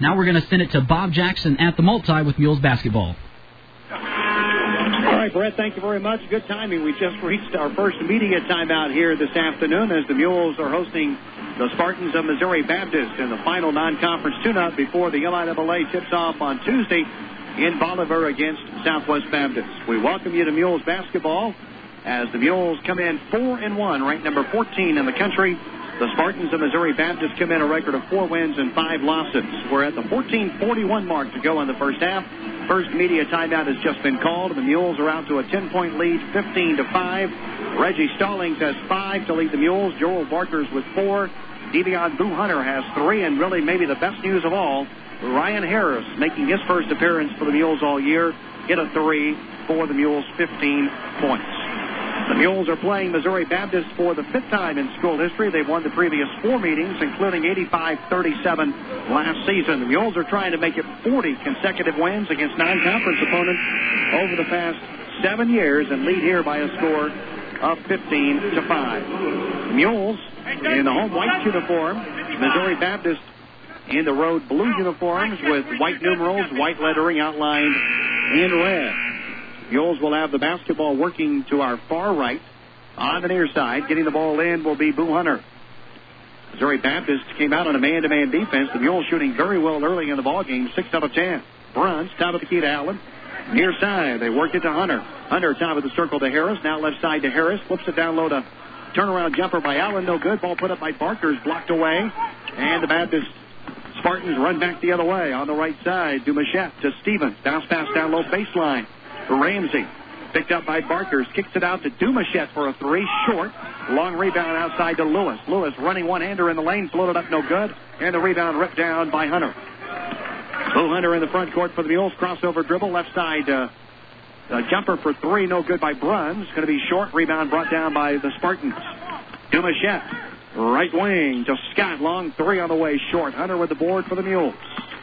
Now we're going to send it to Bob Jackson at the multi with Mules basketball. All right, Brett, thank you very much. Good timing. We just reached our first media timeout here this afternoon as the Mules are hosting the Spartans of Missouri Baptist in the final non-conference tune-up before the MIAA tips off on Tuesday in Bolivar against Southwest Baptist. We welcome you to Mules basketball as the Mules come in 4 and 1, ranked number 14 in the country. The Spartans of Missouri Baptist come in a record of four wins and five losses. We're at the 14:41 mark to go in the first half. First media timeout has just been called. The Mules are out to a 10-point lead, 15 to five. Reggie Stallings has five to lead the Mules. Joel Barkers with four. Devion Boo Hunter has three, and really maybe the best news of all, Ryan Harris making his first appearance for the Mules all year, hit a three for the Mules, 15 points. The Mules are playing Missouri Baptist for the fifth time in school history. They've won the previous four meetings, including 85-37 last season. The Mules are trying to make it 40 consecutive wins against non-conference opponents over the past seven years and lead here by a score of 15 to 5. Mules in the home white uniform, Missouri Baptist in the road blue uniforms with white numerals, white lettering outlined in red. Mules will have the basketball working to our far right on the near side. Getting the ball in will be Boo Hunter. Missouri Baptist came out on a man-to-man defense. The Mules shooting very well early in the ball game, six out of ten. Bruns top of the key to Allen. Near side, they work it to Hunter. Hunter top of the circle to Harris. Now left side to Harris. Flips it down low to turnaround jumper by Allen. No good. Ball put up by Barkers. Blocked away. And the Baptist Spartans run back the other way on the right side. Dumachette to Stevens. Bounce pass down low baseline. Ramsey. Picked up by Barkers. Kicks it out to Dumachette for a three. Short. Long rebound outside to Lewis. Lewis running one-hander in the lane. Floated up no good. And the rebound ripped down by Hunter. Boo Hunter in the front court for the Mules. Crossover dribble. Left side. Uh, a jumper for three. No good by Bruns. Going to be short. Rebound brought down by the Spartans. Dumachette. Right wing to Scott. Long three on the way. Short. Hunter with the board for the Mules.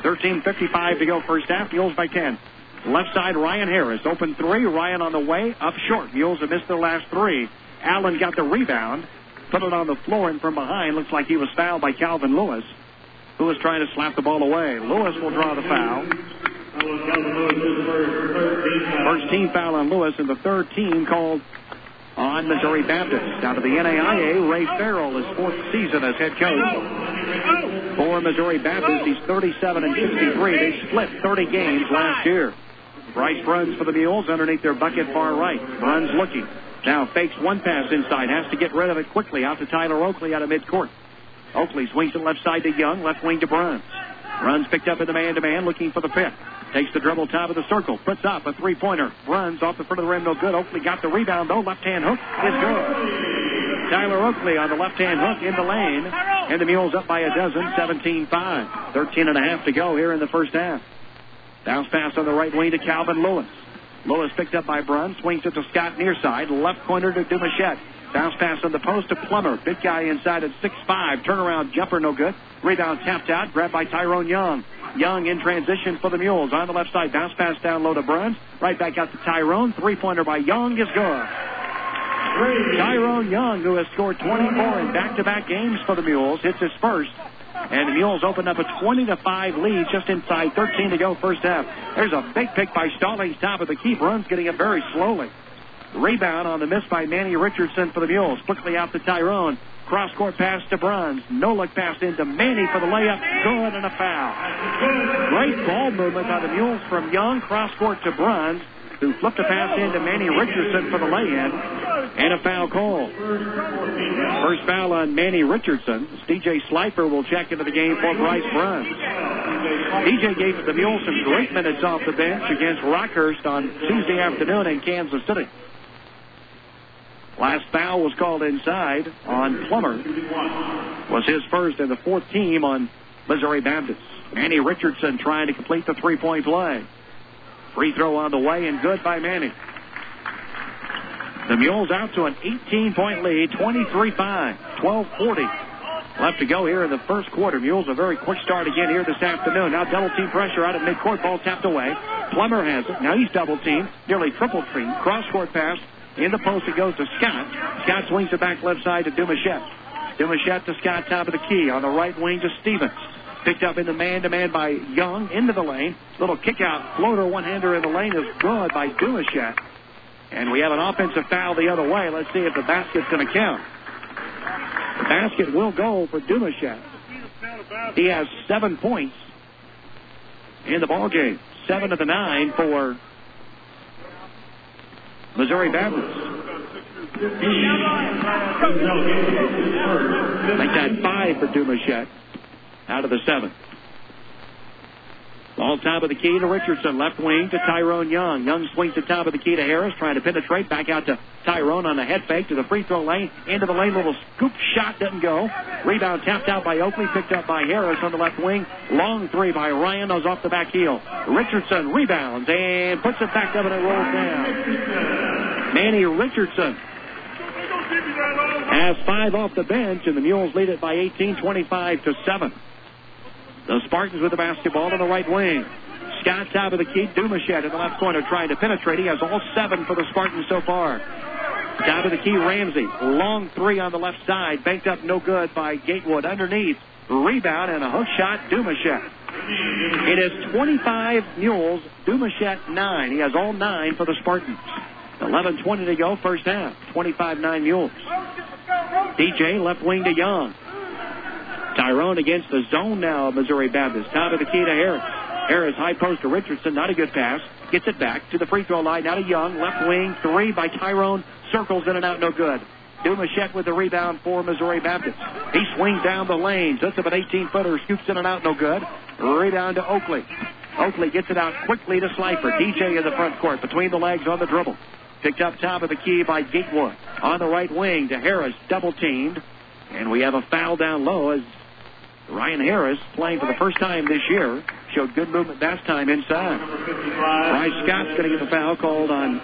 13.55 to go first half. Mules by 10. Left side, Ryan Harris. Open three. Ryan on the way. Up short. Mules have missed their last three. Allen got the rebound. Put it on the floor and from behind. Looks like he was fouled by Calvin Lewis, who was trying to slap the ball away. Lewis will draw the foul. First team foul on Lewis, and the third team called on Missouri Baptist. Down to the NAIA, Ray Farrell, his fourth season as head coach. For Missouri Baptist, he's 37 and 63. They split 30 games last year. Bryce Bruns for the Mules underneath their bucket far right. Bruns looking. Now fakes one pass inside. Has to get rid of it quickly. Out to Tyler Oakley out of midcourt. Oakley swings it left side to Young. Left wing to Bruns. Bruns picked up in the man-to-man looking for the fifth. Takes the dribble top of the circle. Puts up a three-pointer. Runs off the front of the rim. No good. Oakley got the rebound though. Left-hand hook is good. Tyler Oakley on the left-hand hook in the lane. And the Mules up by a dozen. 17-5. 13 and a half to go here in the first half. Bounce pass on the right wing to Calvin Lewis. Lewis picked up by Brun. Swings it to Scott near side. Left corner to Dumachette. Bounce pass on the post to Plummer. Big guy inside at 6'5. Turnaround jumper, no good. Rebound tapped out. Grabbed by Tyrone Young. Young in transition for the Mules. On the left side. Bounce pass down low to Bruns. Right back out to Tyrone. Three pointer by Young is good. Tyrone Young, who has scored 24 in back to back games for the Mules, hits his first. And the Mules open up a 20 to 5 lead just inside 13 to go first half. There's a big pick by Stallings, top of the key. Bruns getting it very slowly. Rebound on the miss by Manny Richardson for the Mules. Quickly out to Tyrone. Cross court pass to Bruns. No look pass into Manny for the layup. Good and a foul. Great ball movement by the Mules from Young. Cross court to Bruns, who flipped a pass into Manny Richardson for the lay-in. And a foul call. First foul on Manny Richardson. DJ Slifer will check into the game for Bryce Bruns. DJ gave the Mules some great minutes off the bench against Rockhurst on Tuesday afternoon in Kansas City. Last foul was called inside on Plummer. Was his first and the fourth team on Missouri Baptist. Manny Richardson trying to complete the three-point play. Free throw on the way and good by Manny. The Mules out to an 18-point lead, 23-5, 12-40. Left to go here in the first quarter. Mules a very quick start again here this afternoon. Now double team pressure out at midcourt. Ball tapped away. Plummer has it. Now he's double teamed. Nearly triple teamed. Cross court pass. In the post it goes to Scott. Scott swings it back left side to Dumachette. Dumachette to Scott, top of the key. On the right wing to Stevens. Picked up in the man-to-man by Young into the lane. Little kick-out floater one-hander in the lane is good by Dumashet. And we have an offensive foul the other way. Let's see if the basket's going to count. The basket will go for Dumashet. He has seven points in the ball game. Seven to the nine for Missouri Baptist. Make that five for Dumashet out of the seven. Ball top of the key to Richardson. Left wing to Tyrone Young. Young swings the top of the key to Harris, trying to penetrate. Back out to Tyrone on the head fake to the free throw lane. Into the lane. Little scoop shot doesn't go. Rebound tapped out by Oakley. Picked up by Harris on the left wing. Long three by Ryan. Those off the back heel. Richardson rebounds and puts it back up and it rolls down. Manny Richardson has five off the bench, and the Mules lead it by 18, 25 to 7. The Spartans with the basketball on the right wing. Scott top of the key. Dumashet in the left corner trying to penetrate. He has all seven for the Spartans so far. Top of the key, Ramsey. Long three on the left side. Banked up no good by Gatewood. Underneath. Rebound and a hook shot. Dumashet. It is 25 Mules. Dumashet 9. He has all nine for the Spartans. 11.20 to go, first half. 25-9 Mules. DJ left wing to Young. Tyrone against the zone now of Missouri Baptist. Top of the key to Harris. Harris high post to Richardson. Not a good pass. Gets it back to the free throw line. Now to Young. Left wing. Three by Tyrone. Circles in and out. No good. Dumashet with the rebound for Missouri Baptist. He swings down the lane. Just of an 18 footer. Scoops in and out. No good. Rebound to Oakley. Oakley gets it out quickly to Slifer. DJ in the front court. Between the legs on the dribble. Picked up top of the key by Gatewood. On the right wing to Harris. Double teamed. And we have a foul down low as Ryan Harris, playing for the first time this year, showed good movement last time inside. Bryce Scott's going to get the foul called on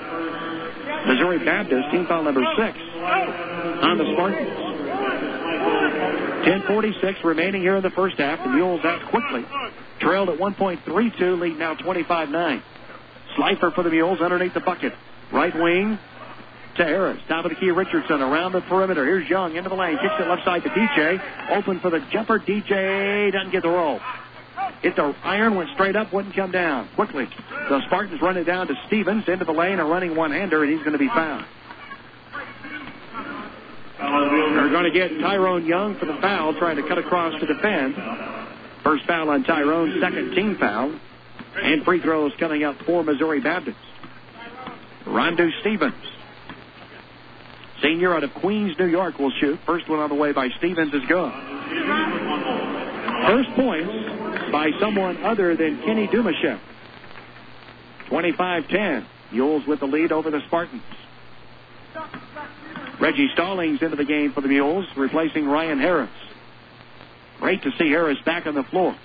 Missouri Baptist, team foul number six on the Spartans. 10.46 remaining here in the first half. The Mules out quickly. Trailed at 1.32, lead now 25-9. Slifer for the Mules underneath the bucket. Right wing to Harris. Top of the key, Richardson around the perimeter. Here's Young into the lane. Kicks it left side to DJ. Open for the jumper. DJ doesn't get the roll. Hit the iron, went straight up, wouldn't come down. Quickly, the Spartans run it down to Stevens into the lane, a running one-hander, and he's going to be fouled. They're going to get Tyrone Young for the foul, trying to cut across to defend. First foul on Tyrone, second team foul. And free throws coming up for Missouri Baptist. Rondu Stevens Senior out of Queens, New York will shoot. First one on the way by Stevens is good. First points by someone other than Kenny Dumashev. 25-10. Mules with the lead over the Spartans. Reggie Stallings into the game for the Mules, replacing Ryan Harris. Great to see Harris back on the floor.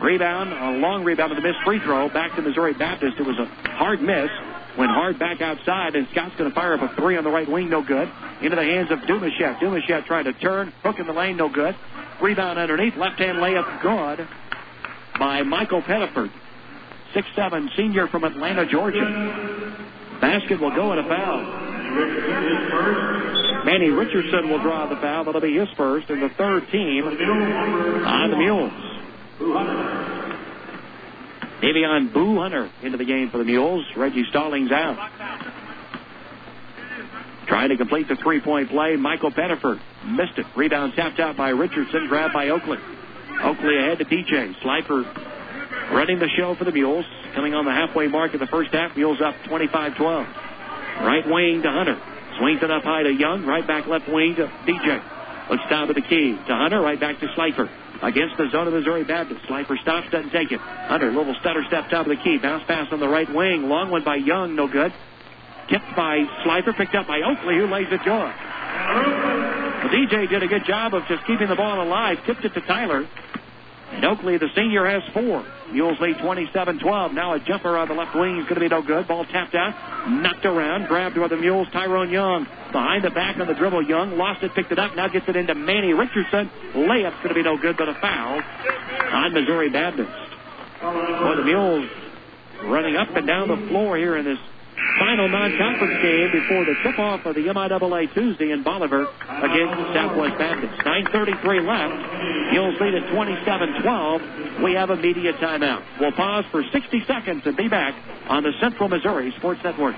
Rebound, a long rebound to the missed free throw. Back to Missouri Baptist. It was a hard miss. Went hard back outside, and Scott's going to fire up a three on the right wing, no good. Into the hands of Dumashev. Dumashev trying to turn, hook in the lane, no good. Rebound underneath, left hand layup, good by Michael Pettiford. Six-seven senior from Atlanta, Georgia. Basket will go in a foul. Manny Richardson will draw the foul. That'll be his first, and the third team on the Mules. Davion Boo Hunter into the game for the Mules. Reggie Stallings out. Trying to complete the three-point play. Michael Pettiford missed it. Rebound tapped out by Richardson. Grabbed by Oakley. Oakley ahead to DJ. Slifer running the show for the Mules. Coming on the halfway mark of the first half. Mules up 25-12. Right wing to Hunter. Swings it up high to Young. Right back left wing to DJ. Looks down to the key to Hunter. Right back to Slifer against the zone of Missouri Baptist. Slifer stops, doesn't take it. Under little stutter step top of the key. Bounce pass on the right wing. Long one by Young, no good. Tipped by Slifer, picked up by Oakley, who lays it good. The DJ did a good job of just keeping the ball alive. Tipped it to Tyler. And Oakley, the senior, has four. Mules lead 27-12. Now a jumper on the left wing is going to be no good. Ball tapped out, knocked around, grabbed by the Mules. Tyrone Young behind the back on the dribble. Young lost it, picked it up, now gets it into Manny Richardson. Layup's going to be no good, but a foul on Missouri Baptist. Boy, the Mules running up and down the floor here in this final non-conference game before the tip-off of the MIAA Tuesday in Bolivar against Southwest Baptist. 9.33 left. Lead at 27-12. We have a media timeout. We'll pause for 60 seconds and be back on the Central Missouri Sports Network.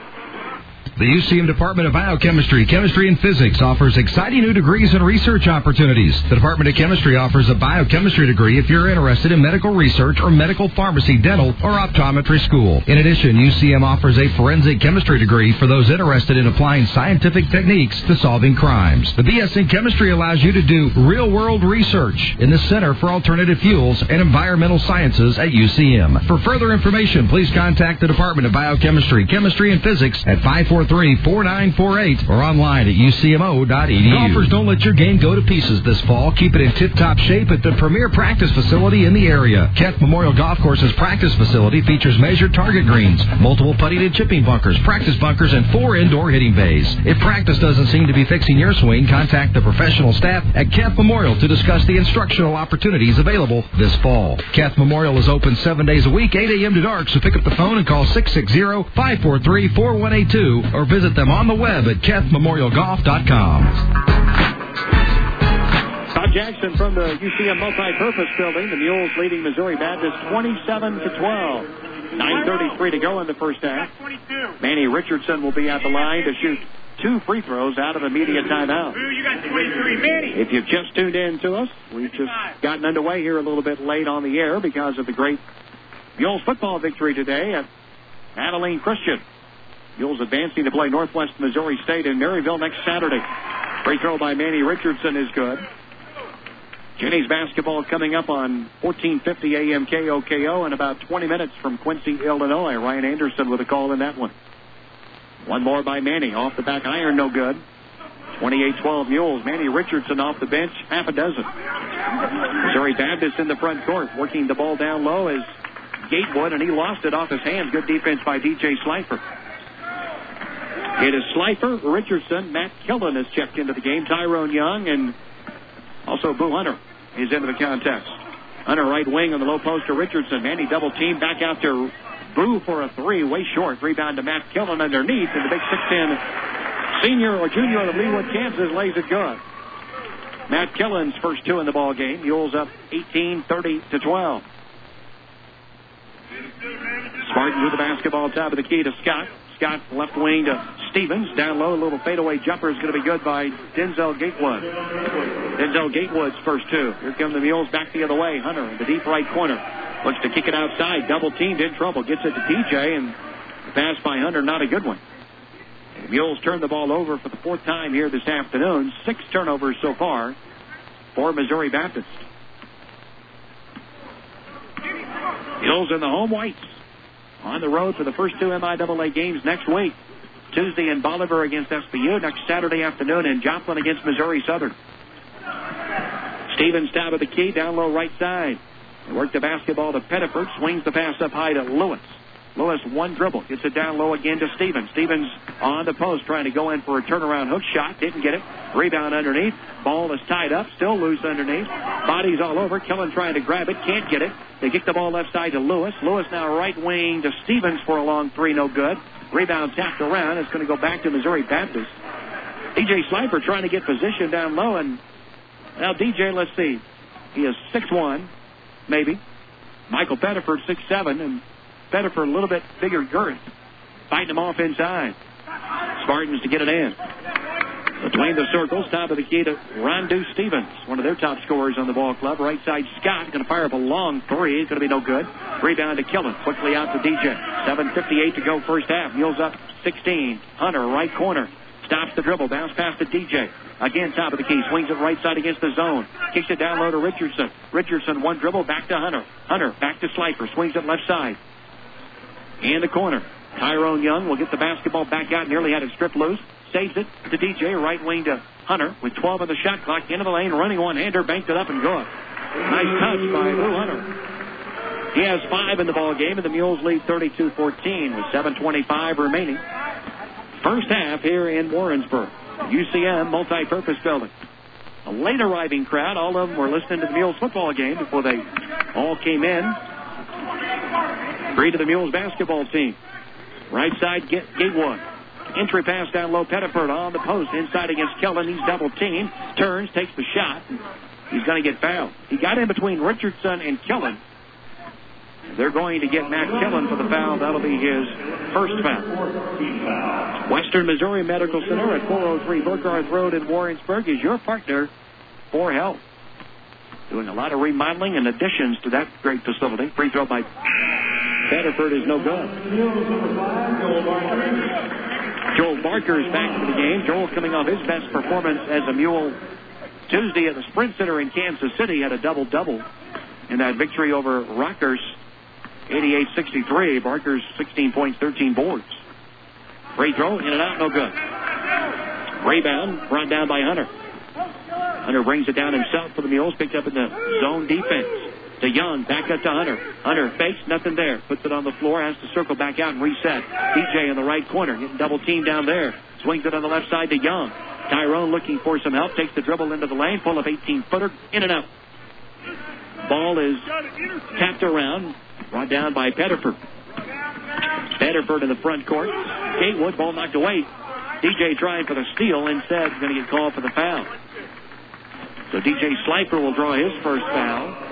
The UCM Department of Biochemistry, Chemistry, and Physics offers exciting new degrees and research opportunities. The Department of Chemistry offers a biochemistry degree if you're interested in medical research or medical pharmacy, dental, or optometry school. In addition, UCM offers a forensic chemistry degree for those interested in applying scientific techniques to solving crimes. The BS in Chemistry allows you to do real-world research in the Center for Alternative Fuels and Environmental Sciences at UCM. For further information, please contact the Department of Biochemistry, Chemistry, and Physics at 543 4948 or online at ucmo.edu. Golfers, don't let your game go to pieces this fall. Keep it in tip-top shape at the premier practice facility in the area. Keth Memorial Golf Course's practice facility features measured target greens, multiple putting and chipping bunkers, practice bunkers, and four indoor hitting bays. If practice doesn't seem to be fixing your swing, contact the professional staff at Keth Memorial to discuss the instructional opportunities available this fall. Keth Memorial is open seven days a week, 8 a.m. to dark, so pick up the phone and call 660-543-4182 or visit them on the web at KethMemorialGolf.com. Todd Jackson from the UCM Multi-Purpose Building. The Mules leading Missouri Baptist 27 to 12. 9.33 to go in the first half. Manny Richardson will be at the line to shoot two free throws out of immediate timeout. If you've just tuned in to us, we've just gotten underway here a little bit late on the air because of the great Mules football victory today at Abilene Christian. Mules advancing to play Northwest Missouri State in Maryville next Saturday. Free throw by Manny Richardson is good. Jennies basketball coming up on 1450 AM KOKO in about 20 minutes from Quincy, Illinois. Ryan Anderson with a call in that one. One more by Manny. Off the back iron, no good. 28-12 Mules. Manny Richardson off the bench, half a dozen. Missouri Baptist in the front court, working the ball down low as Gatewood, and he lost it off his hands. Good defense by DJ Slifer. It is Slifer, Richardson, Matt Killen has checked into the game, Tyrone Young, and also Boo Hunter is into the contest. Hunter right wing on the low post to Richardson. Manny double team back out to Boo for a three, way short. Rebound to Matt Killen underneath, and the big 6'10 senior or junior of Leawood, Kansas lays it good. Matt Killen's first two in the ball game. Mules up 18, 30 to 12. Spartans with the basketball top of the key to Scott. Scott left wing to Stevens. Down low, a little fadeaway jumper is going to be good by Denzel Gatewood. Denzel Gatewood's first two. Here come the Mules back the other way. Hunter in the deep right corner. Looks to kick it outside. Double teamed in trouble. Gets it to DJ and the pass by Hunter, not a good one. The Mules turn the ball over for the fourth time here this afternoon. Six turnovers so far for Missouri Baptist. Mules in the home whites on the road for the first two MIAA games next week. Tuesday in Bolivar against SBU, next Saturday afternoon in Joplin against Missouri Southern. Stevens down at the key, down low right side. They work the basketball to Pettiford, swings the pass up high to Lewis. Lewis one dribble, gets it down low again to Stevens. Stevens on the post trying to go in for a turnaround hook shot, didn't get it. Rebound underneath, ball is tied up, still loose underneath. Bodies all over. Killen trying to grab it, can't get it. They kick the ball left side to Lewis. Lewis now right wing to Stevens for a long three, no good. Rebound tapped around. It's going to go back to Missouri Baptist. DJ Slifer trying to get position down low, and now DJ, let's see, he is six one, maybe. Michael Pettiford seven, and Pettiford a little bit bigger girth, fighting him off inside. Spartans to get it in. Between the circles, top of the key to Rondu Stevens, one of their top scorers on the ball club. Right side, Scott going to fire up a long three. It's going to be no good. Rebound to Killen. Quickly out to DJ. 7.58 to go first half. Mules up 16. Hunter, right corner. Stops the dribble. Bounce pass to DJ. Again, top of the key. Swings it right side against the zone. Kicks it down low to Richardson. Richardson, one dribble. Back to Hunter. Hunter, back to Slifer. Swings it left side. In the corner. Tyrone Young will get the basketball back out. Nearly had it stripped loose. Saves it to DJ. Right wing to Hunter with 12 on the shot clock. Into the lane. Running one-hander. Banked it up and good. Nice touch by Boo Hunter. He has five in the ball game, and the Mules lead 32-14 with 7:25 remaining. First half here in Warrensburg, UCM multi-purpose building. A late arriving crowd. All of them were listening to the Mules football game before they all came in. Three to the Mules basketball team. Right side, Get, Gatewood. Entry pass down low. Pettiford on the post. Inside against Kellen. He's double teamed. Turns, takes the shot. He's going to get fouled. He got in between Richardson and Kellen. They're going to get Matt Kellen for the foul. That'll be his first foul. Western Missouri Medical Center at 403 Burkarth Road in Warrensburg is your partner for health. Doing a lot of remodeling and additions to that great facility. Free throw by Pettiford is no good. Joel Barker is back into the game. Joel coming off his best performance as a mule Tuesday at the Sprint Center in Kansas City had a double-double in that victory over Rockhurst 88-63. Barker's 16 points, 13 boards. Free throw, in and out, no good. Rebound, brought down by Hunter. Hunter brings it down himself for the Mules, picked up in the zone defense. To Young, back up to Hunter. Hunter fakes, nothing there. Puts it on the floor, has to circle back out and reset. DJ in the right corner, getting double team down there. Swings it on the left side to Young. Tyrone looking for some help, takes the dribble into the lane, full of 18 footer, in and out. Ball is tapped around, brought down by Pettiford. Pettiford in the front court. Gatewood, ball knocked away. DJ trying for the steal, instead going to get called for the foul. So DJ Slifer will draw his first foul.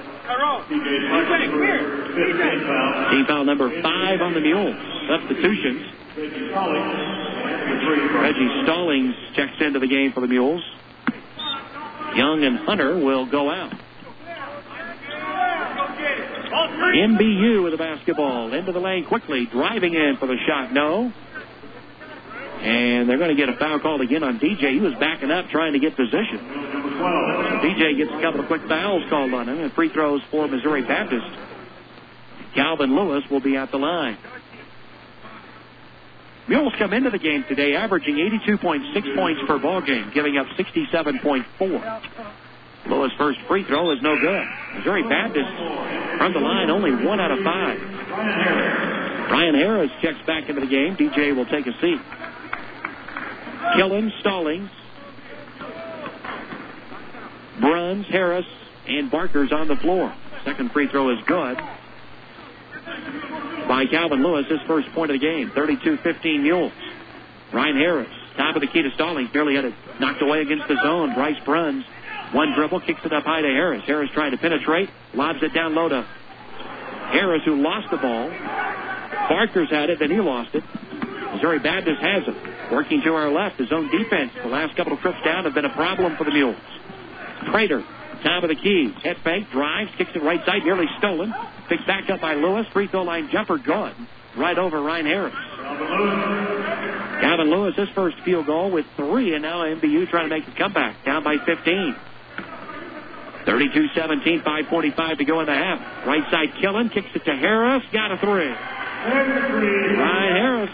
Team foul number five on the Mules. Substitutions. Reggie Stallings checks into the game for the Mules. Young and Hunter will go out. MBU with the basketball. Into the lane quickly. Driving in for the shot. No. And they're going to get a foul called again on DJ. He was backing up trying to get position. DJ gets a couple of quick fouls called on him and free throws for Missouri Baptist. Calvin Lewis will be at the line. Mules come into the game today averaging 82.6 points per ball game, giving up 67.4. Lewis' first free throw is no good. Missouri Baptist from the line only one out of five. Ryan Harris checks back into the game. DJ will take a seat. Killen, Stallings, Bruns, Harris, and Barker's on the floor. Second free throw is good by Calvin Lewis, his first point of the game. 32-15 Mules. Ryan Harris, top of the key to Stallings, barely had it knocked away against the zone. Bryce Bruns, one dribble, kicks it up high to Harris. Harris trying to penetrate, lobs it down low to Harris, who lost the ball. Barker's had it, then he lost it. Missouri Baptist has it. Working to our left, his own defense. The last couple of trips down have been a problem for the Mules. Prater, top of the key. Head fake, drives, kicks it right side, nearly stolen. Picked back up by Lewis. Free throw line jumper, gone. Right over Ryan Harris. Calvin Lewis, his first field goal with three, and now MBU trying to make a comeback. Down by 15. 32-17, 5.45 to go in the half. Right side, Killen kicks it to Harris. Got a three. Ryan Harris.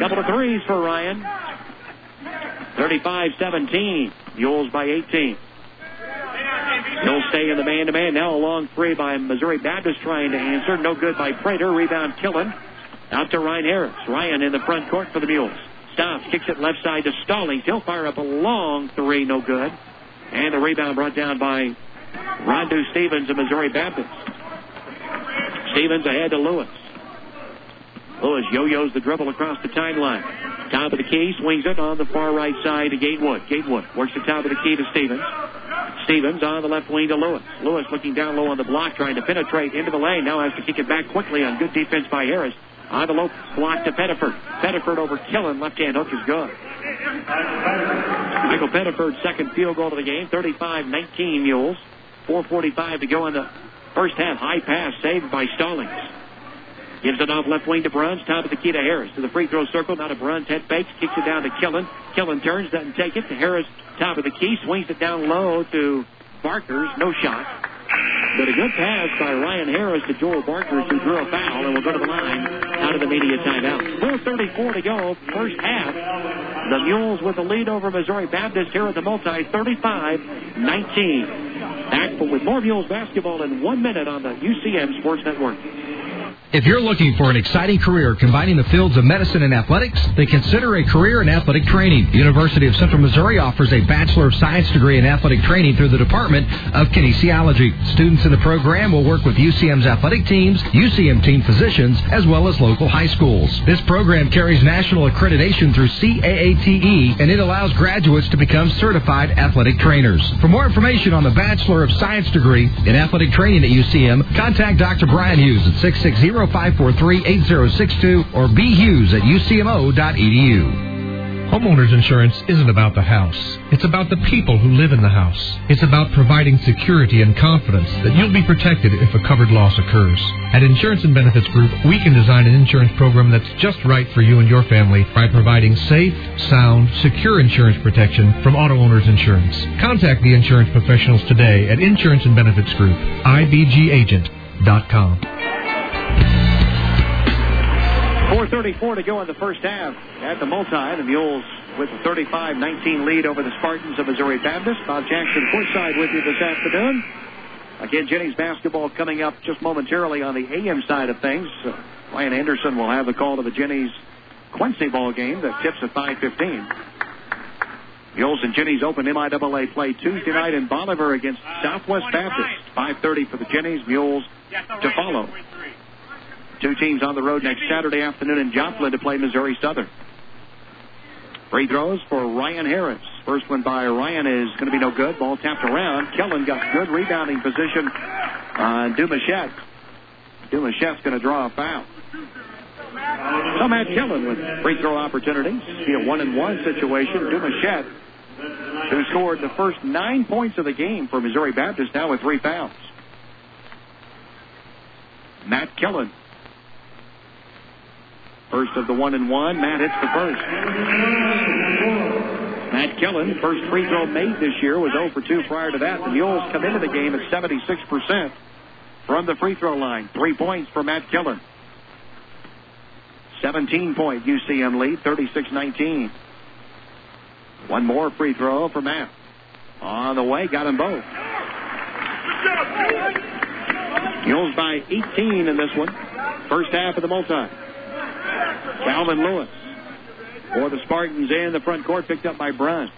Couple of threes for Ryan. 35-17. Mules by 18. He'll stay in the man-to-man. Now a long three by Missouri Baptist trying to answer. No good by Prater. Rebound Killen. Out to Ryan Harris. Ryan in the front court for the Mules. Stops. Kicks it left side to Stallings. He'll fire up a long three. No good. And the rebound brought down by Rondu Stevens of Missouri Baptist. Stevens ahead to Lewis. Lewis yo-yos the dribble across the timeline. Top of the key, swings it on the far right side to Gatewood. Gatewood works the top of the key to Stevens. Stevens on the left wing to Lewis. Lewis looking down low on the block, trying to penetrate into the lane. Now has to kick it back quickly on good defense by Harris. On the low block to Pettiford. Pettiford over Killen. Left hand hook is good. Michael Pettiford's second field goal of the game. 35-19 Mules. 4.45 to go in the first half. High pass saved by Stallings. Gives it off left wing to Bruns. Top of the key to Harris. To the free throw circle. Now to Bruns. Head fakes. Kicks it down to Killen. Killen turns. Doesn't take it. To Harris. Top of the key. Swings it down low to Barkers. No shot. But a good pass by Ryan Harris to Joel Barkers, who drew a foul and will go to the line out of the media timeout. 4.34 to go, first half. The Mules with the lead over Missouri Baptist here at the multi, 35-19. Back with more Mules basketball in one minute on the UCM Sports Network. If you're looking for an exciting career combining the fields of medicine and athletics, then consider a career in athletic training. The University of Central Missouri offers a Bachelor of Science degree in athletic training through the Department of Kinesiology. Students in the program will work with UCM's athletic teams, UCM team physicians, as well as local high schools. This program carries national accreditation through CAATE, and it allows graduates to become certified athletic trainers. For more information on the Bachelor of Science degree in athletic training at UCM, contact Dr. Brian Hughes at 660 543-8062 or bhughes at ucmo.edu. Homeowners insurance isn't about the house. It's about the people who live in the house. It's about providing security and confidence that you'll be protected if a covered loss occurs. At Insurance and Benefits Group, we can design an insurance program that's just right for you and your family by providing safe, sound, secure insurance protection from auto owners insurance. Contact the insurance professionals today at Insurance and Benefits Group, ibgagent.com. 4.34 to go in the first half at the multi. The Mules with a 35-19 lead over the Spartans of Missouri Baptist. Bob Jackson courtside with you this afternoon. Again, Jennies basketball coming up just momentarily on the AM side of things. Uh, Ryan Anderson will have the call to the Jennies Quincy ball game that tips at 5:15. Mules and Jennies open MIAA play Tuesday night in Bolivar against Southwest Baptist. 5:30 for the Jennies. Mules to follow. Two teams on the road next Saturday afternoon in Joplin to play Missouri Southern. Free throws for Ryan Harris. First one by Ryan is going to be no good. Ball tapped around. Kellen got good rebounding position on Dumachette. Dumachette's going to draw a foul. So Matt Kellen with free throw opportunities. Be a one and one situation. Dumachette, who scored the first nine points of the game for Missouri Baptist, now with three fouls. Matt Kellen First of the one and one. Matt hits the first. Matt Killen, first free throw made this year, was 0 for 2 prior to that. The Mules come into the game at 76% from the free throw line. Three points for Matt Killen. 17 point UCM lead, 36 19. One more free throw for Matt. On the way, got them both. Mules by 18 in this one. First half of the multi. Calvin Lewis for the Spartans in the front court, picked up by Bruns.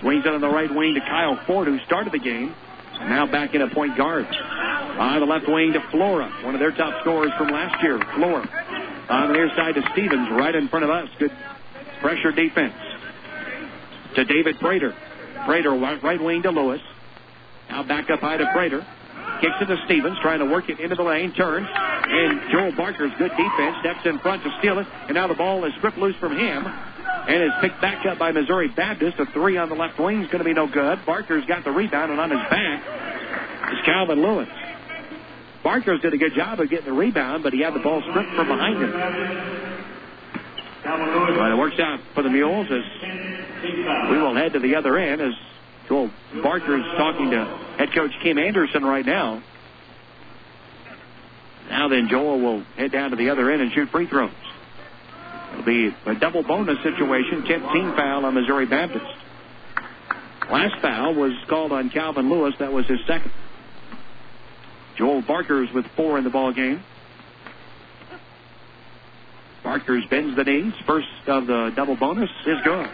Swings out on the right wing to Kyle Ford, who started the game. Now back in a point guard. On the left wing to Flora, one of their top scorers from last year. Flora. On the near side to Stevens, right in front of us. Good pressure defense. To David Prater. Prater, right wing to Lewis. Now back up high to Prater. Kicks it to Stevens, trying to work it into the lane, turns, and Joel Barker's good defense steps in front to steal it, and now the ball is stripped loose from him and is picked back up by Missouri Baptist. A three on the left wing is going to be no good. Barker's got the rebound, and on his back is Calvin Lewis. Barker's did a good job of getting the rebound, but he had the ball stripped from behind him. But it works out for the Mules as we will head to the other end as Joel Barker is talking to head coach Kim Anderson right now. Now then, Joel will head down to the other end and shoot free throws. It'll be a double bonus situation, 10th team foul on Missouri Baptist. Last foul was called on Calvin Lewis. That was his second. Joel Barker's with four in the ball game. Barker's bends the knees. First of the double bonus is good.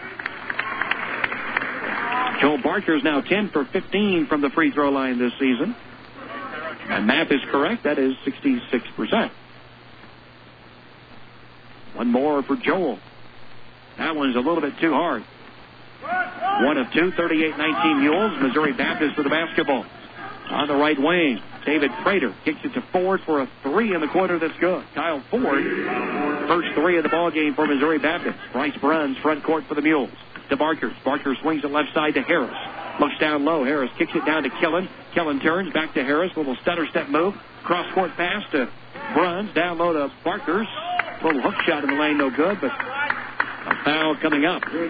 Joel Barker is now 10 for 15 from the free throw line this season. And math is correct. That is 66%. One more for Joel. That one's a little bit too hard. One of two, 38-19 Mules. Missouri Baptist for the basketball. On the right wing, David Prater kicks it to Ford for a three in the quarter that's good. Kyle Ford, first three of the ball game for Missouri Baptist. Bryce Bruns, front court for the Mules to Barker. Barker swings it left side to Harris. Looks down low. Harris kicks it down to Killen. Killen turns back to Harris. Little stutter step move. Cross court pass to Bruns. Down low to Barkers. Little hook shot in the lane, no good, but a foul coming up. They're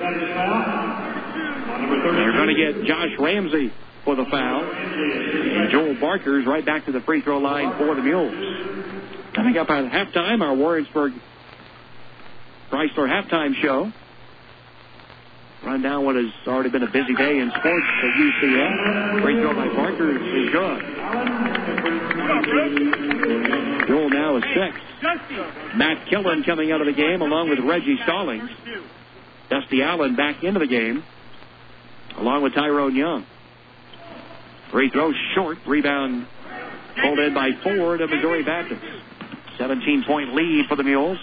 going to get Josh Ramsey for the foul. And Joel Barker's right back to the free throw line for the Mules. Coming up at halftime, our Warrensburg Chrysler halftime show run down what has already been a busy day in sports at UCM. Great throw by Barker is good. Joel now is six. Matt Killen coming out of the game along with Reggie Stallings. Dusty Allen back into the game along with Tyrone Young. Free throw short. Rebound pulled in by Ford of Missouri Baptist. 17 point lead for the Mules.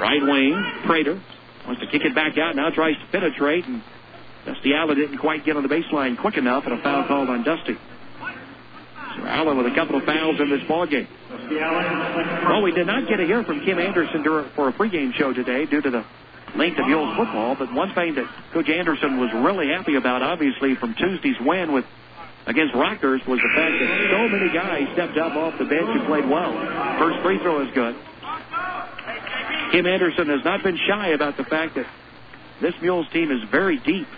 Right wing, Prater wants to kick it back out. Now tries to penetrate, and Dusty Allen didn't quite get on the baseline quick enough, and a foul called on Dusty. So Allen with a couple of fouls in this ball game. Well, we did not get to hear from Kim Anderson for a pregame show today due to the length of Mules football. But one thing that Coach Anderson was really happy about, obviously, from Tuesday's win with against Rockhurst was the fact that so many guys stepped up off the bench and played well. First free throw is good. Kim Anderson has not been shy about the fact that this Mules team is very deep.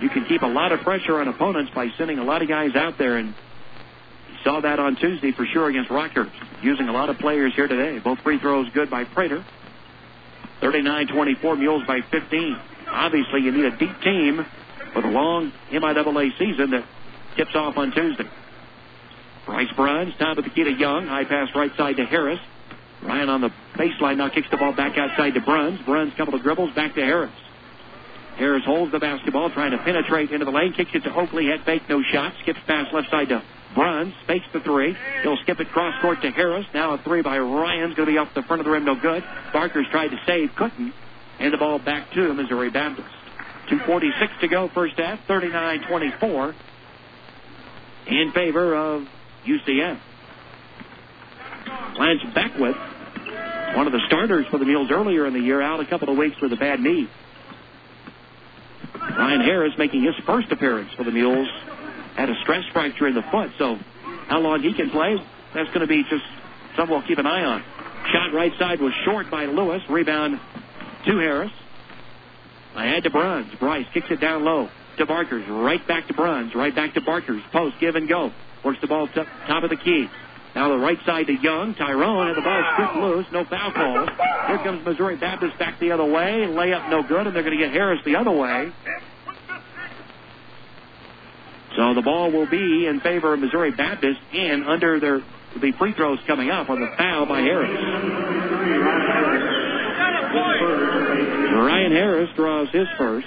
You can keep a lot of pressure on opponents by sending a lot of guys out there, and you saw that on Tuesday for sure against Rockhurst, using a lot of players here today. Both free throws good by Prater. 39-24 Mules by 15. Obviously, you need a deep team for the long MIAA season that tips off on Tuesday. Bryce Bruns, top of the key to Young. High pass right side to Harris. Ryan on the baseline now kicks the ball back outside to Bruns. Bruns, couple of dribbles back to Harris. Harris holds the basketball, trying to penetrate into the lane. Kicks it to Oakley. Head fake, no shot. Skips past left side to Bruns. Fakes the three. He'll skip it cross court to Harris. Now a three by Ryan's going to be off the front of the rim, no good. Barker's tried to save, couldn't. And the ball back to him, Missouri Baptist. 2.46 to go, first half, 39 24 in favor of UCM. Lance Beckwith, one of the starters for the Mules earlier in the year, out a couple of weeks with a bad knee. Ryan Harris making his first appearance for the Mules had a stress fracture in the foot, so how long he can play, that's going to be just something we'll keep an eye on. Shot right side was short by Lewis. Rebound to Harris. I Ahead to Bruns. Bryce kicks it down low to Barkers. Right back to Bruns. Right back to Barkers. Post, give and go. Works the ball to top of the key. Now the right side to Young. Tyrone, and the ball stripped loose. No foul call. Here comes Missouri Baptist back the other way. Layup no good, and they're going to get Harris the other way. So the ball will be in favor of Missouri Baptist and under their the free throws coming up on the foul by Harris. Ryan Harris draws his first.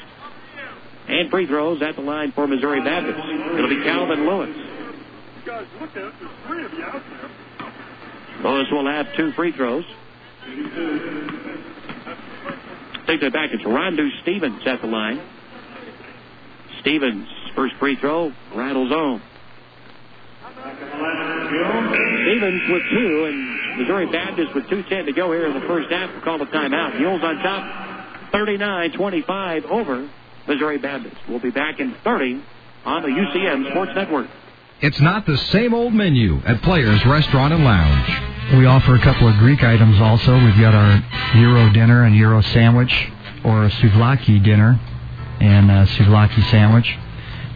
And free throws at the line for Missouri Baptist. It'll be Calvin Lewis. Lewis will have two free throws. Take that back. It's Rondu Stevens at the line. Stevens, first free throw, rattles home. Stevens with two, and Missouri Baptist with 2.10 to go here in the first half. We call the timeout. Mules on top, 39-25 over Missouri Baptist. We'll be back in 30 on the UCM Sports Network. It's not the same old menu at Players Restaurant and Lounge. We offer a couple of Greek items also. We've got our gyro dinner and gyro sandwich, or a souvlaki dinner and a souvlaki sandwich.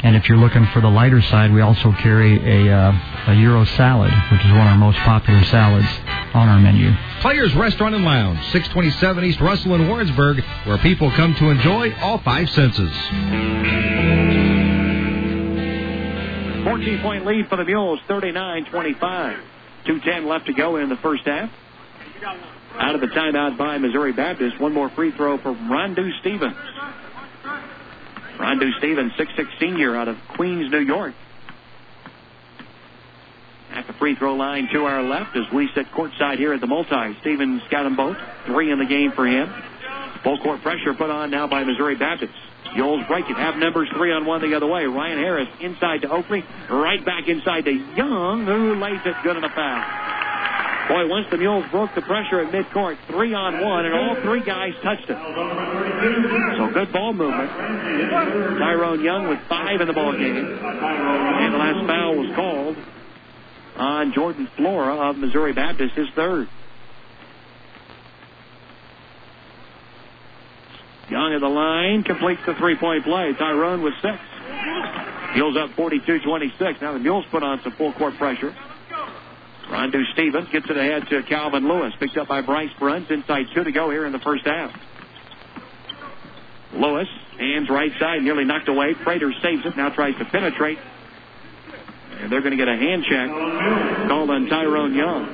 And if you're looking for the lighter side, we also carry a, uh, a gyro salad, which is one of our most popular salads on our menu. Players Restaurant and Lounge, 627 East Russell in Warrensburg, where people come to enjoy all five senses. 14 point lead for the Mules, 39 25. 2.10 left to go in the first half. Out of the timeout by Missouri Baptist. One more free throw for Rondu Stevens. Rondu Stevens, 6'6 senior out of Queens, New York. At the free throw line to our left as we sit courtside here at the multi. Stevens got them both. Three in the game for him. Full court pressure put on now by Missouri Baptist. Mules break it. Have numbers three on one the other way. Ryan Harris inside to Oakley. Right back inside to Young, who lays it good in a foul. Boy, once the Mules broke the pressure at midcourt, three on one, and all three guys touched it. So good ball movement. Tyrone Young with five in the ball game. And the last foul was called on Jordan Flora of Missouri Baptist, his third. Young at the line completes the three-point play. Tyrone with six. Mules up 42-26. Now the Mules put on some full court pressure. Rondu Stevens gets it ahead to Calvin Lewis. Picked up by Bryce Bruns. Inside two to go here in the first half. Lewis, hands right side, nearly knocked away. Prater saves it. Now tries to penetrate. And they're going to get a hand check called on Tyrone Young.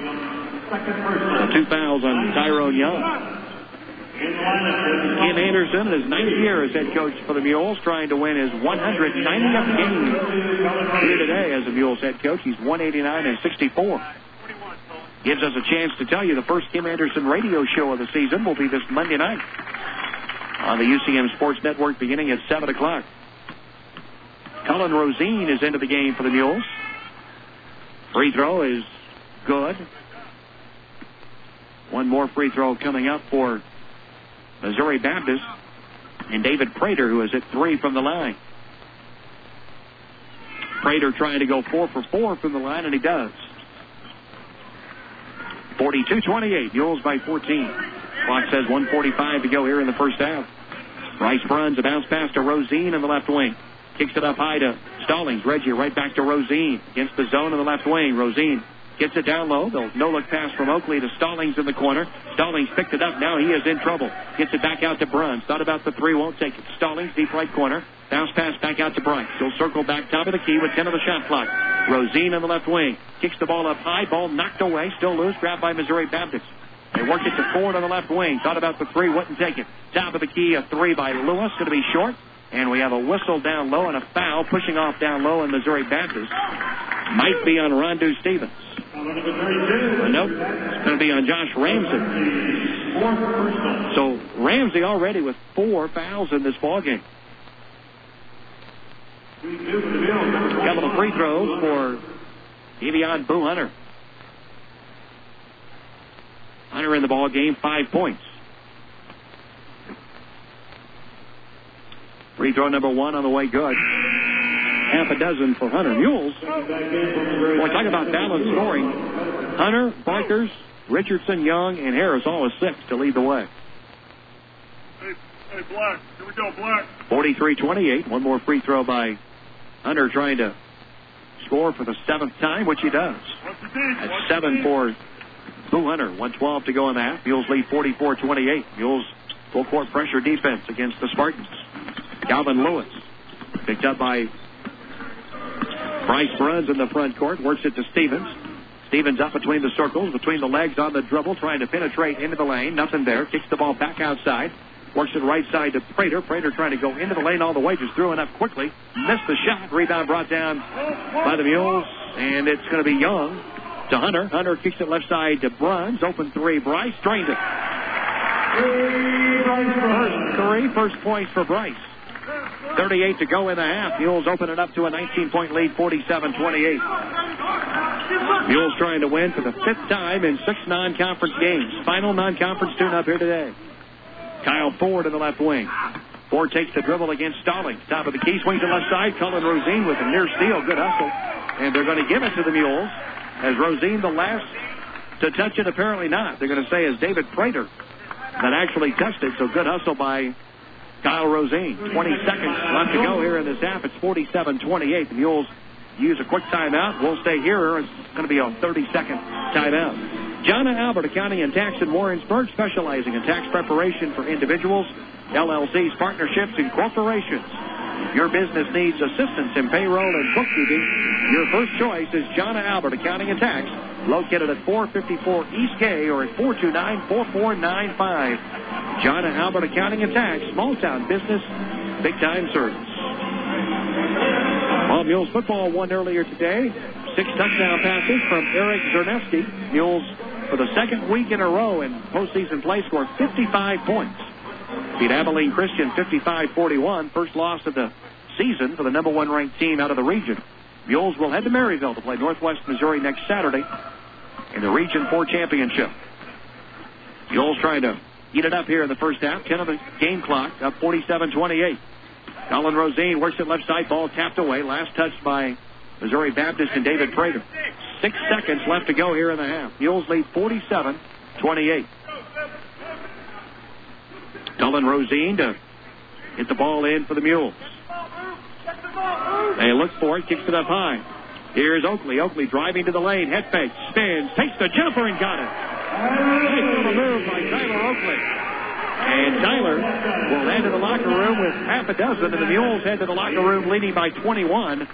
Two fouls on Tyrone Young. Kim Anderson, his ninth year as head coach for the Mules, trying to win his 190th game here today as the Mules head coach. He's 189 and 64. Gives us a chance to tell you the first Kim Anderson radio show of the season will be this Monday night on the UCM Sports Network beginning at 7 o'clock. Cullen Rosine is into the game for the Mules. Free throw is good. One more free throw coming up for Missouri Baptist, and David Prater, who is at three from the line. Prater trying to go four for four from the line, and he does. 42-28, Mules by 14. Clock says 145 to go here in the first half. Bryce Bruns a bounce pass to Rosine in the left wing. Kicks it up high to Stallings. Reggie right back to Rosine against the zone in the left wing. Rosine Gets it down low. The no look pass from Oakley to Stallings in the corner. Stallings picked it up. Now he is in trouble. Gets it back out to Bruns. Thought about the three. Won't take it. Stallings, deep right corner. Bounce pass back out to Bryce. He'll circle back top of the key with 10 of the shot clock. Rosine on the left wing. Kicks the ball up high. Ball knocked away. Still loose. Grabbed by Missouri Baptist. They worked it to Ford on the left wing. Thought about the three. Wouldn't take it. Top of the key. A three by Lewis. Going to be short. And we have a whistle down low and a foul pushing off down low in Missouri Baptist. Might be on Rondu Stevens. Nope. It's going to be on Josh Ramsey. So Ramsey already with four fouls in this ball game. Couple of free throws for Evian Boo Hunter. Hunter in the ball game, five points. Free throw number one on the way, good half a dozen for Hunter Mules. Boy, talk about balanced scoring. Hunter, Barkers, Richardson, Young, and Harris all with six to lead the way. Hey, hey, Black. Here we go, Black. 43-28. One more free throw by Hunter trying to score for the seventh time, which he does. That's seven for Boo Hunter. 112 to go in the half. Mules lead 44-28. Mules full court pressure defense against the Spartans. Calvin Lewis picked up by Bryce runs in the front court, works it to Stevens. Stevens up between the circles, between the legs on the dribble, trying to penetrate into the lane. Nothing there. Kicks the ball back outside. Works it right side to Prater. Prater trying to go into the lane all the way, just threw it up quickly. Missed the shot. Rebound brought down by the Mules, and it's going to be Young to Hunter. Hunter kicks it left side to Bruns. Open three. Bryce drains it. three. First three, first points for Bryce. 38 to go in the half. Mules open it up to a 19 point lead, 47 28. Mules trying to win for the fifth time in six non conference games. Final non conference tune up here today. Kyle Ford in the left wing. Ford takes the dribble against Stallings. Top of the key, swings to left side. Cullen Rosine with a near steal. Good hustle. And they're going to give it to the Mules. As Rosine the last to touch it? Apparently not. They're going to say as David Prater that actually touched it. So good hustle by Kyle Rosine. 20 seconds left to go here in this half. It's 47-28. The Mules use a quick timeout. We'll stay here. It's going to be a 30-second timeout. John Albert Accounting and Tax in Warrensburg, specializing in tax preparation for individuals, LLCs, partnerships, and corporations. Your business needs assistance in payroll and bookkeeping. Your first choice is John Albert Accounting and Tax, located at 454 East K or at 429-4495. John Albert Accounting and Tax, small town business, big time service. Well, Mules football won earlier today. Six touchdown passes from Eric Czerniewski. Mules, for the second week in a row in postseason play, scored 55 points. Beat Abilene Christian 55-41, first loss of the season for the number one ranked team out of the region. Mules will head to Maryville to play Northwest Missouri next Saturday in the Region 4 championship. Mules trying to Eat it up here in the first half. 10 of the game clock, up 47-28. Colin Rosine works it left side. Ball tapped away. Last touch by Missouri Baptist and David Prater. Six seconds left to go here in the half. Mules lead 47-28. Colin Rosine to hit the ball in for the Mules. They look for it, kicks it up high. Here's Oakley. Oakley driving to the lane, head fake, spins, takes the jumper and got it. Nice little move by Tyler Oakley. And Tyler will head to the locker room with half a dozen, and the Mules head to the locker room leading by 21,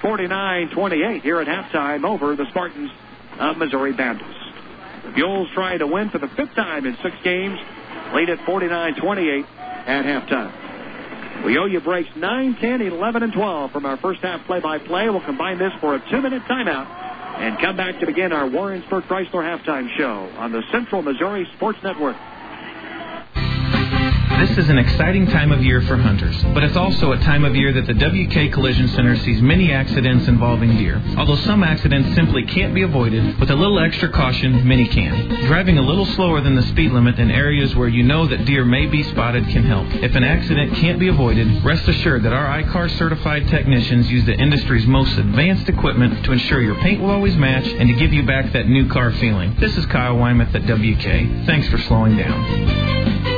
49-28 here at halftime over the Spartans of Missouri Baptist. The Mules trying to win for the fifth time in six games, lead at 49-28 at halftime. We owe you breaks 9, 10, 11, and 12 from our first half play-by-play. We'll combine this for a two-minute timeout and come back to begin our Warrensburg Chrysler halftime show on the Central Missouri Sports Network. This is an exciting time of year for hunters, but it's also a time of year that the WK Collision Center sees many accidents involving deer. Although some accidents simply can't be avoided, with a little extra caution, many can. Driving a little slower than the speed limit in areas where you know that deer may be spotted can help. If an accident can't be avoided, rest assured that our I-CAR certified technicians use the industry's most advanced equipment to ensure your paint will always match and to give you back that new car feeling. This is Kyle Wymath at WK. Thanks for slowing down.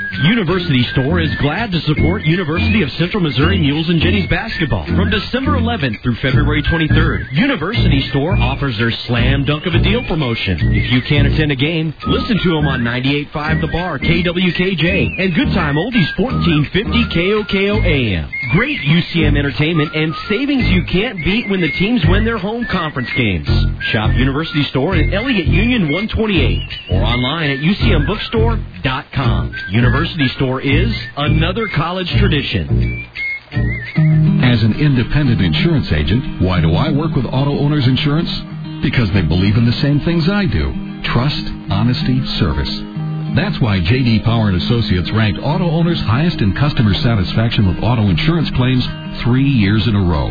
University Store is glad to support University of Central Missouri Mules and Jennies basketball. From December 11th through February 23rd, University Store offers their Slam Dunk of a Deal promotion. If you can't attend a game, listen to them on 98.5 The Bar, KWKJ, and Good Time Oldies 1450 KOKO AM. Great UCM entertainment and savings you can't beat when the teams win their home conference games. Shop University Store at Elliott Union 128 or online at UCMBookstore.com. University University Store is another college tradition. As an independent insurance agent, why do I work with Auto Owners Insurance? Because they believe in the same things I do. Trust, honesty, service. That's why JD Power and Associates ranked auto owners highest in customer satisfaction with auto insurance claims 3 years in a row.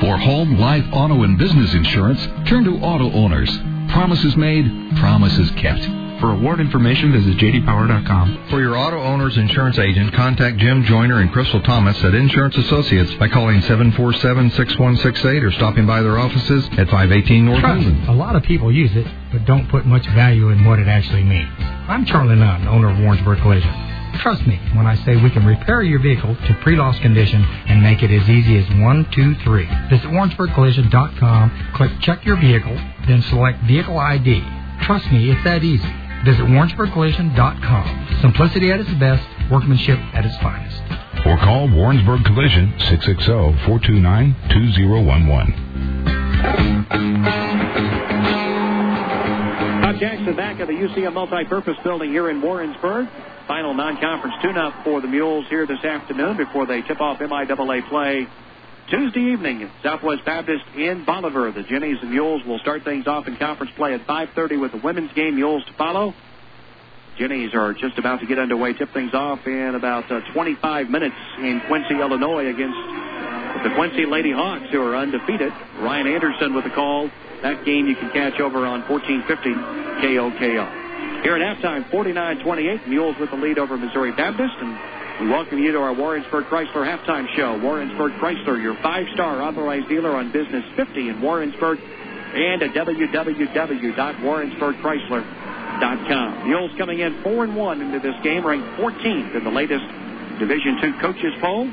For home, life, auto and business insurance, turn to Auto Owners. Promises made, promises kept. For award information, visit jdpower.com. For your auto owner's insurance agent, contact Jim Joyner and Crystal Thomas at Insurance Associates by calling 747-6168 or stopping by their offices at 518 North Trust. A lot of people use it, but don't put much value in what it actually means. I'm Charlie Nunn, owner of Warrensburg Collision. Trust me when I say we can repair your vehicle to pre-loss condition and make it as easy as one, two, three. Visit WarrensburgCollision.com, click Check Your Vehicle, then select Vehicle ID. Trust me, it's that easy. Visit WarrensburgCollision.com. Simplicity at its best, workmanship at its finest. Or call Warrensburg Collision 660-429-2011. Bob Jackson back at the UCM Multipurpose Building here in Warrensburg. Final non-conference tune-up for the Mules here this afternoon before they tip off MIAA play Tuesday evening, Southwest Baptist in Bolivar. The Jennies and Mules will start things off in conference play at 5:30 with the women's game. Mules to follow. Jennies are just about to get underway. Tip things off in about uh, 25 minutes in Quincy, Illinois, against the Quincy Lady Hawks, who are undefeated. Ryan Anderson with the call. That game you can catch over on 1450 KOKO. Here at halftime, 49-28. Mules with the lead over Missouri Baptist, and we welcome you to our Warrensburg Chrysler halftime show. Warrensburg Chrysler, your five-star authorized dealer on Business 50 in Warrensburg and at www.warrensburgchrysler.com. Mules coming in 4 and 1 into this game, ranked 14th in the latest Division II coaches poll.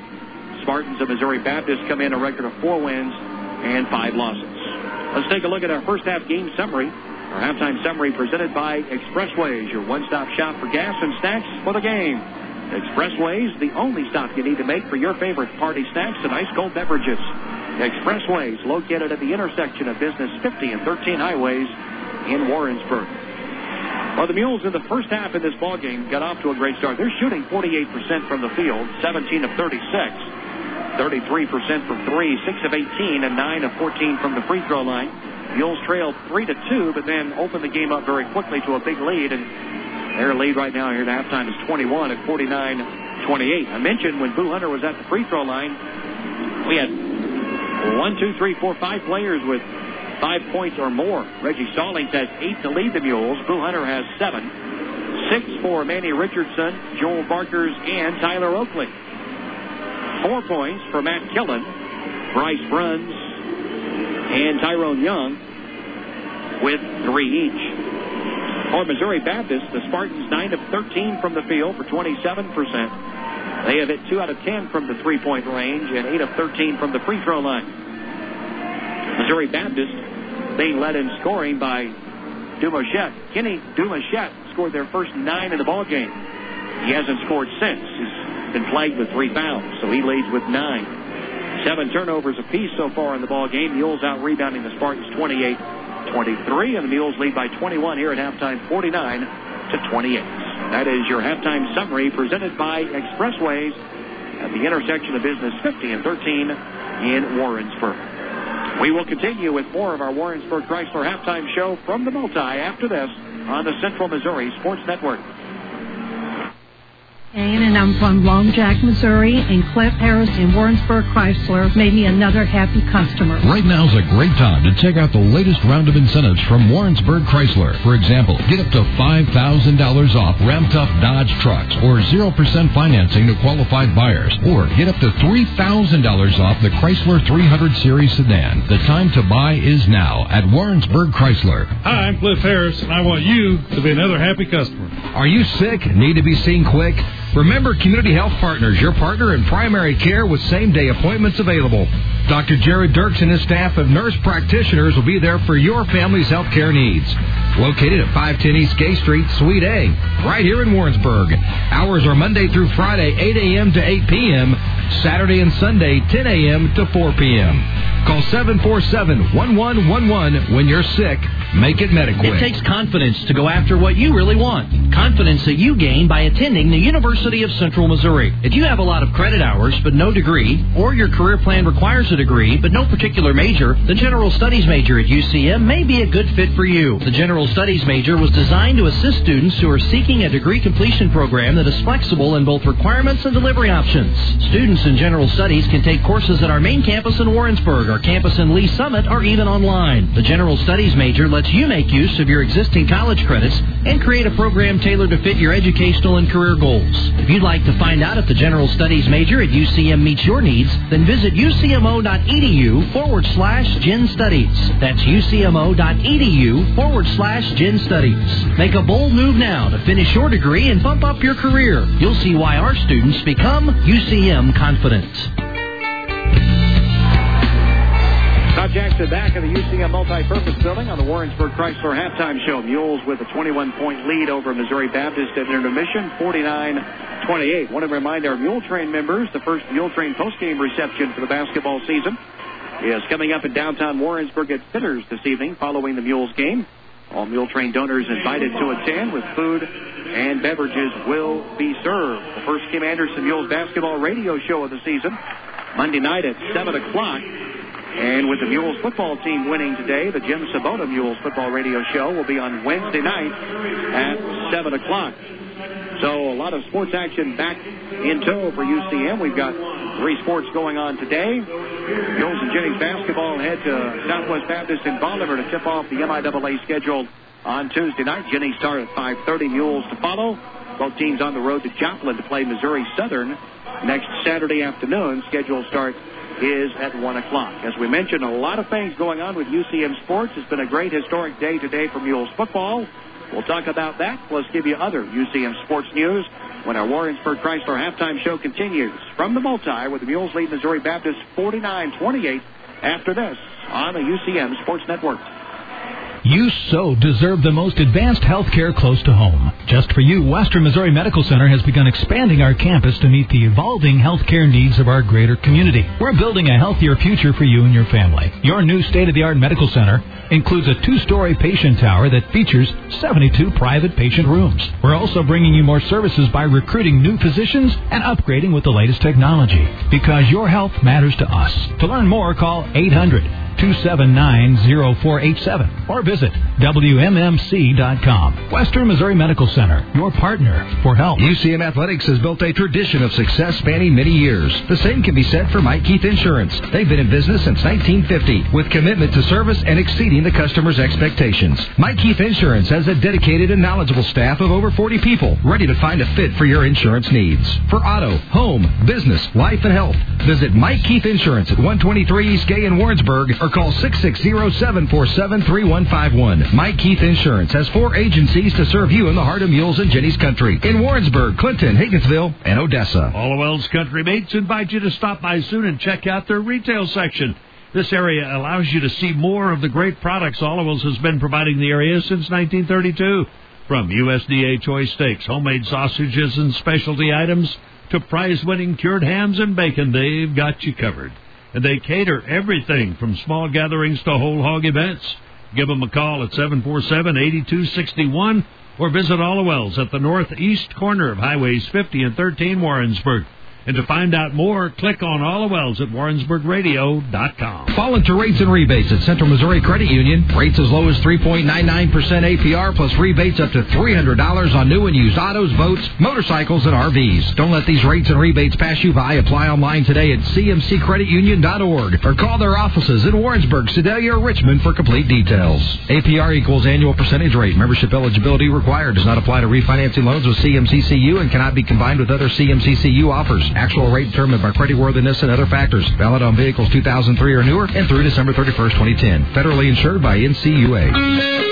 Spartans of Missouri Baptist come in a record of 4 wins and 5 losses. Let's take a look at our first half game summary. Our halftime summary presented by Expressways, your one-stop shop for gas and snacks for the game. Expressways, the only stop you need to make for your favorite party snacks and ice cold beverages. Expressways, located at the intersection of Business 50 and 13 highways in Warrensburg. Well, the Mules in the first half of this ball game got off to a great start. They're shooting 48% from the field, 17 of 36, 33% from three, 6 of 18, and 9 of 14 from the free throw line. Mules trailed 3 to 2, but then opened the game up very quickly to a big lead and their lead right now here at halftime is 21 at 49-28. I mentioned when Boo Hunter was at the free throw line, we had one, two, three, four, five players with five points or more. Reggie Stallings has eight to lead the Mules. Boo Hunter has seven. Six for Manny Richardson, Joel Barkers, and Tyler Oakley. Four points for Matt Killen, Bryce Bruns, and Tyrone Young with three each. For Missouri Baptist, the Spartans 9 of 13 from the field for 27%. They have hit 2 out of 10 from the three-point range and 8 of 13 from the free throw line. Missouri Baptist being led in scoring by Dumachette. Kenny Dumachette scored their first nine in the ball game. He hasn't scored since. He's been plagued with three fouls, so he leads with nine. Seven turnovers apiece so far in the ball game. Mules out rebounding the Spartans 28 23, and the Mules lead by 21 here at halftime, 49 to 28. That is your halftime summary presented by Expressways at the intersection of Business 50 and 13 in Warrensburg. We will continue with more of our Warrensburg Chrysler halftime show from the multi after this on the Central Missouri Sports Network. And I'm from Lone Jack, Missouri, and Cliff Harris in Warrensburg Chrysler made me another happy customer. Right now is a great time to check out the latest round of incentives from Warrensburg Chrysler. For example, get up to $5,000 off ramped up Dodge trucks or 0% financing to qualified buyers. Or get up to $3,000 off the Chrysler 300 Series sedan. The time to buy is now at Warrensburg Chrysler. Hi, I'm Cliff Harris, and I want you to be another happy customer. Are you sick? Need to be seen quick? Remember Community Health Partners, your partner in primary care with same day appointments available. Dr. Jared Dirks and his staff of nurse practitioners will be there for your family's health care needs. Located at 510 East Gay Street, Suite A, right here in Warrensburg. Hours are Monday through Friday, 8 a.m. to 8 p.m., Saturday and Sunday, 10 a.m. to 4 p.m. Call 747-1111 when you're sick. Make it Mediquick. It takes confidence to go after what you really want. Confidence that you gain by attending the University of Central Missouri. If you have a lot of credit hours but no degree, or your career plan requires a degree but no particular major, the General Studies major at UCM may be a good fit for you. The General Studies major was designed to assist students who are seeking a degree completion program that is flexible in both requirements and delivery options. Students in General Studies can take courses at our main campus in Warrensburg, our campus in Lee's Summit, or even online. The General Studies major lets you make use of your existing college credits and create a program tailored to fit your educational and career goals. If you'd like to find out if the General Studies major at UCM meets your needs, then visit ucmo.edu forward slash Gen Studies. That's ucmo.edu forward slash Gen Studies. Make a bold move now to finish your degree and bump up your career. You'll see why our students become UCM confident. Todd Jackson back in the UCM multi-purpose building on the Warrensburg Chrysler halftime show. Mules with a 21-point lead over Missouri Baptist at intermission, 49-28. Want to remind our Mule Train members the first Mule Train postgame reception for the basketball season is coming up in downtown Warrensburg at Fitters this evening following the Mules game. All Mule Train donors invited to attend with food and beverages will be served. The first Kim Anderson Mules basketball radio show of the season, Monday night at 7 o'clock. And with the Mules football team winning today, the Jim Sabota Mules football radio show will be on Wednesday night at 7 o'clock. So a lot of sports action back in tow for UCM. We've got three sports going on today. Mules and Jennies basketball head to Southwest Baptist in Bolivar to tip off the MIAA schedule on Tuesday night. Jennies start at 5.30, Mules to follow. Both teams on the road to Joplin to play Missouri Southern next Saturday afternoon. Schedule start is at 1 o'clock. As we mentioned, a lot of things going on with UCM Sports. It's been a great historic day today for Mules football. We'll talk about that, plus give you other UCM sports news when our Warrensburg Chrysler halftime show continues. From the multi, with the Mules lead Missouri Baptist 49-28 after this on the UCM Sports Network. You so deserve the most advanced health care close to home. Just for you, Western Missouri Medical Center has begun expanding our campus to meet the evolving health care needs of our greater community. We're building a healthier future for you and your family. Your new state-of-the-art medical center includes a two-story patient tower that features 72 private patient rooms. We're also bringing you more services by recruiting new physicians and upgrading with the latest technology. Because your health matters to us. To learn more, call 800 279 0487 or visit WMMC.com. Western Missouri Medical Center, your partner for health. UCM Athletics has built a tradition of success spanning many years. The same can be said for Mike Keith Insurance. They've been in business since 1950 with commitment to service and exceeding the customer's expectations. Mike Keith Insurance has a dedicated and knowledgeable staff of over 40 people ready to find a fit for your insurance needs. For auto, home, business, life, and health, visit Mike Keith Insurance at 123 East Gay in Warrensburg or call 660-747-3151. Mike Keith Insurance has four agencies to serve you in the heart of Mules and Jennies country in Warrensburg, Clinton, Higginsville, and Odessa. all Alewel's Country Meats invite you to stop by soon and check out their retail section. This area allows you to see more of the great products Alewel's has been providing the area since 1932. From USDA choice steaks, homemade sausages, and specialty items to prize-winning cured hams and bacon, they've got you covered. And they cater everything from small gatherings to whole hog events. Give them a call at 747-8261 or visit Alewels at the northeast corner of Highways 50 and 13 Warrensburg. And to find out more, click on Alewels at warrensburgradio.com. Fall into rates and rebates at Central Missouri Credit Union. Rates as low as 3.99% APR plus rebates up to $300 on new and used autos, boats, motorcycles, and RVs. Don't let these rates and rebates pass you by. Apply online today at cmccreditunion.org or call their offices in Warrensburg, Sedalia, or Richmond for complete details. APR equals annual percentage rate. Membership eligibility required. Does not apply to refinancing loans with CMCCU and cannot be combined with other CMCCU offers. Actual rate determined by creditworthiness and other factors. Valid on vehicles 2003 or newer and through December 31st, 2010. Federally insured by NCUA.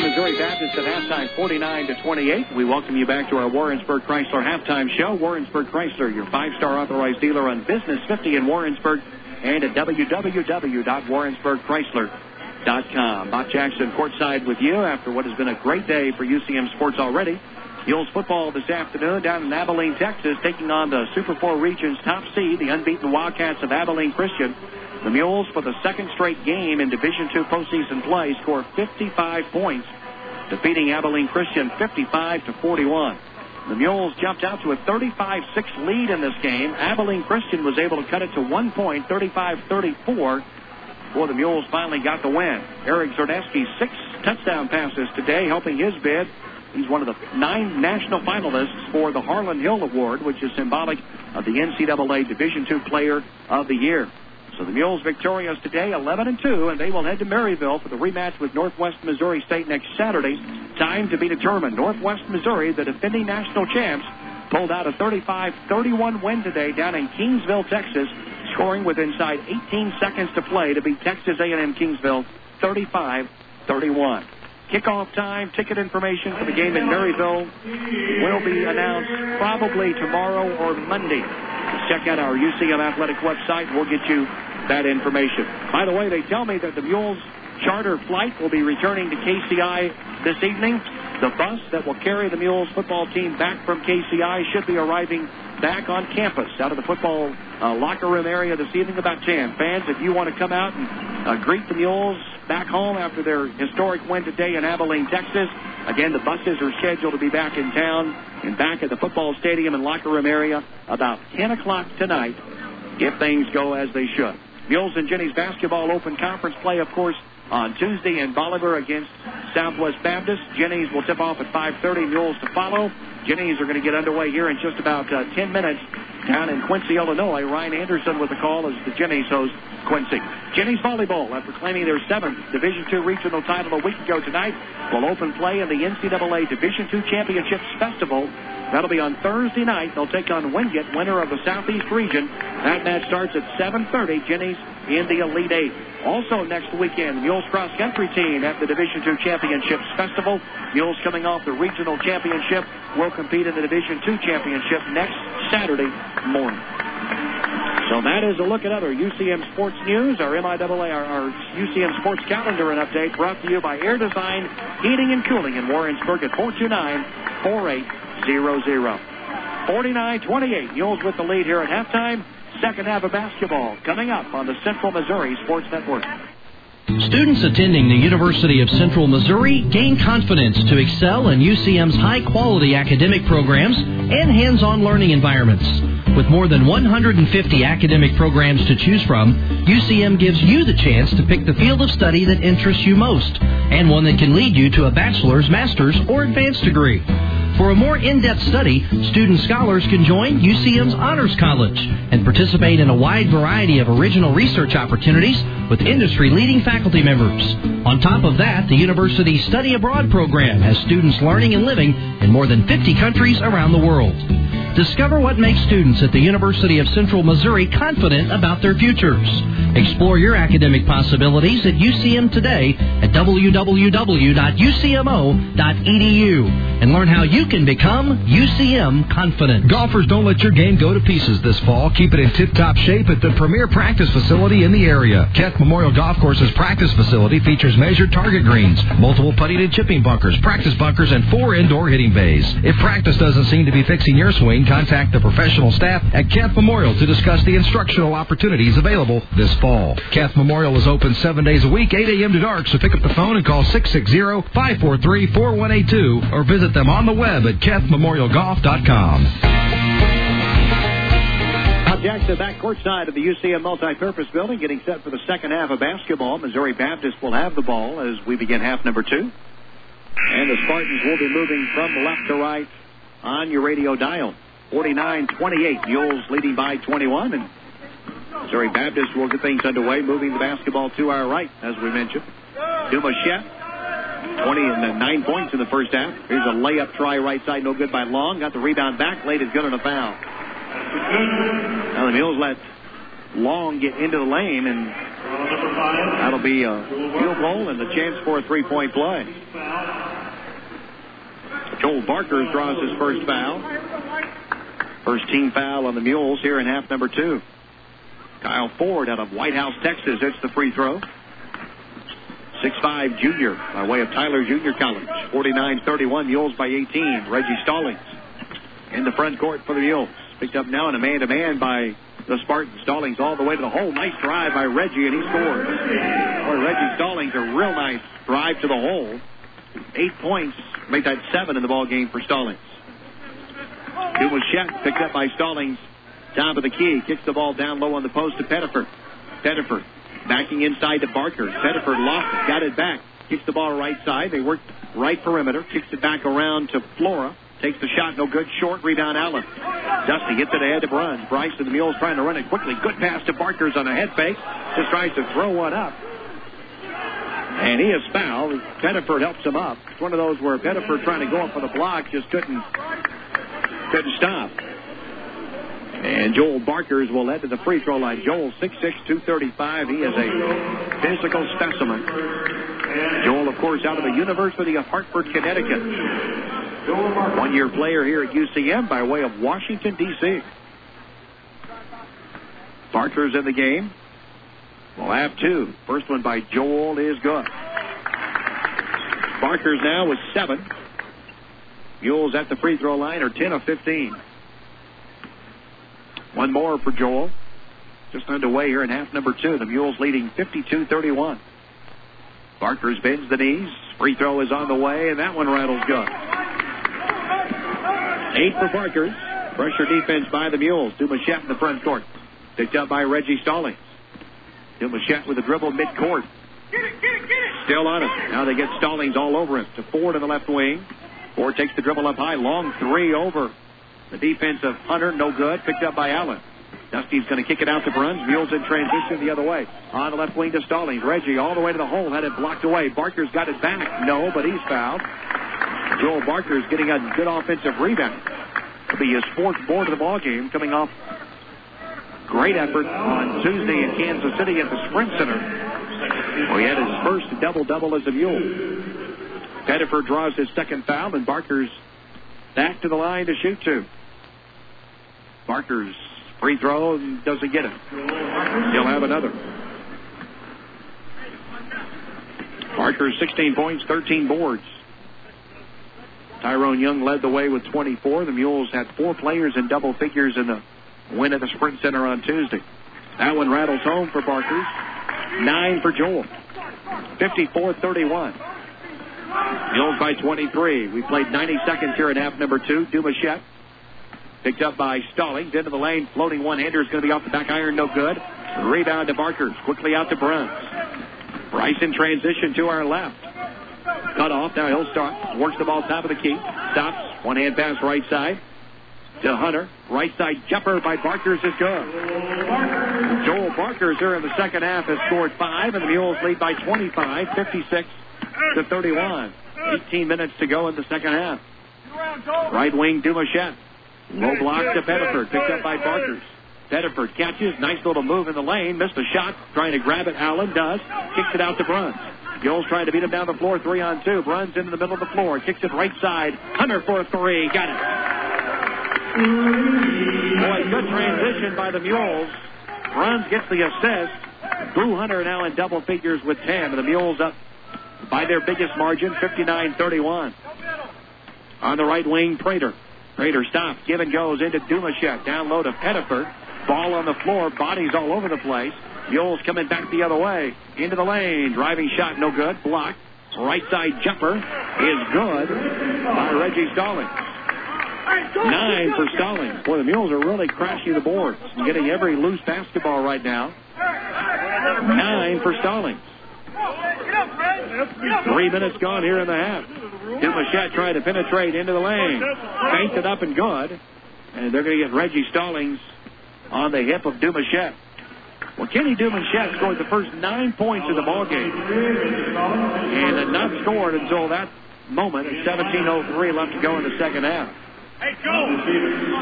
Missouri Baptist at halftime 49 to 28. We welcome you back to our Warrensburg Chrysler halftime show. Warrensburg Chrysler, your five-star authorized dealer on Business 50 in Warrensburg and at www.warrensburgchrysler.com. Bob Jackson courtside with you after what has been a great day for UCM sports already. Mules football this afternoon down in Abilene, Texas, taking on the Super 4 region's top seed, the unbeaten Wildcats of Abilene Christian. The Mules, for the second straight game in Division II postseason play, score 55 points, defeating Abilene Christian 55 to 41. The Mules jumped out to a 35-6 lead in this game. Abilene Christian was able to cut it to one point, 35-34. Before the Mules finally got the win. Eric Czerniewski, six touchdown passes today, helping his bid He's one of the nine national finalists for the Harlon Hill Award, which is symbolic of the NCAA Division II Player of the Year. So the Mules victorious today, 11 and 2, and they will head to Maryville for the rematch with Northwest Missouri State next Saturday. Time to be determined. Northwest Missouri, the defending national champs, pulled out a 35-31 win today down in Kingsville, Texas, scoring with inside 18 seconds to play to beat Texas A&M Kingsville 35-31. Kickoff time, ticket information for the game in Maryville will be announced probably tomorrow or Monday. Check out our UCM Athletic website. We'll get you that information. By the way, they tell me that the Mules charter flight will be returning to KCI this evening. The bus that will carry the Mules football team back from KCI should be arriving back on campus out of the football uh, locker room area this evening about 10. Fans, if you want to come out and uh, greet the Mules back home after their historic win today in Abilene, Texas, again, the buses are scheduled to be back in town and back at the football stadium and locker room area about 10 o'clock tonight if things go as they should. Mules and Jennies basketball open conference play, of course, on Tuesday in Bolivar against Southwest Baptist. Jennies will tip off at 5.30, Mules to follow. Jennies are going to get underway here in just about uh, 10 minutes down in Quincy, Illinois. Ryan Anderson with the call as the Jennies host Quincy. Jennies volleyball, uh, after claiming their seventh Division II regional title a week ago tonight, will open play in the NCAA Division II Championships Festival. That'll be on Thursday night. They'll take on Wingate, winner of the Southeast region. That match starts at 7.30. Jennies in the Elite Eight. Also next weekend, Mules cross country team at the Division II Championships Festival. Mules coming off the regional championship will compete in the Division II championship next Saturday morning. So that is a look at other UCM sports news, our MIAA, our, our UCM sports calendar and update brought to you by Air Design Heating and Cooling in Warrensburg at 429-4800. 49-28, Mules with the lead here at halftime. Second half of basketball coming up on the Central Missouri Sports Network. Students attending the University of Central Missouri gain confidence to excel in UCM's high quality academic programs and hands on learning environments. With more than 150 academic programs to choose from, UCM gives you the chance to pick the field of study that interests you most and one that can lead you to a bachelor's, master's, or advanced degree. For a more in-depth study, student scholars can join UCM's Honors College and participate in a wide variety of original research opportunities with industry-leading faculty members. On top of that, the university's Study Abroad program has students learning and living in more than 50 countries around the world. Discover what makes students at the University of Central Missouri confident about their futures. Explore your academic possibilities at UCM today at www.ucmo.edu. and learn how you can become UCM confident. Golfers, don't let your game go to pieces this fall. Keep it in tip-top shape at the premier practice facility in the area. Keth Memorial Golf Course's practice facility features measured target greens, multiple putting and chipping bunkers, practice bunkers, and four indoor hitting bays. If practice doesn't seem to be fixing your swing, contact the professional staff at Keth Memorial to discuss the instructional opportunities available this fall. Keth Memorial is open seven days a week, 8 a.m. to dark, so pick up the phone and call 660-543-4182 or visit them on the web at KethMemorialGolf.com. Jackson back courtside of the UCM multi-purpose building, getting set for the second half of basketball. Missouri Baptist will have the ball as we begin half number two. And the Spartans will be moving from left to right on your radio dial. 49-28, Mules leading by 21, and Missouri Baptist will get things underway, moving the basketball to our right, as we mentioned. Dumachet, 20 and 9 points in the first half. Here's a layup try right side, no good by Long. Got the rebound back, laid is good on a foul. Now the Mules let Long get into the lane, and that'll be a field goal and a chance for a three-point play. Joel Barker draws his first foul. First team foul on the Mules here in half number two. Kyle Ford out of White House, Texas. It's the free throw. 6'5 junior by way of Tyler Junior College. 49-31, Mules by 18. Reggie Stallings in the front court for the Mules. Picked up now in a man-to-man by the Spartans. Stallings all the way to the hole. Nice drive by Reggie, and he scores. Boy, Reggie Stallings, a real nice drive to the hole. Eight points, make that seven in the ball game for Stallings. Dumachet picked up by Stallings. Top of the key. Kicks the ball down low on the post to Pettiford. Pettiford backing inside to Barker. Pettiford lost it. Got it back. Kicks the ball right side. They work right perimeter. Kicks it back around to Flora. Takes the shot. No good. Short rebound Allen. Dusty gets it ahead to Bruns. Bryce and the Mules trying to run it quickly. Good pass to Barkers on a head fake. Just tries to throw one up. And he is fouled. Pettiford helps him up. It's one of those where Pettiford trying to go up for the block just couldn't couldn't stop. And Joel Barkers will head to the free throw line. Joel, 6'6", 235. He is a physical specimen. Joel, of course, out of the University of Hartford, Connecticut. One-year player here at UCM by way of Washington, D.C. Barker's in the game. We'll have two. First one by Joel is good. Barker's now with seven. Mules at the free throw line are 10 of 15. One more for Joel. Just underway here in half number two. The Mules leading 52-31. Barker's bends the knees. Free throw is on the way, and that one rattles good. Eight for Barker's. Pressure defense by the Mules. Dumachet in the front court. Picked up by Reggie Stallings. Dumachet with a dribble midcourt. Still on it. Now they get Stallings all over him. To Ford in the left wing. Ford takes the dribble up high. Long three over the defense of Hunter, no good. Picked up by Allen. Dusty's going to kick it out to Bruns. Mules in transition the other way. On the left wing to Stallings. Reggie all the way to the hole. Had it blocked away. Barker's got it back. No, but he's fouled. Joel Barker's getting a good offensive rebound. It'll be his fourth board of the ball game coming off great effort on Tuesday in Kansas City at the Sprint Center. He had his first double-double as a mule. Pettiford draws his second foul, and Barker's back to the line to shoot two. Barker's free throw doesn't get it. He'll have another. Barker's 16 points, 13 boards. Tyrone Young led the way with 24. The Mules had four players in double figures in the win at the Sprint Center on Tuesday. That one rattles home for Barkers. Nine for Joel. 54-31. Mules by 23. We played 90 seconds here in half number two. Dumachet picked up by Stallings into the lane. Floating one-hander is going to be off the back iron. No good. Rebound to Barkers. Quickly out to Bruns. Bryce in transition to our left. Cut off. Now he'll start. Works the ball top of the key. Stops. One hand pass right side to Hunter. Right side jumper by Barkers is good. Joel Barkers here in the second half has scored five, and the Mules lead by 25, 56 to 31. 18 minutes to go in the second half. Right wing Dumachet. Low block to Pettiford. Picked up by Barkers. Pettiford catches. Nice little move in the lane. Missed a shot. Trying to grab it. Allen does. Kicks it out to Bruns. Mules trying to beat him down the floor, three on two. Bruns into the middle of the floor, kicks it right side. Hunter for a three, got it. Boy, good transition by the Mules. Bruns gets the assist. Boo Hunter now in double figures with 10, and the Mules up by their biggest margin, 59-31. On the right wing, Prater. Prater stops, give and goes into Dumachet. Down low to Pettiford. Ball on the floor, bodies all over the place. Mules coming back the other way. Into the lane. Driving shot, no good. Blocked. Right side jumper is good by Reggie Stallings. Nine for Stallings. Boy, the Mules are really crashing the boards and getting every loose basketball right now. Nine for Stallings. Three minutes gone here in the half. Dumachet trying to penetrate into the lane. Fainted up and good. And they're going to get Reggie Stallings on the hip of Dumachet. Well, Kenny Dumachet scored the first nine points of the ball game, and had not scored until that moment. 17:03 left to go in the second half.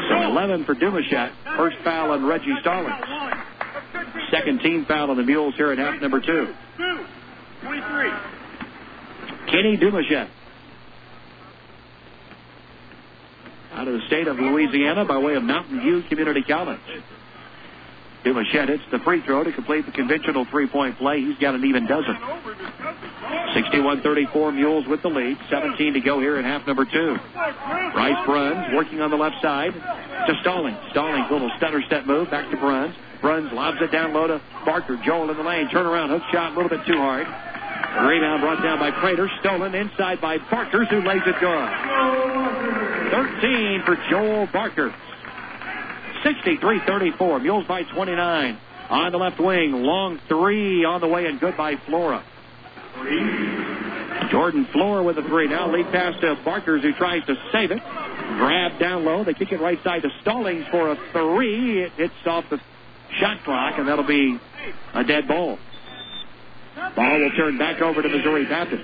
So 11 for Dumachet. First foul on Reggie Stallings. Second team foul on the Mules here at half number two. Kenny Dumachet. Out of the state of Louisiana by way of Mountain View Community College. Dumachet hits the free throw to complete the conventional three-point play. He's got an even dozen. 61-34 Mules with the lead. 17 to go here in half number two. Bryce Bruns working on the left side to Stallings. Stallings little stutter step move back to Bruns. Bruns lobs it down low to Barker. Joel in the lane. Turn around. hook shot a little bit too hard. Rebound brought down by Prater. Stolen inside by Barkers who lays it good. 13 for Joel Barker. 63-34. Mules by 29. On the left wing, long three on the way and good by Flora. Jordan Flora with a three. Now lead pass to Barkers who tries to save it. Grab down low. They kick it right side to Stallings for a three. It hits off the shot clock and that'll be a dead ball. Ball will turn back over to Missouri Baptist.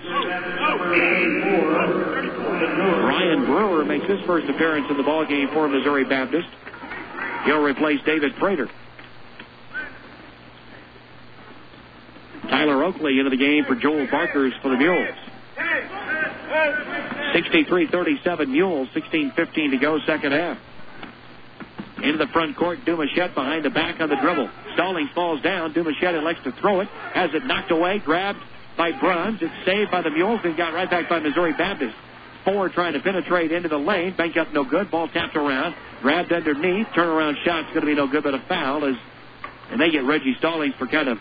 Ryan Brewer makes his first appearance in the ball game for Missouri Baptist. He'll replace David Prater. Tyler Oakley into the game for Joel Barkers for the Mules. 63-37 Mules, 16-15 to go second half. Into the front court, Dumachet behind the back on the dribble. Stallings falls down. Dumachet elects to throw it. Has it knocked away, grabbed by Bruns. It's saved by the Mules and got right back by Missouri Baptist. Four trying to penetrate into the lane. Bank up no good. Ball tapped around. Grabbed underneath. Turnaround shot's going to be no good, but a foul is, and they get Reggie Stallings for kind of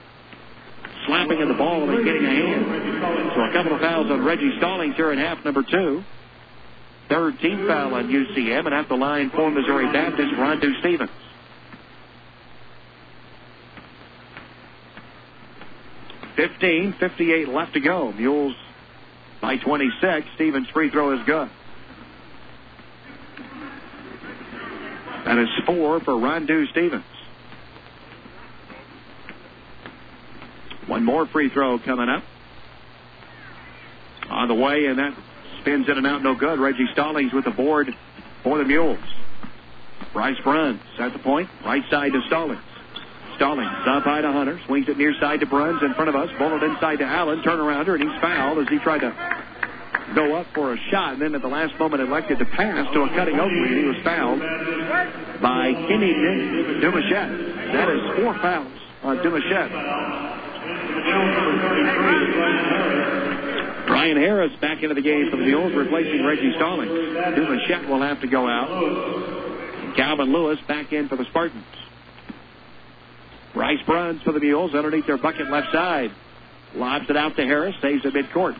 slapping at the ball and getting a hand. So a couple of fouls on Reggie Stallings here in half number two. Third team foul on UCM, and at the line for Missouri Baptist, Rondu Stevens. Fifteen, fifty-eight left to go. Mules by 26. Stevens' free throw is good. That is four for Rondu Stevens. One more free throw coming up. On the way, and that spins in and out, no good. Reggie Stallings with the board for the Mules. Bryce Bruns at the point, right side to Stallings. Stallings up high to Hunter, swings it near side to Bruns in front of us, bullet inside to Allen, turnarounder, and he's fouled as he tried to go up for a shot, and then at the last moment elected to pass to a cutting Oakley, and he was fouled by Kenny Dumachet. That is four fouls on Dumachet. Brian Harris back into the game for the Mules, replacing Reggie Stallings. Dumachet will have to go out. Calvin Lewis back in for the Spartans. Bryce Bruns for the Mules underneath their bucket left side. Lobs it out to Harris, saves it midcourt.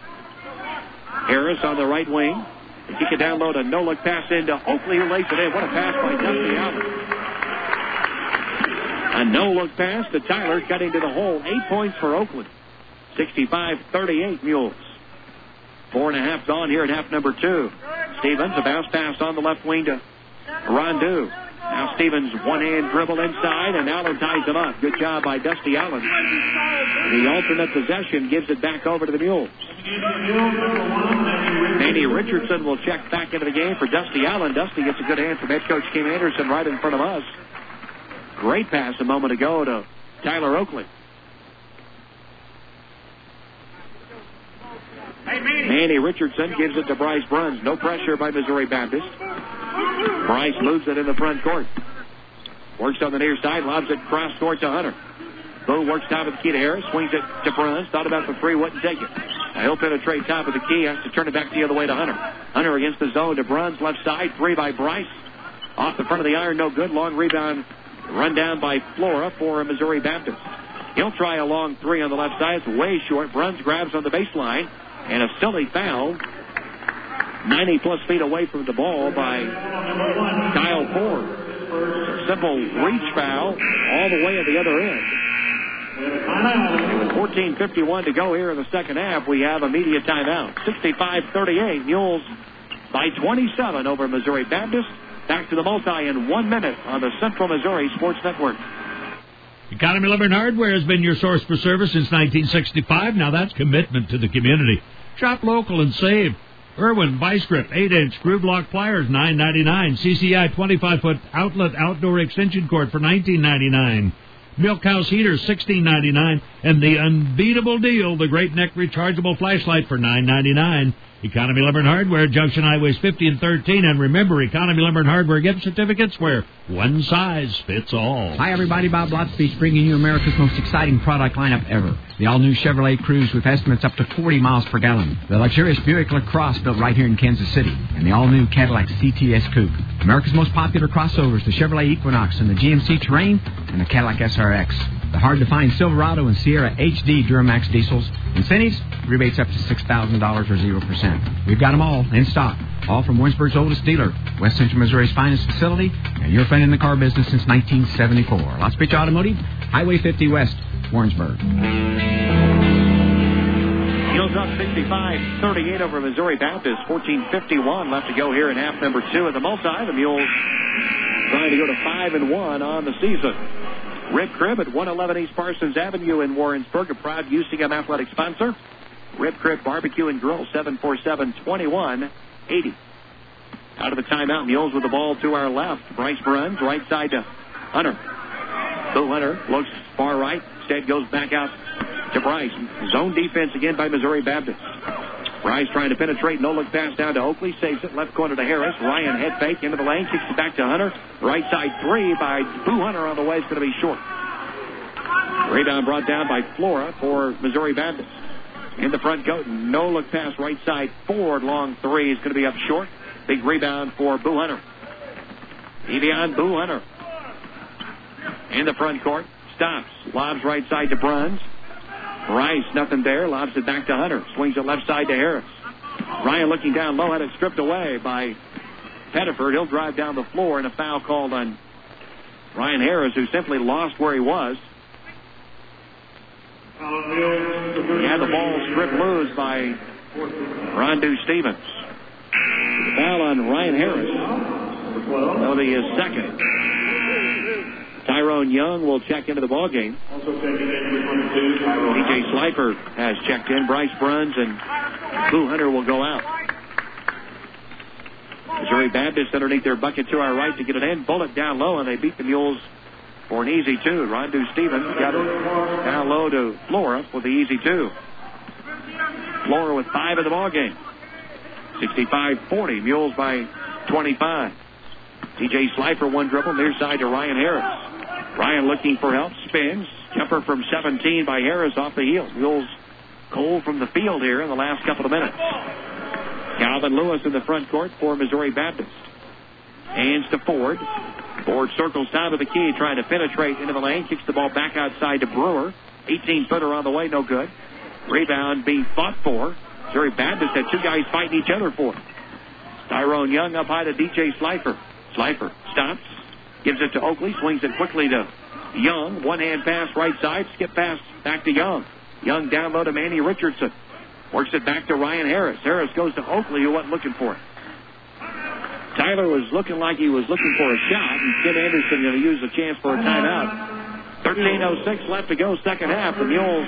Harris on the right wing. He can download a no look pass into Oakley who lays it in. What a pass by Dusty Allen. A no look pass to Tyler cutting to the hole. Eight points for Oakley. 65-38 Mules. Four and a half gone here at half number two. Stevens, a bounce pass on the left wing to Rondu. Now Stevens one hand dribble inside and Allen ties it up. Good job by Dusty Allen. The alternate possession gives it back over to the Mules. Manny Richardson will check back into the game for Dusty Allen. Dusty gets a good hand from head coach Kim Anderson right in front of us. Great pass a moment ago to Tyler Oakley. Manny Richardson gives it to Bryce Bruns. No pressure by Missouri Baptist. Bryce moves it in the front court. Works on the near side, lobs it cross court to Hunter. Boo works top of the key to Harris, swings it to Bruns. Thought about the three, wouldn't take it. Now he'll penetrate top of the key, has to turn it back the other way to Hunter. Hunter against the zone to Bruns, left side, three by Bryce. Off the front of the iron, no good. Long rebound, run down by Flora for Missouri Baptist. He'll try a long three on the left side. It's way short. Bruns grabs on the baseline, and a silly foul 90 plus feet away from the ball by Kyle Ford. Simple reach foul all the way at the other end. With 14.51 to go here in the second half, we have a media timeout. 65-38, Mules by 27 over Missouri Baptist. Back to the multi in one minute on the Central Missouri Sports Network. Economy and Hardware has been your source for service since 1965. Now that's commitment to the community. Shop local and save. Irwin Vise-Grip 8-inch groove lock pliers 9.99. CCI 25-foot outlet outdoor extension cord for 19.99. Milk House heater 16.99 and the unbeatable deal, the Great Neck rechargeable flashlight for 9.99. Economy Lumber and Hardware, Junction Highways 50 and 13. And remember, Economy Lumber and Hardware gift certificates where one size fits all. Hi, everybody. Bob Lotspeech bringing you America's most exciting product lineup ever. The all-new Chevrolet Cruze with estimates up to 40 miles per gallon. The luxurious Buick LaCrosse built right here in Kansas City. And the all-new Cadillac CTS Coupe. America's most popular crossovers, the Chevrolet Equinox and the GMC Terrain and the Cadillac SRX. The hard-to-find Silverado and Sierra HD Duramax diesels. Incentives, rebates up to $6,000 or 0%. We've got them all in stock. All from Warrensburg's oldest dealer, West Central Missouri's finest facility, and your friend in the car business since 1974. Lotspeech Automotive, Highway 50 West, Warrensburg. Heels up 65-38 over Missouri Baptist. 14:51 left to go here in half number two at the multi. The Mules trying to go to five and one on the season. Rib Crib at 111 East Parsons Avenue in Warrensburg, a proud UCM athletic sponsor. Rib Crib Barbecue and Grill, 747-2180. Out of the timeout, Mules with the ball to our left. Bryce Bruns, right side to Hunter. Bill Hunter looks far right. Instead goes back out to Bryce. Zone defense again by Missouri Baptist. Bryce trying to penetrate. No look pass down to Oakley. Saves it. Left corner to Harris. Ryan head fake into the lane. Kicks it back to Hunter. Right side three by Boo Hunter on the way. It's going to be short. Rebound brought down by Flora for Missouri Baptist. In the front court. No look pass right side forward. Long three is going to be up short. Big rebound for Boo Hunter. Davion Boo Hunter. In the front court. Stops. Lobs right side to Bruns. Bryce, nothing there. Lobs it back to Hunter. Swings it left side to Harris. Ryan looking down low, had it stripped away by Pettiford. He'll drive down the floor and a foul called on Ryan Harris, who simply lost where he was. He had the ball stripped loose by Rondu Stevens. Foul on Ryan Harris. That'll be his second. Tyrone Young will check into the ball game. DJ Slifer has checked in. Bryce Bruns and Boo Hunter will go out. Missouri Baptist underneath their bucket to our right to get it in. Bullet down low, and they beat the Mules for an easy two. Rondu Stevens got it down low to Flora for the easy two. Flora with five in the ball game. 65-40. Mules by 25. DJ Slifer one dribble near side to Ryan Harris. Ryan looking for help, spins. Jumper from 17 by Harris off the heel. Mules cold from the field here in the last couple of minutes. Calvin Lewis in the front court for Missouri Baptist. Hands to Ford. Ford circles down to the key, trying to penetrate into the lane. Kicks the ball back outside to Brewer. 18 footer on the way, no good. Rebound being fought for. Missouri Baptist had two guys fighting each other for it. Tyrone Young up high to DJ Slifer. Slifer stops, gives it to Oakley, swings it quickly to Young. One hand pass right side, skip pass back to Young. Young down low to Manny Richardson. Works it back to Ryan Harris. Harris goes to Oakley, who wasn't looking for it. Tyler was looking like he was looking for a shot, and Kim Anderson going to use the chance for a timeout. 13.06 left to go, second half. The Mules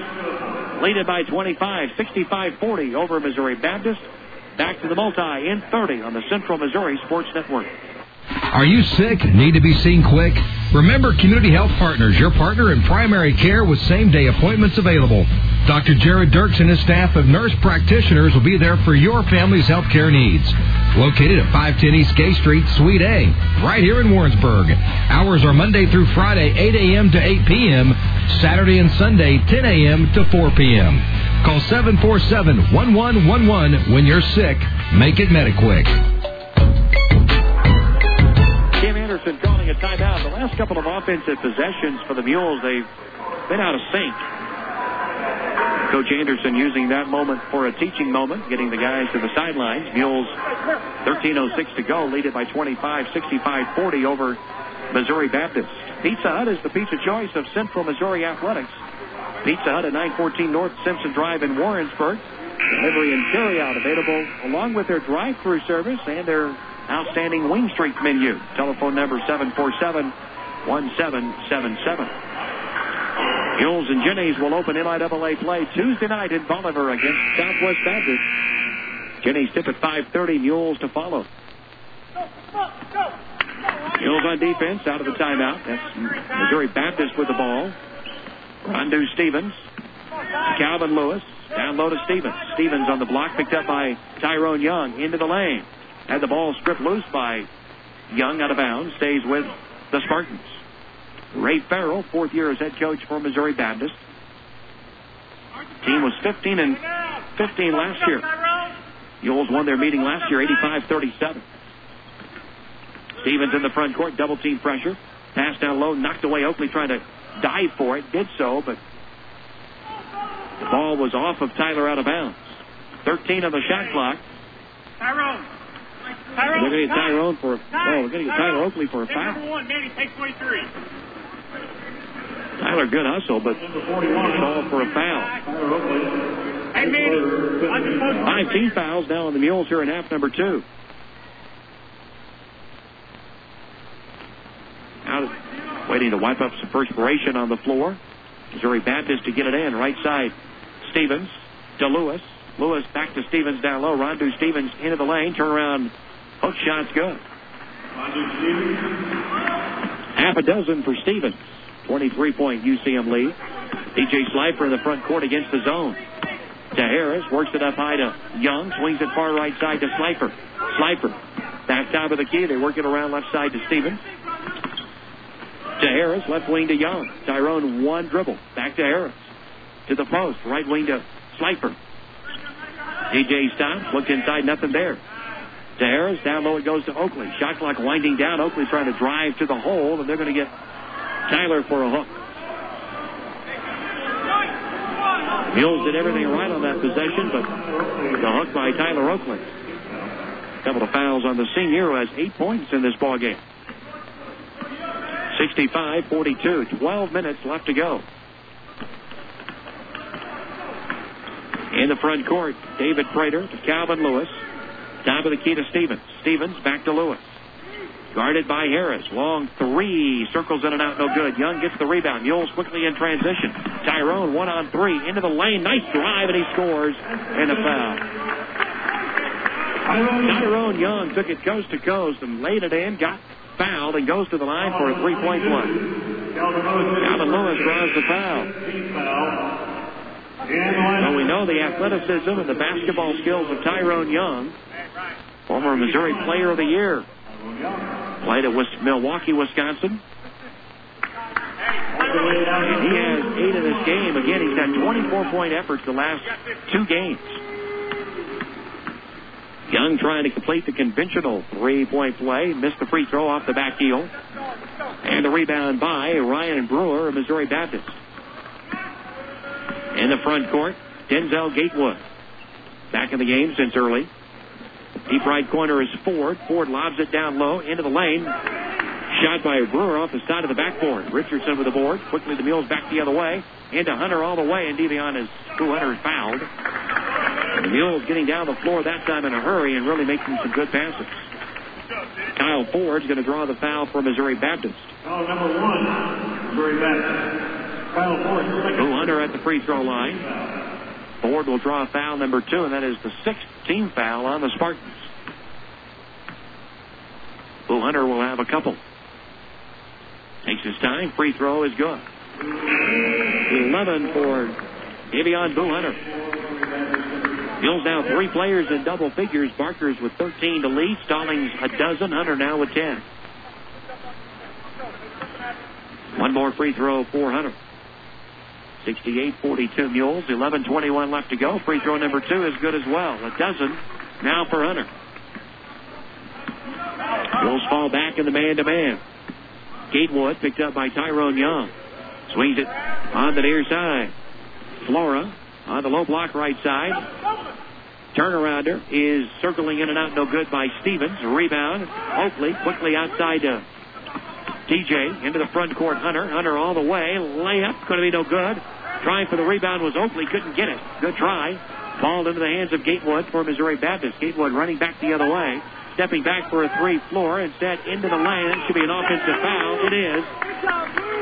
lead it by 25, 65-40 over Missouri Baptist. Back to the multi in 30 on the Central Missouri Sports Network. Are you sick? Need to be seen quick? Remember Community Health Partners, your partner in primary care with same day appointments available. Dr. Jared Dirks and his staff of nurse practitioners will be there for your family's health care needs. Located at 510 East Gay Street, Suite A, right here in Warrensburg. Hours are Monday through Friday, 8 a.m. to 8 p.m., Saturday and Sunday, 10 a.m. to 4 p.m. Call 747 1111 when you're sick. Make it Mediquick. Anderson calling a timeout. The last couple of offensive possessions for the Mules, they've been out of sync. Coach Anderson using that moment for a teaching moment, getting the guys to the sidelines. Mules 13.06 to go, lead it by 25, 65 40 over Missouri Baptist. Pizza Hut is the pizza choice of Central Missouri Athletics. Pizza Hut at 914 North Simpson Drive in Warrensburg. Delivery and carryout available along with their drive-through service and their outstanding WingStreet menu. Telephone number 747-1777. Mules and Jennies will open MIAA play Tuesday night in Bolivar against Southwest Baptist. Jennies tip at 5.30, Mules to follow. Mules on defense out of the timeout. That's Missouri Baptist with the ball. Rondu Stevens. Calvin Lewis. Down low to Stevens. Stevens on the block, picked up by Tyrone Young into the lane. Had the ball stripped loose by Young out of bounds. Stays with the Spartans. Ray Farrell, fourth year as head coach for Missouri Baptist. Team was 15 and 15 last year. Mules won their meeting last year, 85-37. Stevens in the front court, double team pressure. Pass down low, knocked away Oakley trying to dive for it. Did so, but the ball was off of Tyler out of bounds. 13 on the shot clock. Tyrone. Tyrone. We're going to get Tyrone for, a, oh, we're going to get Tyler Oakley for a foul. Number one, Manny, take 23. Tyler, good hustle, but call for a foul. Hey, Manny. Five team fouls now on the Mules here in half number two. Out of, waiting to wipe up some perspiration on the floor. Missouri Baptist to get it in. Right side, Stevens to Lewis. Lewis back to Stevens down low. Rondu Stevens into the lane. Turn around. Hook shot's good. Half a dozen for Stevens. 23 point UCM lead. DJ Slifer in the front court against the zone. To Harris, works it up high to Young, swings it far right side to Slifer. Slifer, back top of the key. They work it around left side to Stevens. To Harris, left wing to Young. Tyrone, one dribble. Back to Harris. To the post, right wing to Slifer. DJ stops, looks inside, nothing there. To down low it goes to Oakley. Shot clock winding down. Oakley trying to drive to the hole, and they're going to get Tyler for a hook. Mules did everything right on that possession, but the hook by Tyler Oakley. A Couple of fouls on the senior who has eight points in this ball game. 65-42, 12 minutes left to go. In the front court, David Prater to Calvin Lewis. Top of the key to Stevens. Stevens back to Lewis. Guarded by Harris. Long three. Circles in and out, no good. Young gets the rebound. Mules quickly in transition. Tyrone one on three. Into the lane. Nice drive, and he scores. And a foul. Tyrone Young took it coast to coast and laid it in. Got fouled and goes to the line for a three-point play. Calvin Lewis draws the foul. So we know the athleticism and the basketball skills of Tyrone Young, former Missouri Player of the Year. Played at West Milwaukee, Wisconsin. And he has eight in this game. Again, he's had 24 point efforts the last two games. Young trying to complete the conventional three point play. Missed the free throw off the back heel. And the rebound by Ryan Brewer of Missouri Baptist. In the front court, Denzel Gatewood. Back in the game since early. Deep right corner is Ford. Ford lobs it down low into the lane. Shot by Brewer off the side of the backboard. Richardson with the board. Quickly the Mules back the other way. Into Hunter all the way, and Davion is Boo Hunter is fouled. And the Mules getting down the floor that time in a hurry and really making some good passes. Kyle Ford's going to draw the foul for Missouri Baptist. Foul number one, Missouri Baptist. Kyle Ford. Boo Hunter at the free throw line. Ford will draw foul number two, and that is the sixth team foul on the Spartans. Boo Hunter will have a couple. Takes his time. Free throw is good. 11 for Davion Boo Hunter. Mules now three players in double figures. Barker's with 13 to lead. Stallings a dozen. Hunter now with 10. One more free throw for Hunter. 68-42 Mules. 11-21 left to go. Free throw number two is good as well. A dozen now for Hunter. Mules fall back in the man-to-man. Gatewood picked up by Tyrone Young. Swings it on the near side. Flora on the low block right side. Turnarounder is circling in and out, no good by Stevens. Rebound. Oakley quickly outside to TJ into the front court. Hunter. Hunter all the way. Layup. Going to be no good. Trying for the rebound was Oakley. Couldn't get it. Good try. Ball into the hands of Gatewood for Missouri Baptist. Gatewood running back the other way. Stepping back for a three floor. Instead into the lane. Should be an offensive foul. It is.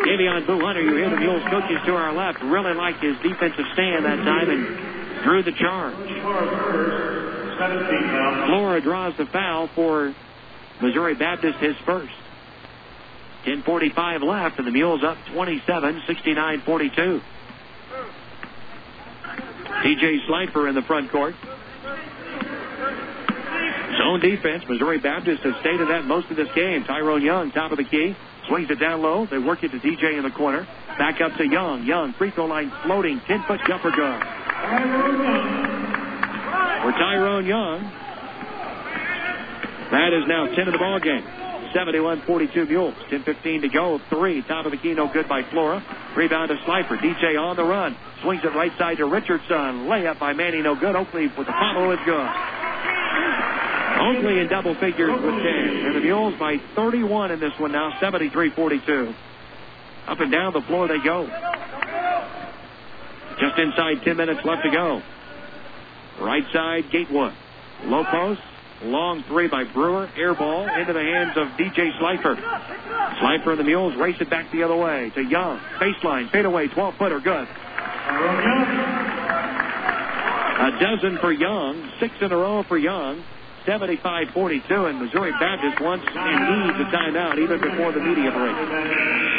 Davion Boo Hunter, you hear the Mules coaches to our left, really liked his defensive stand that time and drew the charge. Flora draws the foul for Missouri Baptist, his first. 10.45 left, and the Mules up 27, 69 42. DJ Slifer in the front court. Zone defense. Missouri Baptist has stayed in that most of this game. Tyrone Young, top of the key. Swings it down low. They work it to DJ in the corner. Back up to Young. Young, free throw line floating. 10 foot jumper good. For Tyrone Young. That is now 10 in the ball game. 71-42 Mules. 10-15 to go. Three. Top of the key. No good by Flora. Rebound to Slifer. DJ on the run. Swings it right side to Richardson. Layup by Manny. No good. Oakley with the follow is good. Oakley in double figures with 10. And the Mules by 31 in this one now, 73-42. Up and down the floor they go. Just inside 10 minutes left to go. Right side, Gatewood. Low post. Long three by Brewer. Air ball into the hands of DJ Slifer. Slifer and the Mules race it back the other way to Young. Baseline, fadeaway, 12 footer, good. A dozen for Young. Six in a row for Young. 75-42, and Missouri Baptist wants and needs a timeout even before the media break.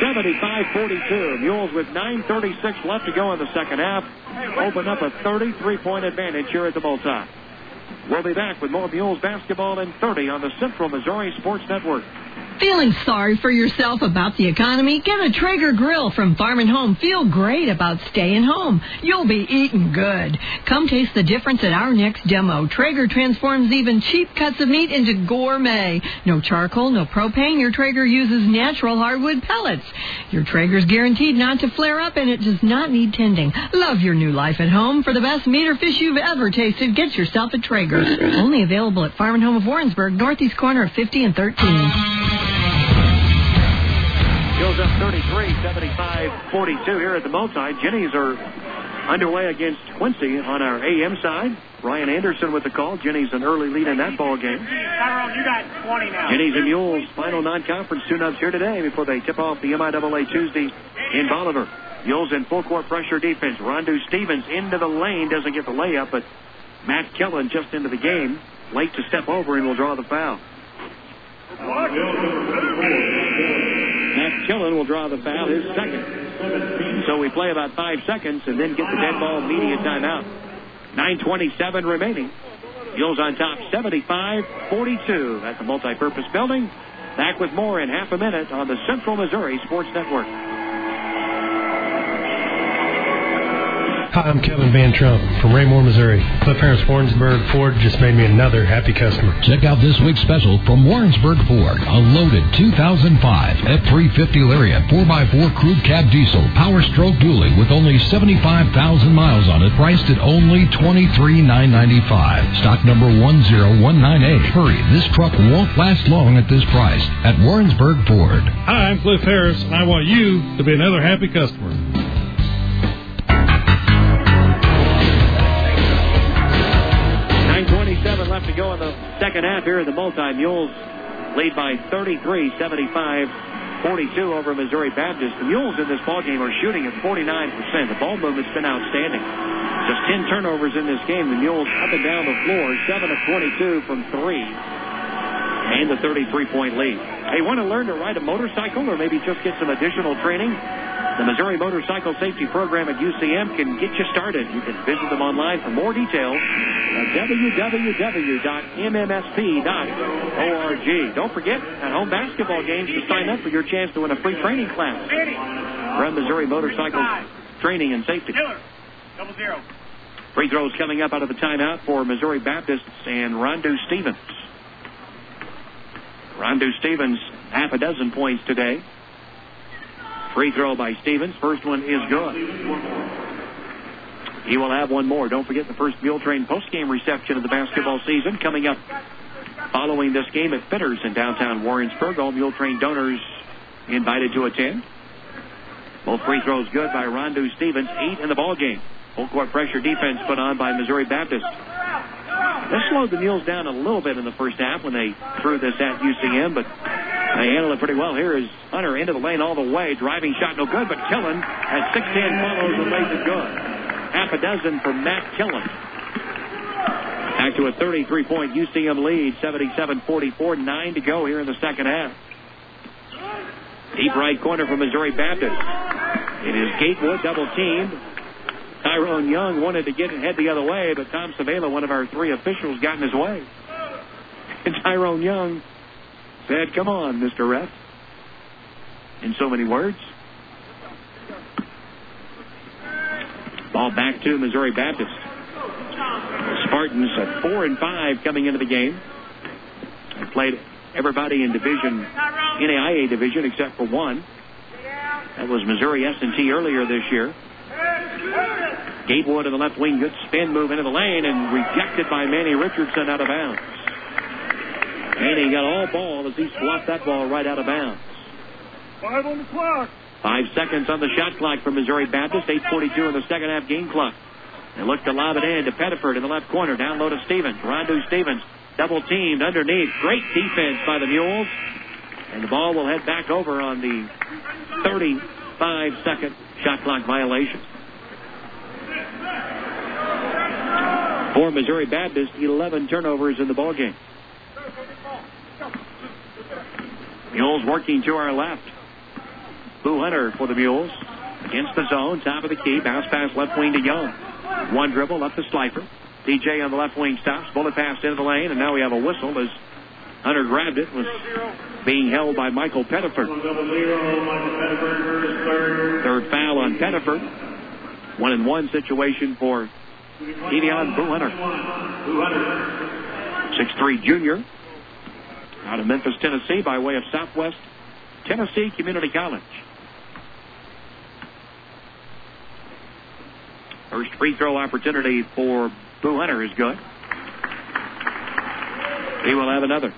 75-42. Mules with 9.36 left to go in the second half. Open up a 33-point advantage here at the multi. We'll be back with more Mules basketball in 30 on the Central Missouri Sports Network. Feeling sorry for yourself about the economy? Get a Traeger grill from Farm and Home. Feel great about staying home. You'll be eating good. Come taste the difference at our next demo. Traeger transforms even cheap cuts of meat into gourmet. No charcoal, no propane. Your Traeger uses natural hardwood pellets. Your Traeger's guaranteed not to flare up and it does not need tending. Love your new life at home. For the best meat or fish you've ever tasted, get yourself a Traeger. Only available at Farm and Home of Warrensburg, northeast corner of 50 and 13. Goes up 33, 75, 42 here at the multi. Jennies are underway against Quincy on our AM side. Ryan Anderson with the call. Jennies an early lead in that ball game. Tyrone, you got 20 now. Jennies and Mules final non-conference tune-ups here today before they tip off the MIAA Tuesday in Bolivar. Mules in full court pressure defense. Rondu Stevens into the lane doesn't get the layup, but Matt Killen just into the game, late to step over and will draw the foul. Matt Killen will draw the foul, his second. So we play about five seconds and then get the dead ball media timeout. 9.27 remaining. Mules on top 75-42 at the multipurpose building. Back with more in half a minute on the Central Missouri Sports Network. Hi, I'm Kevin Van Trump from Raymore, Missouri. Cliff Harris Warrensburg Ford just made me another happy customer. Check out this week's special from Warrensburg Ford. A loaded 2005 F350 Lariat 4x4 crew cab diesel power stroke dually with only 75,000 miles on it priced at only $23,995. Stock number 10198. Hurry, this truck won't last long at this price at Warrensburg Ford. Hi, I'm Cliff Harris, and I want you to be another happy customer. Left to go in the second half here the multi. Mules lead by 33, 75, 42 over Missouri Baptist. The Mules in this ball game are shooting at 49%. The ball movement's been outstanding. Just 10 turnovers in this game. The Mules up and down the floor, 7 of 22 from three, and the 33-point lead. Hey, want to learn to ride a motorcycle or maybe just get some additional training? The Missouri Motorcycle Safety Program at UCM can get you started. You can visit them online for more details at www.mmsp.org. Don't forget, at home basketball games to sign up for your chance to win a free training class from Missouri Motorcycle Training and Safety. Double zero. Free throws coming up out of the timeout for Missouri Baptists and Rondu Stevens. Rondu Stevens, half a dozen points today. Free throw by Stevens. First one is good. He will have one more. Don't forget the first Mule Train postgame reception of the basketball season coming up following this game at Fitters in downtown Warrensburg. All Mule Train donors invited to attend. Both free throws good by Rondu Stevens. Eight in the ball game. Full court pressure defense put on by Missouri Baptist. This slowed the Mules down a little bit in the first half when they threw this at UCM, but they handled it pretty well. Here is Hunter into the lane all the way. Driving shot no good, but Killen at 6'10 follows and lays it good. Half a dozen for Matt Killen. Back to a 33 point UCM lead, 77 44. Nine to go here in the second half. Deep right corner for Missouri Baptist. It is Gatewood double teamed. Tyrone Young wanted to get and head the other way, but Tom Savela, one of our three officials, got in his way. And Tyrone Young said, Come on, Mr. Ref. In so many words. Ball back to Missouri Baptist. Spartans at four and five coming into the game. They played everybody in division, NAIA division, except for one. That was Missouri S&T earlier this year. Gatewood in the left wing, good spin move into the lane and rejected by Manny Richardson out of bounds. Manny got all ball as he swapped that ball right out of bounds. Five on the clock. Five seconds on the shot clock for Missouri Baptist. 8.42 in the second half game clock. They look to lob it in to Pettiford in the left corner. Down low to Stevens. Rondu Stevens double teamed underneath. Great defense by the Mules. And the ball will head back over on the 35 second shot clock violation. For Missouri Baptist, 11 turnovers in the ball game. Mules working to our left. Boo Hunter for the Mules. Against the zone, top of the key. Bounce pass left wing to Young. One dribble up to Slifer. DJ on the left wing stops. Bullet pass into the lane, and now we have a whistle as Hunter grabbed it. Was being held by Michael Pettiford. Third foul on Pettiford. One and one situation for Boo Hunter. 6'3 junior out of Memphis, Tennessee, by way of Southwest Tennessee Community College. First free throw opportunity for Boo Hunter is good. He will have another.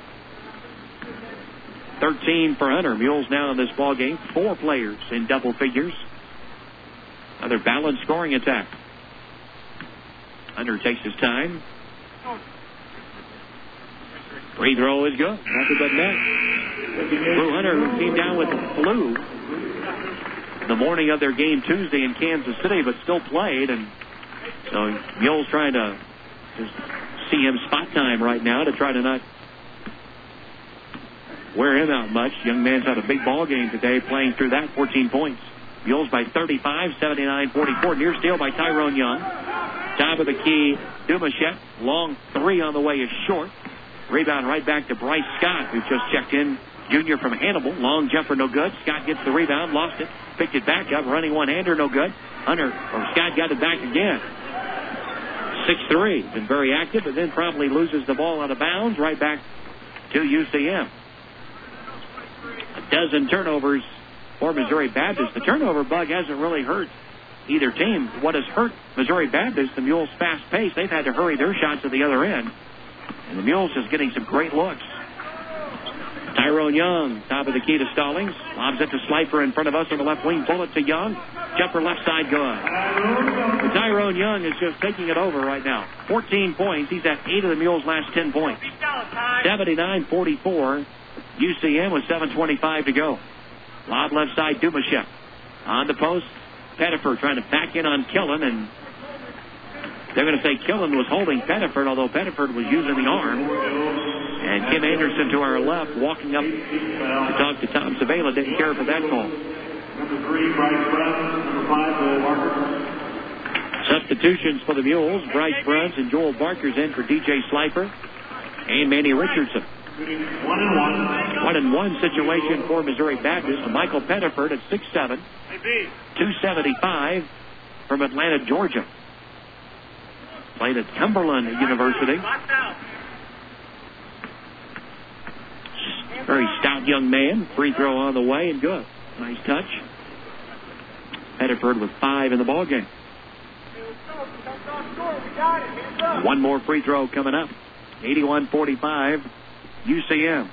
13 for Hunter. Mules now in this ball game. Four players in double figures. Another balanced scoring attack. Hunter takes his time. Free throw is good. Nothing but net. Boo Hunter, who came down with flu the morning of their game Tuesday in Kansas City, but still played. And so Mules trying to just see him spot time right now to try to not wear him out much. Young man's had a big ball game today, playing through that 14 points. Mules by 35, 79-44. Near steal by Tyrone Young. Top of the key, Dumachet. Long three on the way is short. Rebound right back to Bryce Scott, who just checked in. Junior from Hannibal. Long jumper, no good. Scott gets the rebound, lost it, picked it back up, running one-hander, no good. Hunter, or Scott got it back again. 6-3. Been very active, but then probably loses the ball out of bounds right back to UCM. A dozen turnovers for Missouri Baptist. The turnover bug hasn't really hurt either team. What has hurt Missouri Baptist, the Mules' fast pace, they've had to hurry their shots at the other end. And the Mules is getting some great looks. Tyrone Young, top of the key to Stallings. Lobs it to Slifer in front of us on the left wing. Bullet to Young. Jumper left side good. But Tyrone Young is just taking it over right now. 14 points. He's at eight of the Mules' last 10 points. 79-44. UCM with 7.25 to go. Lob left side, Dumachet. On the post, Pettiford trying to back in on Killen, and they're going to say Killen was holding Pettiford, although Pettiford was using the arm. And Kim Anderson to our left, walking up to talk to Tom Savela, didn't care for that call. Number three, Bryce. Number five, Joel Barker. Substitutions for the Mules. Bryce Bruns and Joel Barker's in for DJ Slifer and Manny Richardson. One and one. One and one situation for Missouri Baptist. Michael Pettiford at 6'7", 275 from Atlanta, Georgia. Played at Cumberland University. Very stout young man. Free throw on the way and good. Nice touch. Pettiford with five in the ball game. One more free throw coming up. 81-45, UCM.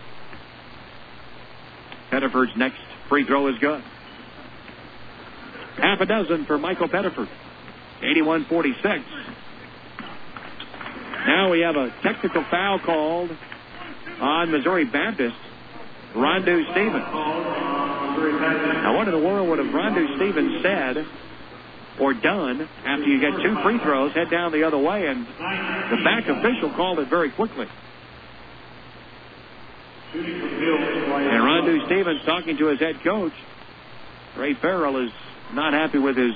Pettiford's next free throw is good. Half a dozen for Michael Pettiford. 81-46. Now we have a technical foul called on Missouri Baptist. Rondu Stevens. Now, what in the world would have Rondu Stevens said or done after you get two free throws, head down the other way, and the back official called it very quickly. And Rondu Stevens talking to his head coach. Ray Farrell is not happy with his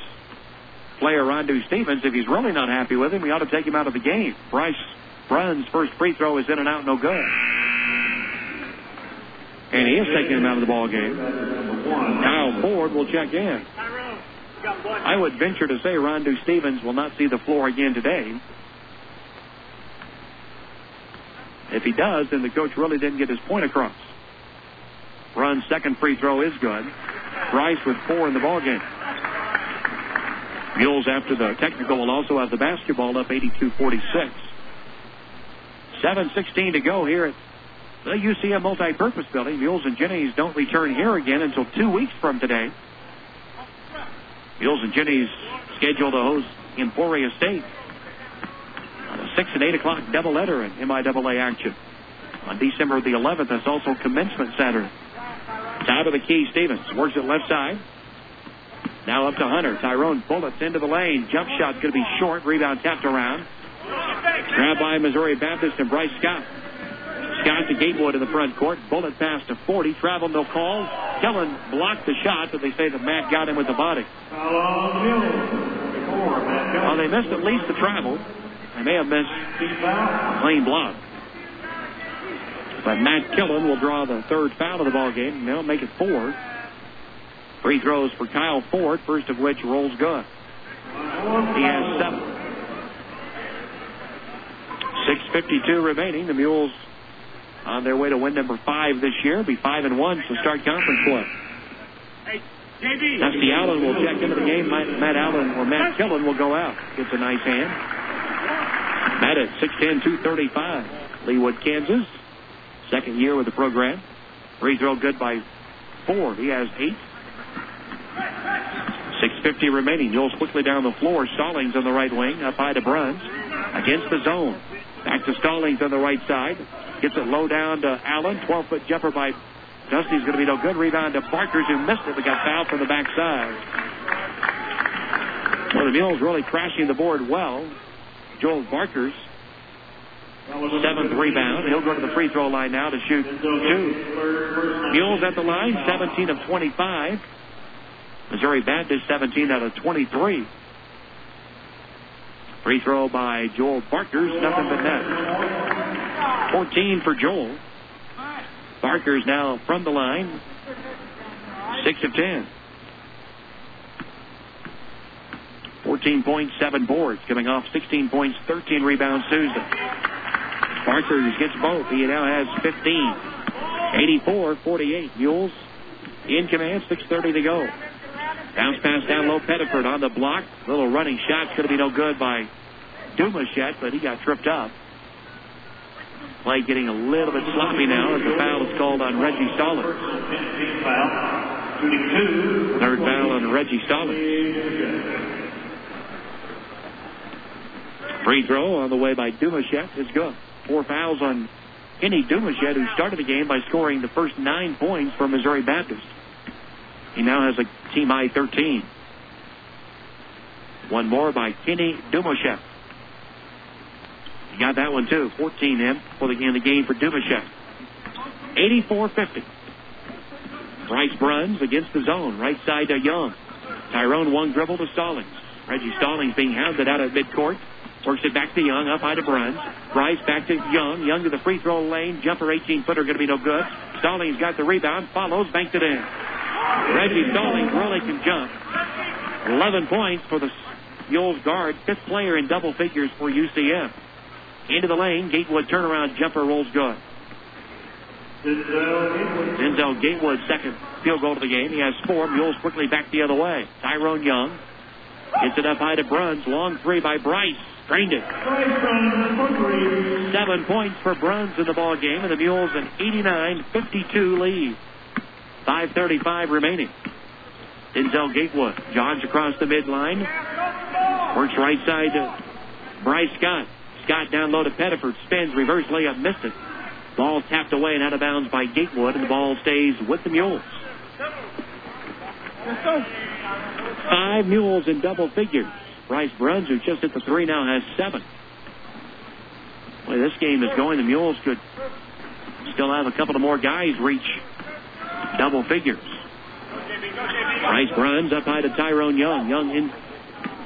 player Rondu Stevens. If he's really not happy with him, we ought to take him out of the game. Bryce Bruns' first free throw is in and out, no good. And he is taking him out of the ball game. Kyle Ford will check in. I would venture to say Rondu Stevens will not see the floor again today. If he does, then the coach really didn't get his point across. Bruns' second free throw is good. Bryce with four in the ball game. Mules after the technical will also have the basketball up 82-46. 7.16 to go here at the UCM multi-purpose building. Mules and Jennies don't return here again until two weeks from today. Mules and Jennies scheduled to host Emporia State 6 and 8 o'clock double doubleheader in MIAA action. On December the 11th, that's also commencement Saturday. Top of the key, Stevens works it left side. Now up to Hunter. Tyrone bullets into the lane. Jump shot's going to be short. Rebound tapped around. Grabbed by Missouri Baptist and Bryce Scott. Scott to Gatewood in the front court. Bullet pass to 40. Travel, no call. Killen blocked the shot, but they say that Matt got him with the body. Well, they missed at least the travel. They may have missed a clean block. But Matt Killen will draw the third foul of the ball game, and they'll make it four. Free throws for Kyle Ford, first of which rolls good. He has seven. 6.52 remaining. The Mules on their way to win number five this year. Be five and one to start conference play. Dusty Allen will check into the game. Matt, Matt Allen or Matt Killen will go out. Gets a nice hand. Matt at 6'10", 235. Leawood, Kansas. Second year with the program. Free throw good by Ford. He has eight. 6.50 remaining. Mules quickly down the floor. Stallings on the right wing. Up high to Bruns. Against the zone. Back to Stallings on the right side. Gets it low down to Allen. 12-foot jumper by Dusty's going to be no good. Rebound to Barkers who missed it but got fouled from the backside. Well, the Mules really crashing the board well. Joel Barkers, seventh rebound. He'll go to the free throw line now to shoot two. Mules at the line, 17 of 25. Missouri Baptist, 17 out of 23. Free throw by Joel Barkers, nothing but net. 14 for Joel. Barker's now from the line. 6 of 10. 14 points, 7 boards, coming off 16 points, 13 rebounds Tuesday. Barker gets both. He now has 15. 84-48. Mules in command, 6.30 to go. Bounce pass down low. Pettiford on the block. Little running shot's going to be no good by Dumachet, but he got tripped up. Play getting a little bit sloppy now as the foul is called on Reggie Stallings. Third foul on Reggie Stallings. Free throw on the way by Dumachet is good. Four fouls on Kenny Dumachet, who started the game by scoring the first nine points for Missouri Baptist. He now has a team high 13. One more by Kenny Dumachet. He got that one too. 14 in for the, in the game for Dumachet. 84-50. Bryce Bruns against the zone. Right side to Young. Tyrone one dribble to Stallings. Reggie Stallings being hounded out of midcourt. Works it back to Young, up high to Bruns. Bryce back to Young. Young to the free throw lane. Jumper 18 footer going to be no good. Stallings got the rebound. Follows, banked it in. Reggie Stallings really can jump. 11 points for the Mules guard. Fifth player in double figures for UCM. Into the lane. Gatewood turnaround jumper rolls good. Denzel Gatewood second field goal to the game. He has four. Mules quickly back the other way. Tyrone Young gets it up high to Bruns. Long three by Bryce. Seven points for Bruns in the ball game, and the Mules an 89-52 lead. 5:35 remaining. Denzel Gatewood jogs across the midline. Works right side to Bryce Scott. Scott down low to Pettiford. Spins, reverse layup, missed it. Ball tapped away and out of bounds by Gatewood, and the ball stays with the Mules. Five Mules in double figures. Bryce Bruns, who just hit the three, now has seven. Boy, this game is going. The Mules could still have a couple of more guys reach double figures. Bryce Bruns up high to Tyrone Young. Young in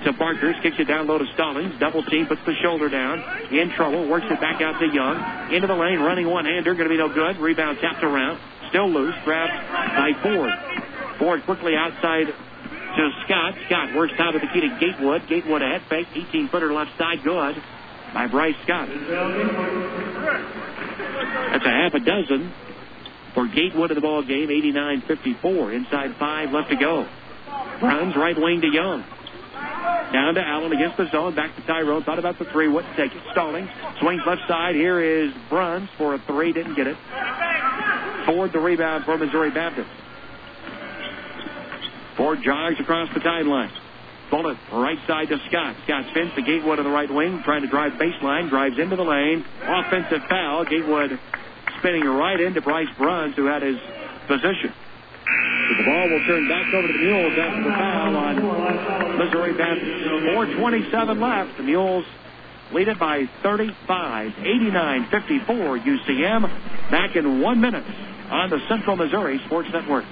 to Barkers, kicks it down low to Stallings. Double team, puts the shoulder down. In trouble, works it back out to Young. Into the lane, running one-hander, going to be no good. Rebound tapped around. Still loose, grabbed by Ford. Ford quickly outside to Scott. Scott works out of the key to Gatewood. Gatewood a head fake, 18-footer left side, good by Bryce Scott. That's a half a dozen for Gatewood in the ball game, 89-54. Inside five left to go. Bruns right wing to Young. Down to Allen against the zone. Back to Tyrone. Thought about the three. Wouldn't take it. Stallings. Swings left side. Here is Bruns for a three. Didn't get it. Ford the rebound for Missouri Baptist. Ford jogs across the timeline. Bullet right side to Scott. Scott spins to Gatewood on the right wing, trying to drive baseline, drives into the lane. Offensive foul. Gatewood spinning right into Bryce Bruns, who had his position. The ball will turn back over to the Mules after the foul on Missouri Baptist. 4.27 left. The Mules lead it by 35, 89-54. UCM back in one minute on the Central Missouri Sports Network.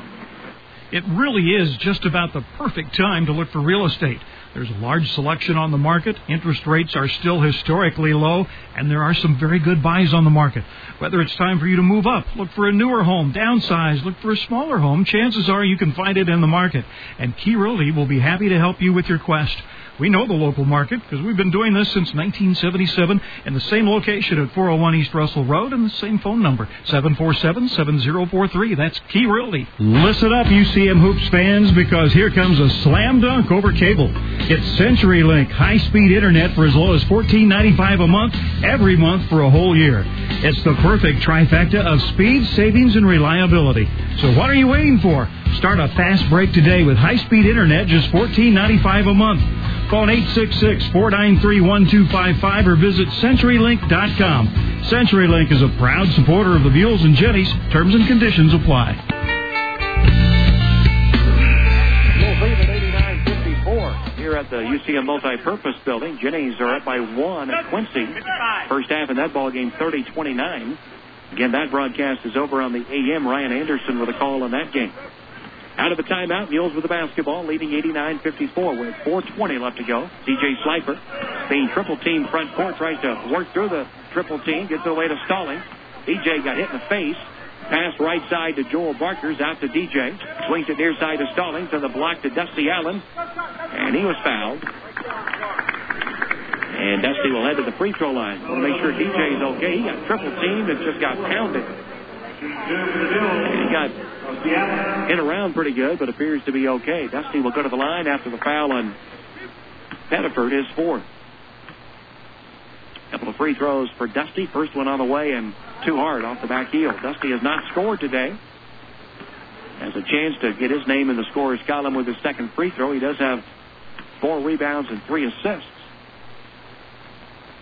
It really is just about the perfect time to look for real estate. There's a large selection on the market. Interest rates are still historically low, and there are some very good buys on the market. Whether it's time for you to move up, look for a newer home, downsize, look for a smaller home, chances are you can find it in the market. And Key Realty will be happy to help you with your quest. We know the local market because we've been doing this since 1977 in the same location at 401 East Russell Road and the same phone number, 747-7043. That's Key Realty. Listen up, UCM Hoops fans, because here comes a slam dunk over cable. Get CenturyLink high-speed internet for as low as $14.95 a month every month for a whole year. It's the perfect trifecta of speed, savings, and reliability. So what are you waiting for? Start a fast break today with high-speed internet, just $14.95 a month. Phone 866-493-1255 or visit CenturyLink.com. CenturyLink is a proud supporter of the Mules and Jennies. Terms and conditions apply. Here at the UCM Multi-Purpose Building, Jennies are up by one at Quincy. First half in that ball game, 30-29. Again, that broadcast is over on the AM. Ryan Anderson with a call on that game. Out of the timeout, Mules with the basketball, leading 89-54 with 4.20 left to go. DJ Slifer being triple team front court, tries to work through the triple team, gets away to Stallings. DJ got hit in the face. Pass right side to Joel Barkers, out to DJ. Swings it near side to Stallings, and the block to Dusty Allen. And he was fouled. And Dusty will head to the free throw line. Want to make sure DJ is okay. He got triple teamed and just got pounded. He got in around pretty good, but appears to be okay. Dusty will go to the line after the foul on Pettiford, his fourth. Couple of free throws for Dusty. First one on the way and too hard off the back heel. Dusty has not scored today. Has a chance to get his name in the scorer's column with his second free throw. He does have four rebounds and three assists.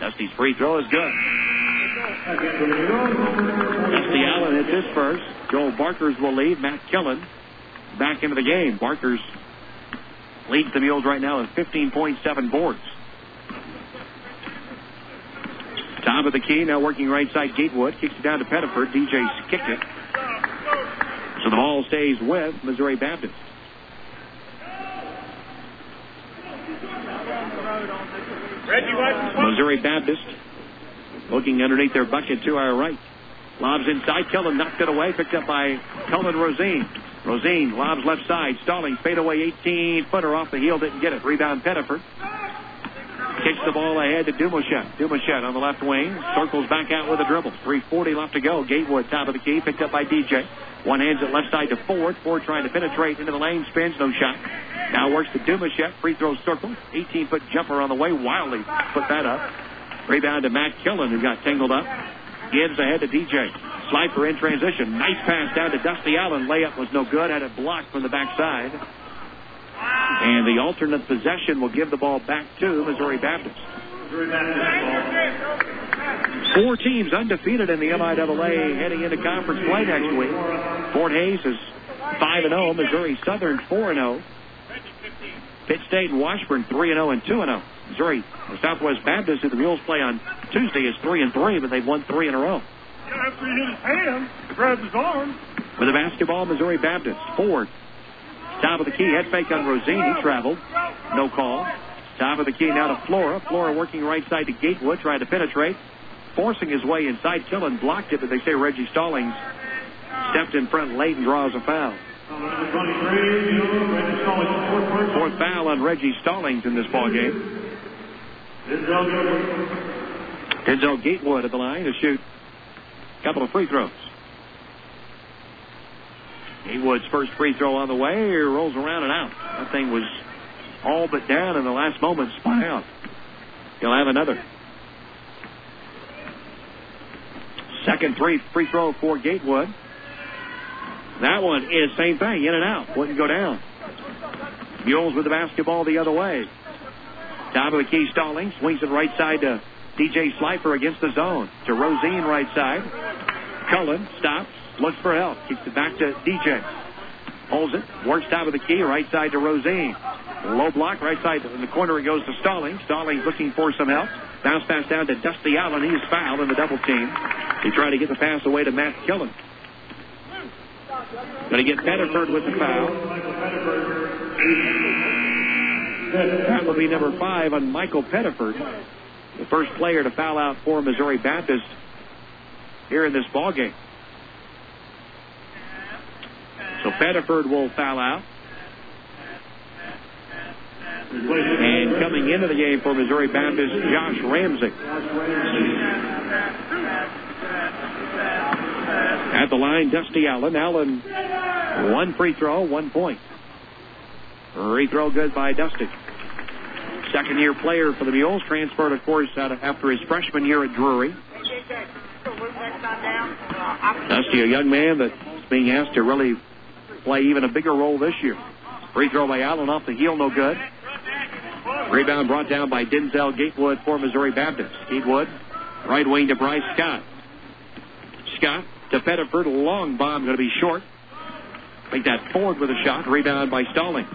Dusty's free throw is good. Dusty Allen hits his first. Joel Barkers will leave. Matt Killen back into the game. Barkers leads the Mules right now with 15.7 boards. Top of the key, now working right side Gatewood. Kicks it down to Pettiford. DJ's kicked it. So the ball stays with Missouri Baptist. Missouri Baptist looking underneath their bucket to our right. Lobs inside. Killen knocked it away. Picked up by Cullen Rosine. Rosine lobs left side. Stalling. Fade away 18 footer off the heel. Didn't get it. Rebound Pettiford. Kicks the ball ahead to Dumachet. Dumachet on the left wing. Circles back out with a dribble. 3.40 left to go. Gatewood top of the key. Picked up by DJ. One hands it left side to Ford. Ford trying to penetrate into the lane. Spins. No shot. Now works to Dumachet. Free throw circle. 18 foot jumper on the way. Wildly put that up. Rebound to Matt Killen who got tangled up. Gives ahead to DJ. Slifer in transition. Nice pass down to Dusty Allen. Layup was no good. Had it blocked from the backside. And the alternate possession will give the ball back to Missouri Baptist. Four teams undefeated in the MIAA heading into conference play next week. Fort Hays is 5 0. Missouri Southern 4 0. Pitt State and Washburn 3 0 and 2 0. Missouri Southwest Baptist, who the Mules play on Tuesday, is 3 and 3, but they've won three in a row. After he hit his hand, grabs his arm. With the basketball, Missouri Baptist. Ford. Top of the key, head fake on Rosini. Traveled. No call. Top of the key now to Flora. Flora working right side to Gatewood, trying to penetrate. Forcing his way inside. Killen blocked it, but they say Reggie Stallings stepped in front late and draws a foul. Fourth foul on Reggie Stallings in this ball game. Denzel Gatewood at the line to shoot a couple of free throws. Gatewood's first free throw on the way rolls around and out. That thing was all but down in the last moment, spun out. He'll have another. Second three free throw for Gatewood. That one is same thing, in and out. Wouldn't go down. Mules with the basketball the other way. Top of the key, Stalling. Swings it right side to DJ Slifer against the zone. To Rosine right side. Cullen stops. Looks for help. Keeps it back to DJ. Holds it. Works top of the key. Right side to Rosine. Low block. Right side in the corner. It goes to Stalling. Stalling looking for some help. Bounce pass down to Dusty Allen. He's fouled in the double team. He tried to get the pass away to Matt Killen. Going to get Pettiford with the foul. That will be number five on Michael Pettiford, the first player to foul out for Missouri Baptist here in this ball game. So Pettiford will foul out. And coming into the game for Missouri Baptist, Josh Ramsey. At the line, Dusty Allen. Allen, one free throw, one point. Free throw good by Dusty. Second year player for the Mules, transferred, of course, out of, after his freshman year at Drury. Dusty, a young man that's being asked to really play even a bigger role this year. Free throw by Allen off the heel, no good. Rebound brought down by Denzel Gatewood for Missouri Baptist. Gatewood, right wing to Bryce Scott. Scott to Pettiford, long bomb going to be short. Make that forward with a shot. Rebound by Stallings.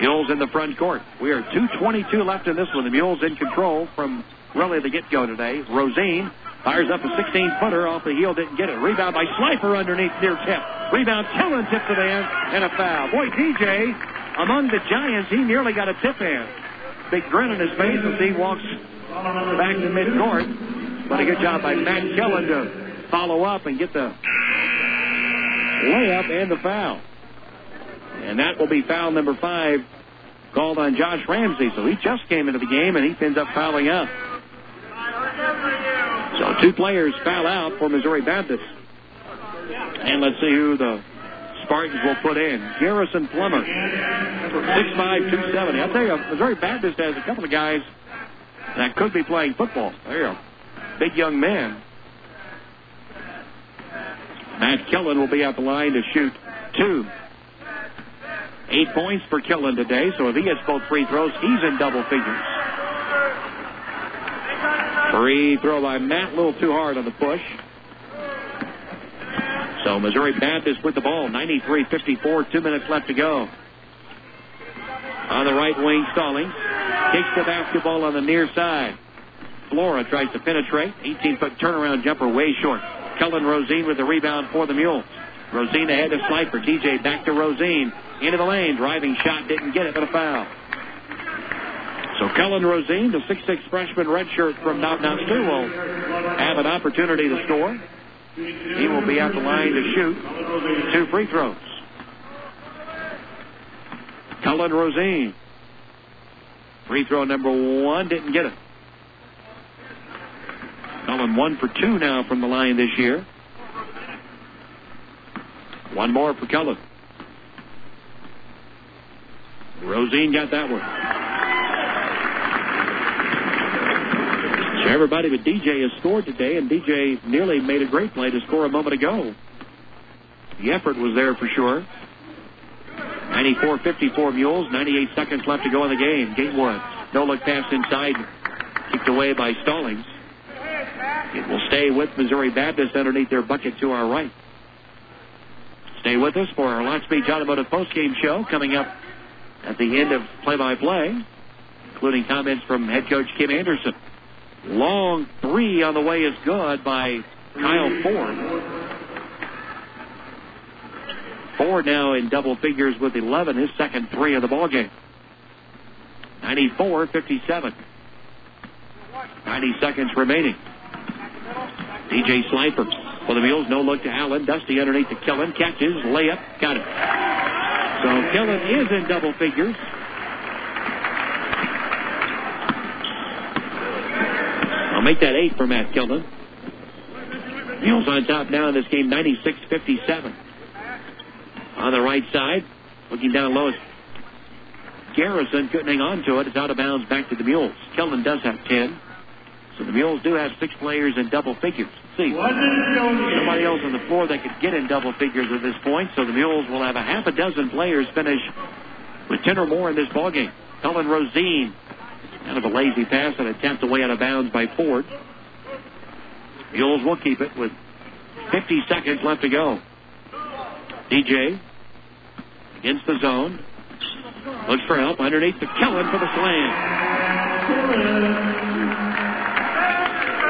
Mules in the front court. We are 2.22 left in this one. The Mules in control from really the get-go today. Rosine fires up a 16-footer off the heel. Didn't get it. Rebound by Slifer underneath near tip. Rebound Killen tipped to the end and a foul. Boy, DJ, among the Giants, he nearly got a tip in. Big grin on his face as he walks back to midcourt. But a good job by Matt Killen to follow up and get the layup and the foul. And that will be foul number five called on Josh Ramsey. So he just came into the game and he ends up fouling out. So two players foul out for Missouri Baptist. And let's see who the Spartans will put in. Garrison Plummer, 6'5", 270. I'll tell you, Missouri Baptist has a couple of guys that could be playing football. They're big young man. Matt Killen will be at the line to shoot two. Eight points for Killen today, so if he gets both free throws, he's in double figures. Free throw by Matt, a little too hard on the push. So Missouri Baptist with the ball, 93-54, two minutes left to go. On the right wing, Stallings kicks the basketball on the near side. Flora tries to penetrate. 18-foot turnaround jumper way short. Cullen Rosine with the rebound for the Mules. Rosine ahead to Slifer. DJ back to Rosine. Into the lane. Driving shot. Didn't get it, but a foul. Kellen Rosine, the 6'6 freshman redshirt from Knob Noster, will have an opportunity to score. He will be at the line to shoot two free throws. Kellen Rosine. Free throw number one, didn't get it. Cullen one for two now from the line this year. One more for Kellen. Rosine got that one. Everybody but DJ has scored today, and DJ nearly made a great play to score a moment ago. The effort was there for sure. 94-54 Mules, 98 seconds left to go in the game. Gatewood, no look pass inside, kicked away by Stallings. It will stay with Missouri Baptist underneath their bucket to our right. Stay with us for our Lotspeech Automotive postgame show coming up at the end of play-by-play, including comments from head coach Kim Anderson. Long three on the way is good by Kyle Ford. Ford now in double figures with 11, his second three of the ball game. 94-57. 90 seconds remaining. DJ Slifer for the Mules. No look to Allen. Dusty underneath the Killen. Catches. Layup. Got it. So Killen is in double figures. I'll make that eight for Matt Killen. Mules on top now in this game, 96-57. On the right side, looking down low, Garrison couldn't hang on to it. It's out of bounds back to the Mules. Killen does have 10. So the Mules do have six players in double figures. See, somebody else on the floor that could get in double figures at this point. So the Mules will have a half a dozen players finish with 10 or more in this ballgame. Helen Rosine, kind of a lazy pass and attempt away out of bounds by Ford. Mules will keep it with 50 seconds left to go. DJ against the zone. Looks for help underneath the Killen for the slam.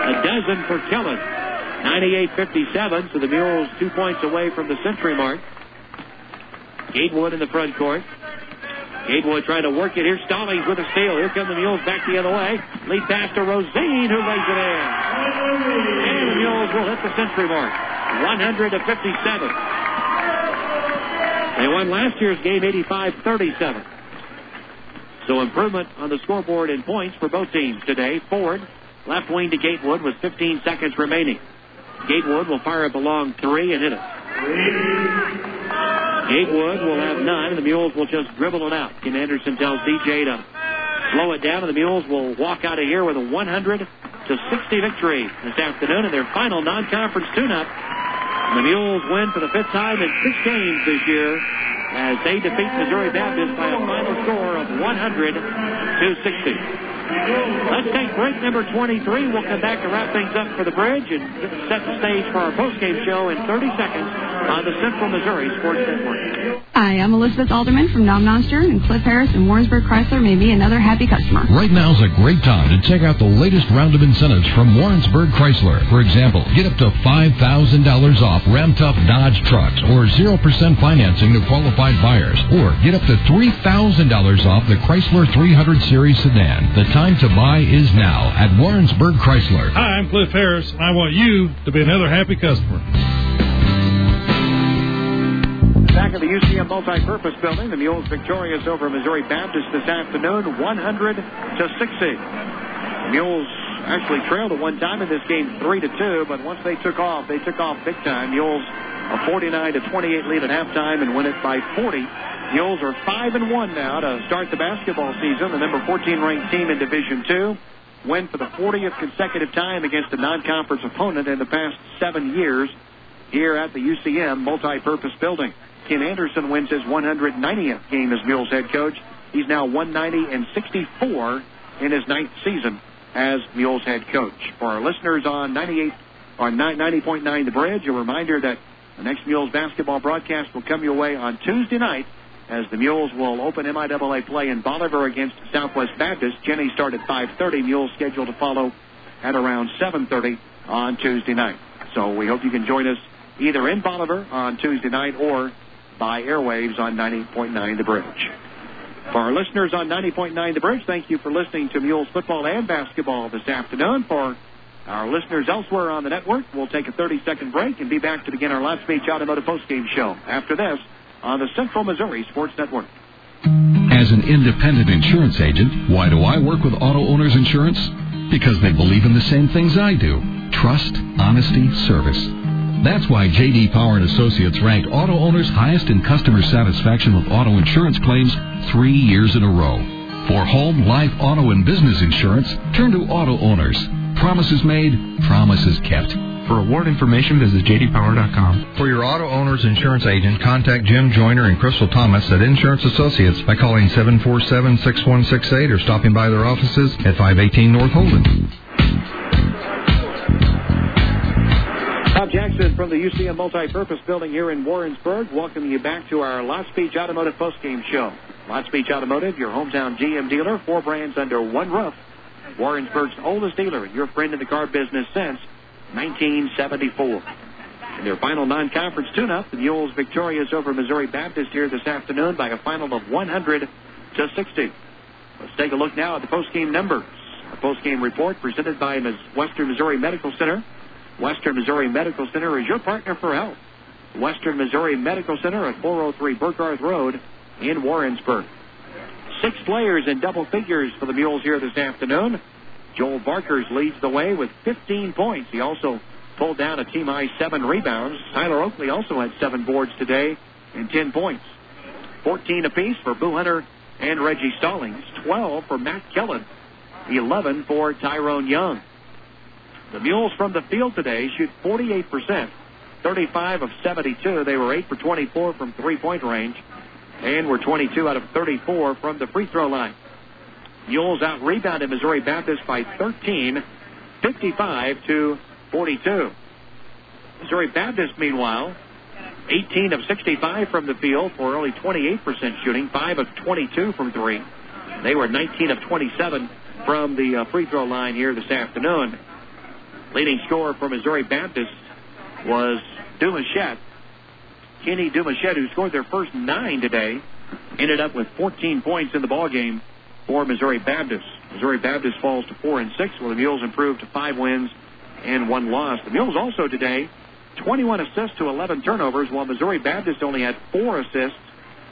A dozen for Killen. 98-57, so the Mules two points away from the century mark. Gatewood in the front court. Gatewood trying to work it here. Stallings with a steal. Here come the Mules back the other way. Lead pass to Rosine, who lays it in. And the Mules will hit the century mark. 100 to 57. They won last year's game 85-37. So improvement on the scoreboard in points for both teams today. Ford, left wing to Gatewood with 15 seconds remaining. Gatewood will fire up a long three and hit it. Gatewood will have none, and the Mules will just dribble it out. Kim Anderson tells DJ to slow it down, and the Mules will walk out of here with a 100 to 60 victory this afternoon in their final non-conference tune-up. And The Mules win for the fifth time in six games this year as they defeat Missouri Baptist by a final score of 100 to 60. Let's take break number 23. We'll come back to wrap things up for the bridge and set the stage for our postgame show in 30 seconds on the Central Missouri Sports Network. Hi, I'm Elizabeth Alderman from Knob Noster, and Cliff Harris and Warrensburg Chrysler may be another happy customer. Right now is a great time to check out the latest round of incentives from Warrensburg Chrysler. For example, get up to $5,000 off Ram Tough Dodge trucks or 0% financing to qualified buyers. Or get up to $3,000 off the Chrysler 300 Series sedan. The time to buy is now at Warrensburg Chrysler. Hi, I'm Cliff Harris, and I want you to be another happy customer. Back at the UCM multi-purpose building, the Mules victorious over Missouri Baptist this afternoon, 100 to 60. The Mules actually trailed at one time in this game, three to two, but once they took off, they took off big time. Mules a 49 to 28 lead at halftime and win it by 40. The Mules are five and one now to start the basketball season. The number 14 ranked team in Division Two win for the 40th consecutive time against a non-conference opponent in the past seven years here at the UCM multi-purpose building. Kim Anderson wins his 190th game as Mules head coach. He's now 190 and 64 in his ninth season as Mules head coach. For our listeners on 98 on 90.9 The Bridge, a reminder that the next Mules basketball broadcast will come your way on Tuesday night as the Mules will open MIAA play in Bolivar against Southwest Baptist. Jenny start at 5:30. Mules scheduled to follow at around 7:30 on Tuesday night. So we hope you can join us either in Bolivar on Tuesday night or by airwaves on 90.9 The Bridge. For our listeners on 90.9 The Bridge, thank you for listening to Mules football and basketball this afternoon. For our listeners elsewhere on the network, we'll take a 30-second break and be back to begin our Lotspeech Automotive postgame show. After this, on the Central Missouri Sports Network. As an independent insurance agent, why do I work with Auto Owners Insurance? Because they believe in the same things I do. Trust, honesty, service. That's why J.D. Power and Associates ranked auto owners highest in customer satisfaction with auto insurance claims three years in a row. For home, life, auto, and business insurance, turn to Auto Owners. Promises made, promises kept. For award information, visit jdpower.com. For your auto owner's insurance agent, contact Jim Joyner and Crystal Thomas at Insurance Associates by calling 747-6168 or stopping by their offices at 518 North Holden. Bob Jackson from the UCM Multipurpose Building here in Warrensburg, welcoming you back to our Lotspeech Automotive postgame show. Lotspeech Automotive, your hometown GM dealer, four brands under one roof. Warrensburg's oldest dealer your friend in the car business since 1974. In their final non-conference tune-up, the Mules victorious over Missouri Baptist here this afternoon by a final of 100 to 60. Let's take a look now at the post-game numbers. A postgame report presented by Western Missouri Medical Center. Western Missouri Medical Center is your partner for health. Western Missouri Medical Center at 403 Burkarth Road in Warrensburg. Six players in double figures for the Mules here this afternoon. Joel Barkers leads the way with 15 points. He also pulled down a team high seven rebounds. Tyler Oakley also had seven boards today and 10 points. 14 apiece for Boo Hunter and Reggie Stallings. 12 for Matt Killen. 11 for Tyrone Young. The Mules from the field today shoot 48%, 35 of 72. They were 8 for 24 from three-point range and were 22 out of 34 from the free throw line. Mules out rebounded Missouri Baptist by 13, 55 to 42. Missouri Baptist, meanwhile, 18 of 65 from the field for only 28% shooting, 5 of 22 from three. They were 19 of 27 from the uh, free throw line here this afternoon. Leading scorer for Missouri Baptist was Dumachet. Kenny Dumachet, who scored their first nine today, ended up with 14 points in the ball game for Missouri Baptist. Missouri Baptist falls to four and six, while the Mules improve to five wins and one loss. The Mules also today 21 assists to 11 turnovers, while Missouri Baptist only had four assists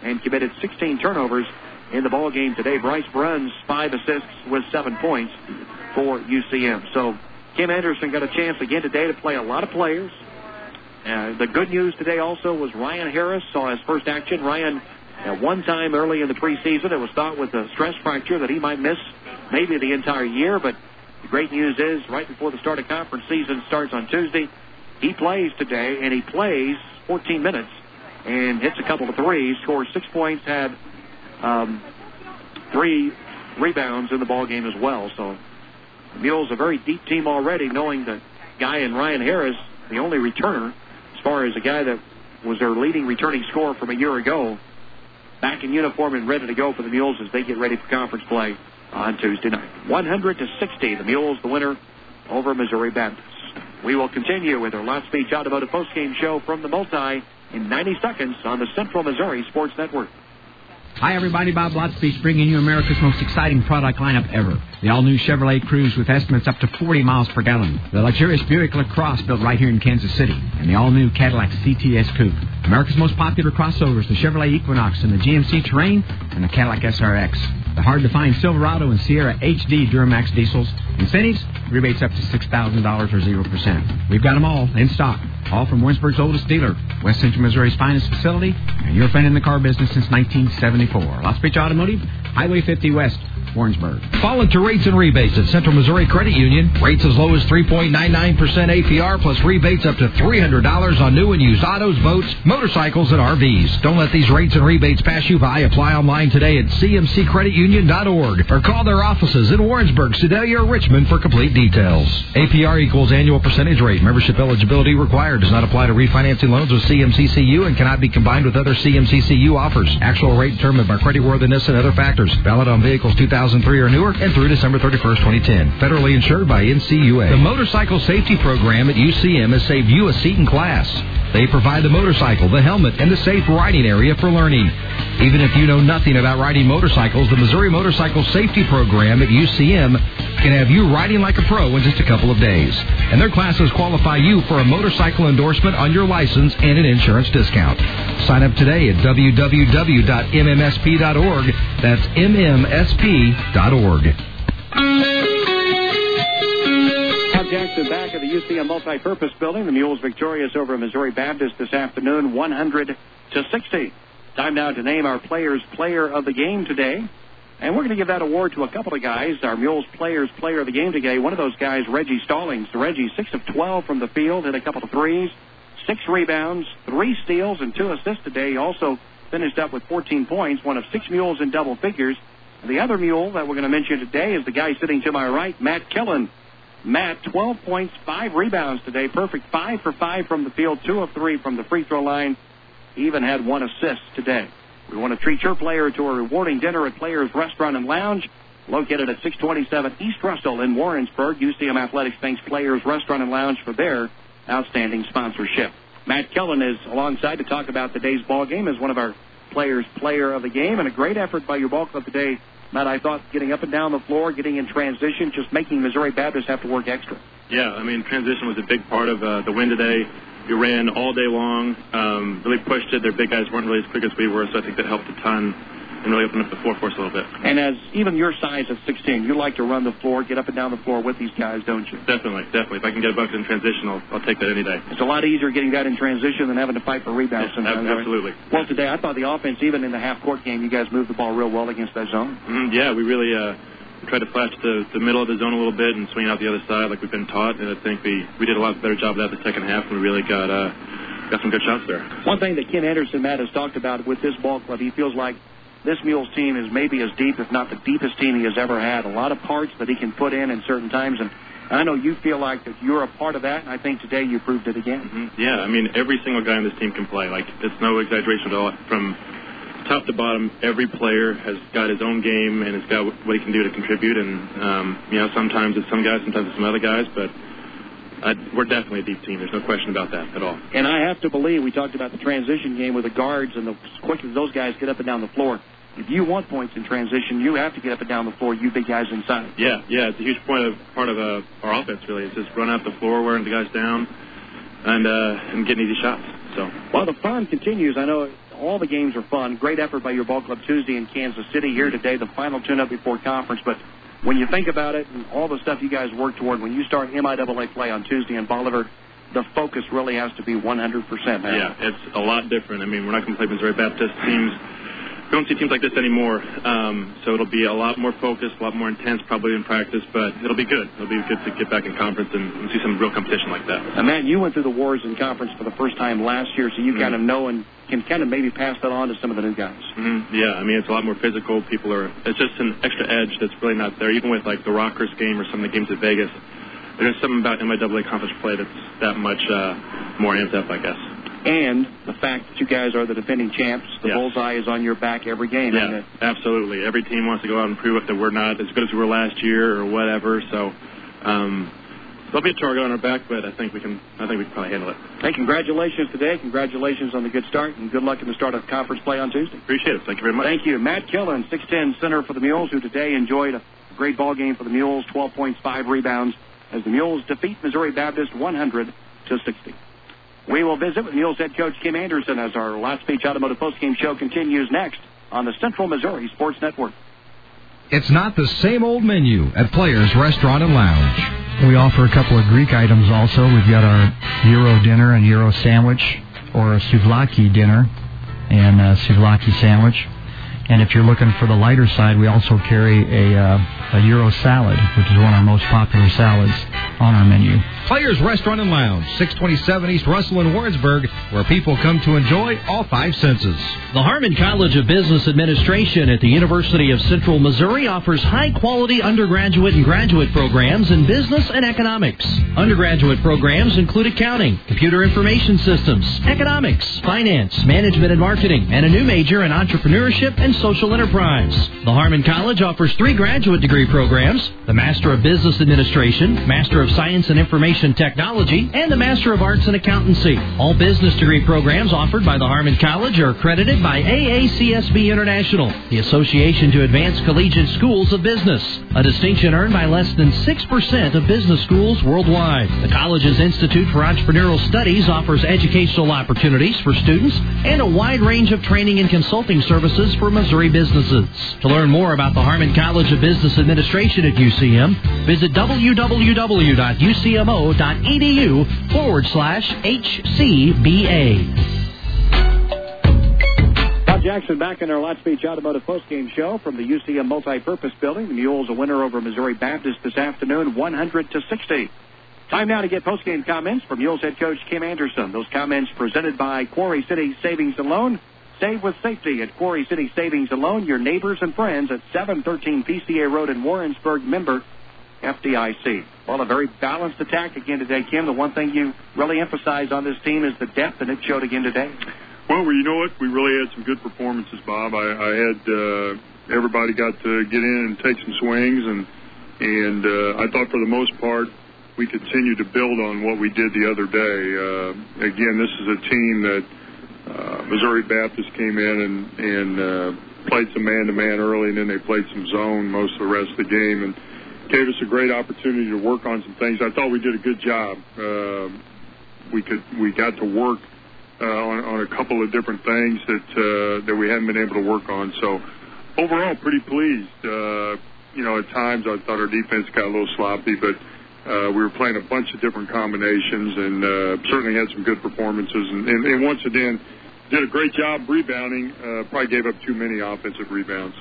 and committed 16 turnovers in the ball game today. Bryce Bruns five assists with seven points for UCM. So Kim Anderson got a chance again today to play a lot of players. Uh, the good news today also was Ryan Harris saw his first action. Ryan, at one time early in the preseason, it was thought with a stress fracture that he might miss maybe the entire year. But the great news is, right before the start of conference season starts on Tuesday, he plays today, and he plays 14 minutes and hits a couple of threes, scores six points, had um, three rebounds in the ball game as well. So the Mules a very deep team already, knowing that guy in Ryan Harris, the only returner, as far as a guy that was their leading returning scorer from a year ago, back in uniform and ready to go for the Mules as they get ready for conference play on Tuesday night. 100 to 60, the Mules the winner over Missouri Baptist. We will continue with our Lotspeech Automotive postgame show from the multi in 90 seconds on the Central Missouri Sports Network. Hi, everybody. Bob Lotspeech bringing you America's most exciting product lineup ever. The all-new Chevrolet Cruze with estimates up to 40 miles per gallon. The luxurious Buick LaCrosse built right here in Kansas City. And the all-new Cadillac CTS Coupe. America's most popular crossovers, the Chevrolet Equinox and the GMC Terrain and the Cadillac SRX. The hard-to-find Silverado and Sierra HD Duramax diesels. Incentives, rebates up to $6,000 or 0%. We've got them all in stock. All from Warrensburg's oldest dealer, West Central Missouri's finest facility, and your friend in the car business since 1974. Lotspeech Automotive, Highway 50 West, Warrensburg. Fall into rates and rebates at Central Missouri Credit Union. Rates as low as 3.99% APR plus rebates up to $300 on new and used autos, boats, motorcycles, and RVs. Don't let these rates and rebates pass you by. Apply online today at cmccreditunion.org or call their offices in Warrensburg, Sedalia, or Richmond for complete details. APR equals annual percentage rate. Membership eligibility required. Does not apply to refinancing loans with CMCCU and cannot be combined with other CMCCU offers. Actual rate determined by creditworthiness and other factors. Valid on vehicles 2000 2003 or newer and through December 31st, 2010. Federally insured by NCUA. The Motorcycle Safety Program at UCM has saved you a seat in class. They provide the motorcycle, the helmet, and the safe riding area for learning. Even if you know nothing about riding motorcycles, the Missouri Motorcycle Safety Program at UCM can have you riding like a pro in just a couple of days. And their classes qualify you for a motorcycle endorsement on your license and an insurance discount. Sign up today at www.mmsp.org. That's mmsp.org. Bob Jackson back at the UCM multi-purpose building. The Mules victorious over Missouri Baptist this afternoon, 100 to 60. Time now to name our players player of the game today. And we're going to give that award to a couple of guys. Our Mules players player of the game today. One of those guys, Reggie Stallings. Reggie, 6 of 12 from the field, hit a couple of threes, six rebounds, three steals, and two assists today. He also finished up with 14 points, one of six Mules in double figures. The other Mule that we're going to mention today is the guy sitting to my right, Matt Killen. Matt, 12 points, five rebounds today. Perfect five for five from the field, two of three from the free throw line. He even had one assist today. We want to treat your player to a rewarding dinner at Players Restaurant and Lounge, located at 627 East Russell in Warrensburg. UCM Athletics thanks Players Restaurant and Lounge for their outstanding sponsorship. Matt Killen is alongside to talk about today's ball game as one of our players player of the game and a great effort by your ball club today Matt, I thought getting up and down the floor, getting in transition, just making Missouri Baptist have to work extra. Yeah, I mean, transition was a big part of uh, the win today. We ran all day long, um, really pushed it. Their big guys weren't really as quick as we were, so I think that helped a ton and really open up the floor for us a little bit. And as even your size at 16, you like to run the floor, get up and down the floor with these guys, don't you? Definitely, definitely. If I can get a bucket in transition, I'll, I'll take that any day. It's a lot easier getting that in transition than having to fight for rebounds yeah, sometimes. Absolutely. Right? Well, today I thought the offense, even in the half court game, you guys moved the ball real well against that zone. Mm-hmm. Yeah, we really uh, tried to flash the, the middle of the zone a little bit and swing out the other side like we've been taught, and I think we, we did a lot better job of that the second half, and we really got. Uh, Got some good shots there. One thing that Kim Anderson, Matt, has talked about with this ball club, he feels like this Mules team is maybe as deep, if not the deepest team he has ever had. A lot of parts that he can put in in certain times, and I know you feel like that you're a part of that, and I think today you proved it again. Mm-hmm. Yeah, I mean every single guy on this team can play. Like it's no exaggeration at all. From top to bottom, every player has got his own game and has got what he can do to contribute. And um, you know, sometimes it's some guys, sometimes it's some other guys, but I, we're definitely a deep team. There's no question about that at all. And I have to believe we talked about the transition game with the guards and the quickly those guys get up and down the floor. If you want points in transition, you have to get up and down the floor. You big guys inside. Yeah, yeah, it's a huge point of part of uh, our offense. Really, it's just run out the floor, wearing the guys down, and uh, and getting easy shots. So well, the fun continues. I know all the games are fun. Great effort by your ball club Tuesday in Kansas City. Here today, the final tune-up before conference, but when you think about it and all the stuff you guys work toward, when you start MIAA play on Tuesday in Bolivar, the focus really has to be 100%. Now. Yeah, it's a lot different. I mean, we're not going to play Missouri Baptist teams. We don't see teams like this anymore. Um, so it'll be a lot more focused, a lot more intense probably in practice, but it'll be good. It'll be good to get back in conference and, and see some real competition like that. And man, you went through the wars in conference for the first time last year, so you mm-hmm. kind of know and can kind of maybe pass that on to some of the new guys. Mm-hmm. Yeah, I mean it's a lot more physical. People are it's just an extra edge that's really not there. Even with like the Rockhurst game or some of the games at Vegas, there's something about MIAA conference play that's that much uh, more amped up, I guess. And the fact that you guys are the defending champs, the yes. bullseye is on your back every game. Yeah, absolutely. Every team wants to go out and prove that we're not as good as we were last year or whatever. So. Um, There'll be a target on our back, but I think we can. I think we can probably handle it. Hey, congratulations today. Congratulations on the good start, and good luck in the start of conference play on Tuesday. Appreciate it. Thank you very much. Thank you, Matt Killen, 6'10 center for the Mules, who today enjoyed a great ball game for the Mules, 12 points, five rebounds, as the Mules defeat Missouri Baptist 100 to 60. We will visit with Mules head coach Kim Anderson as our Lotspeech Automotive postgame show continues next on the Central Missouri Sports Network. It's not the same old menu at Players Restaurant and Lounge. We offer a couple of Greek items also. We've got our gyro dinner and gyro sandwich, or a souvlaki dinner and a souvlaki sandwich. And if you're looking for the lighter side, we also carry a uh, a gyro salad, which is one of our most popular salads on our menu. Players Restaurant and Lounge, 627 East Russell in Warrensburg, where people come to enjoy all five senses. The Harmon College of Business Administration at the University of Central Missouri offers high quality undergraduate and graduate programs in business and economics. Undergraduate programs include accounting, computer information systems, economics, finance, management and marketing, and a new major in entrepreneurship and social enterprise. The Harmon College offers three graduate degree programs the Master of Business Administration, Master of Science and Information Technology, and the Master of Arts in Accountancy. All business degree programs offered by the Harmon College are accredited by AACSB International, the Association to Advance Collegiate Schools of Business, a distinction earned by less than 6% of business schools worldwide. The college's Institute for Entrepreneurial Studies offers educational opportunities for students and a wide range of training and consulting services for Missouri businesses. To learn more about the Harmon College of Business Administration at UCM, visit www.ucmo.edu forward slash HCBA. Bob Jackson back in our Lotspeech Automotive postgame show from the UCM Multi-Purpose Building. The Mules a winner over Missouri Baptist this afternoon, 100 to 60. Time now to get postgame comments from Mules head coach Kim Anderson. Those comments presented by Quarry City Savings and Loan. Save with safety at Quarry City Savings Loan. Your neighbors and friends at 713 PCA Road in Warrensburg. Member FDIC. Well, a very balanced attack again today, Kim. The one thing you really emphasize on this team is the depth, and it showed again today. Well, you know what? We really had some good performances, Bob. I, I had uh, everybody got to get in and take some swings, and and uh, I thought for the most part we continued to build on what we did the other day. Uh, again, this is a team that Missouri Baptist came in and uh, played some man-to-man early, and then they played some zone most of the rest of the game, and gave us a great opportunity to work on some things. I thought we did a good job. Uh, we could we got to work uh, on, a couple of different things that uh, that we hadn't been able to work on. So overall, pretty pleased. Uh, you know, at times I thought our defense got a little sloppy, but uh, we were playing a bunch of different combinations and uh, certainly had some good performances. And once again, did a great job rebounding. Uh, probably gave up too many offensive rebounds.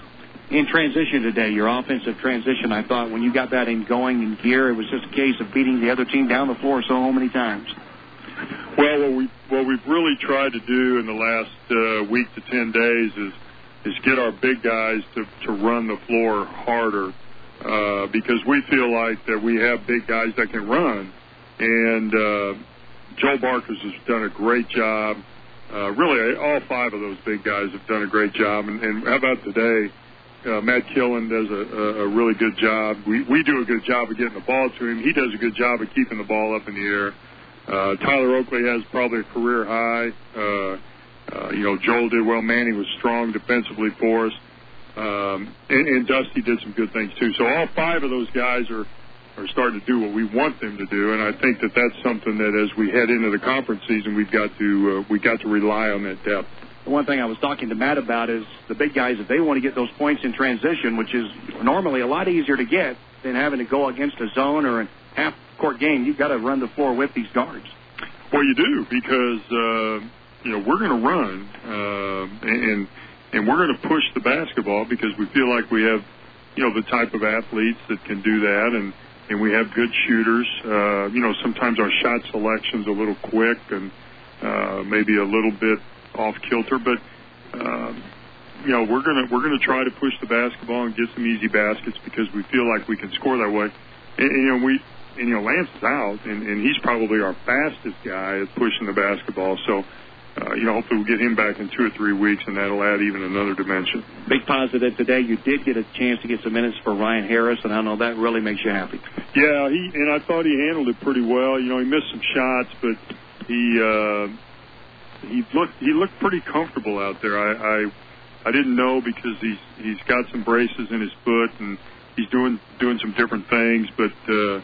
In transition today, your offensive transition, I thought when you got that in going in gear, it was just a case of beating the other team down the floor so many times. Well, what we what we've really tried to do in the last uh, week to ten days is is get our big guys to to run the floor harder uh, because we feel like that we have big guys that can run, and uh, Joe Barkers has done a great job. Uh, really, all five of those big guys have done a great job. And, and how about today? Uh, Matt Killen does a, a, a really good job. We we do a good job of getting the ball to him. He does a good job of keeping the ball up in the air. Uh, Tyler Oakley has probably a career high. Uh, uh, you know, Joel did well. Manny was strong defensively for us. Um, and, and Dusty did some good things too. So all five of those guys are are starting to do what we want them to do, and I think that that's something that as we head into the conference season, we've got to uh, we got to rely on that depth. The one thing I was talking to Matt about is the big guys if they want to get those points in transition, which is normally a lot easier to get than having to go against a zone or a half court game. You've got to run the floor with these guards. Well, you do because uh, you know we're going to run uh, and and we're going to push the basketball because we feel like we have you know the type of athletes that can do that and and we have good shooters. Uh, you know sometimes our shot selection's a little quick and uh, maybe a little bit off kilter, but. Uh, you know we're gonna we're gonna try to push the basketball and get some easy baskets because we feel like we can score that way. And, and you know we and you know Lance is out, and, and he's probably our fastest guy at pushing the basketball. So, uh, you know, hopefully we'll get him back in two or three weeks, and that'll add even another dimension. Big positive today. You did get a chance to get some minutes for Ryan Harris, and I know that really makes you happy. Yeah, he and I thought he handled it pretty well. You know, he missed some shots, but he uh, he looked he looked pretty comfortable out there. I. I I didn't know because he's he's got some braces in his foot and he's doing doing some different things, but uh,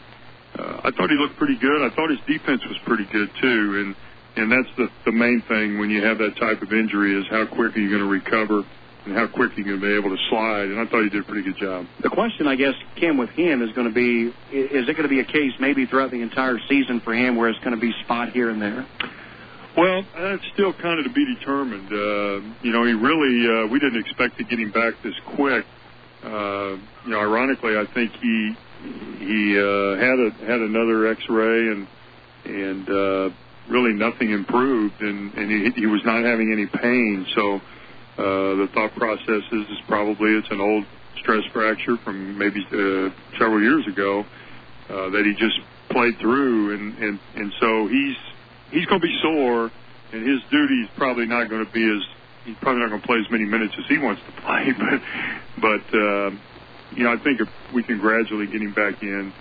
uh, I thought he looked pretty good. I thought his defense was pretty good too, and and that's the the main thing when you have that type of injury is how quick are you going to recover and how quick you're going to be able to slide. And I thought he did a pretty good job. The question, I guess, Kim, with him is going to be: is it going to be a case maybe throughout the entire season for him where it's going to be spot here and there? Well, that's still kind of to be determined. Uh, you know, he really, uh, we didn't expect to get him back this quick. uh, you know, ironically, I think he he uh, had a had another X-ray and and uh, really nothing improved, and and he, he was not having any pain. So uh, the thought process is, is probably it's an old stress fracture from maybe uh, several years ago uh, that he just played through, and and and so he's he's going to be sore, and his duty is probably not going to be as he's probably not going to play as many minutes as he wants to play, but but uh, you know I think if we can gradually get him back in,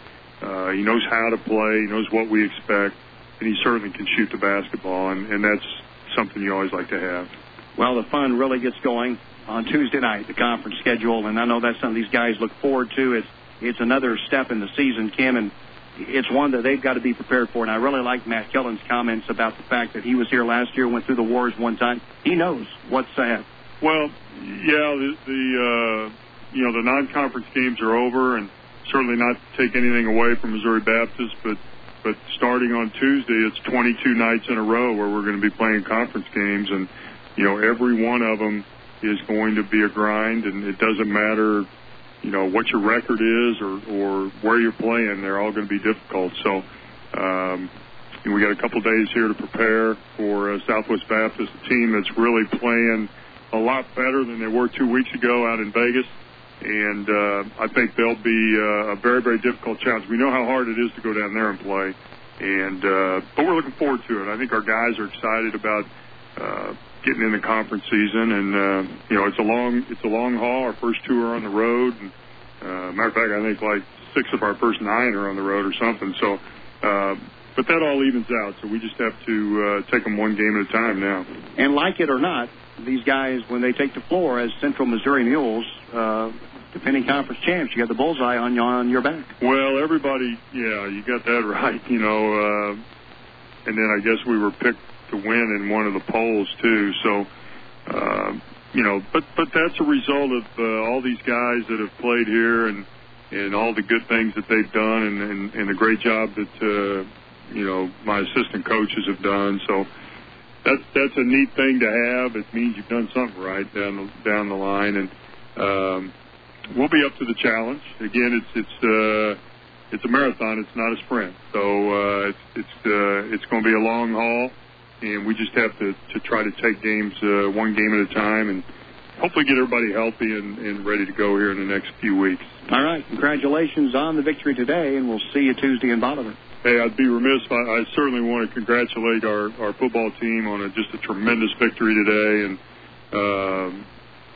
uh, he knows how to play, he knows what we expect, and he certainly can shoot the basketball, and, and that's something you always like to have. Well, the fun really gets going on Tuesday night, the conference schedule, and I know that's something these guys look forward to. It's it's another step in the season, Kim, and it's one that they've got to be prepared for. And I really like Matt Killen's comments about the fact that he was here last year, went through the wars one time. He knows what's ahead. Well, yeah, the, the uh, you know the non-conference games are over, and certainly not take anything away from Missouri Baptist, but but starting on Tuesday, it's 22 nights in a row where we're going to be playing conference games, and you know every one of them is going to be a grind, and it doesn't matter you know what your record is or or where you're playing. They're all going to be difficult. So. Um, we got a couple days here to prepare for uh, Southwest Baptist, a team that's really playing a lot better than they were two weeks ago out in Vegas. And uh, I think they'll be uh, a very, very difficult challenge. We know how hard it is to go down there and play, and uh, but we're looking forward to it. I think our guys are excited about uh, getting in the conference season, and uh, you know it's a long, it's a long haul. Our first two are on the road, and uh, matter of fact, I think like six of our first nine are on the road or something. So. Uh, but that all evens out, so we just have to uh, take them one game at a time now. And like it or not, these guys, when they take the floor as Central Missouri Mules, uh, defending conference champs, you got the bullseye on, on your back. Well, everybody, yeah, you got that right. You know, uh, and then I guess we were picked to win in one of the polls too. So, uh, you know, but but that's a result of uh, all these guys that have played here and and all the good things that they've done and and, and the great job that. Uh, you know my assistant coaches have done. So that's that's a neat thing to have. It means you've done something right down the, down the line, and um, we'll be up to the challenge. Again, it's it's uh, it's a marathon. It's not a sprint. So uh, it's it's uh, it's going to be a long haul, and we just have to to try to take games uh, one game at a time and. Hopefully, get everybody healthy and, and ready to go here in the next few weeks. All right. Congratulations on the victory today, and we'll see you Tuesday in Bolivar. Hey, I'd be remiss. I, I certainly want to congratulate our, our football team on a, just a tremendous victory today, and um,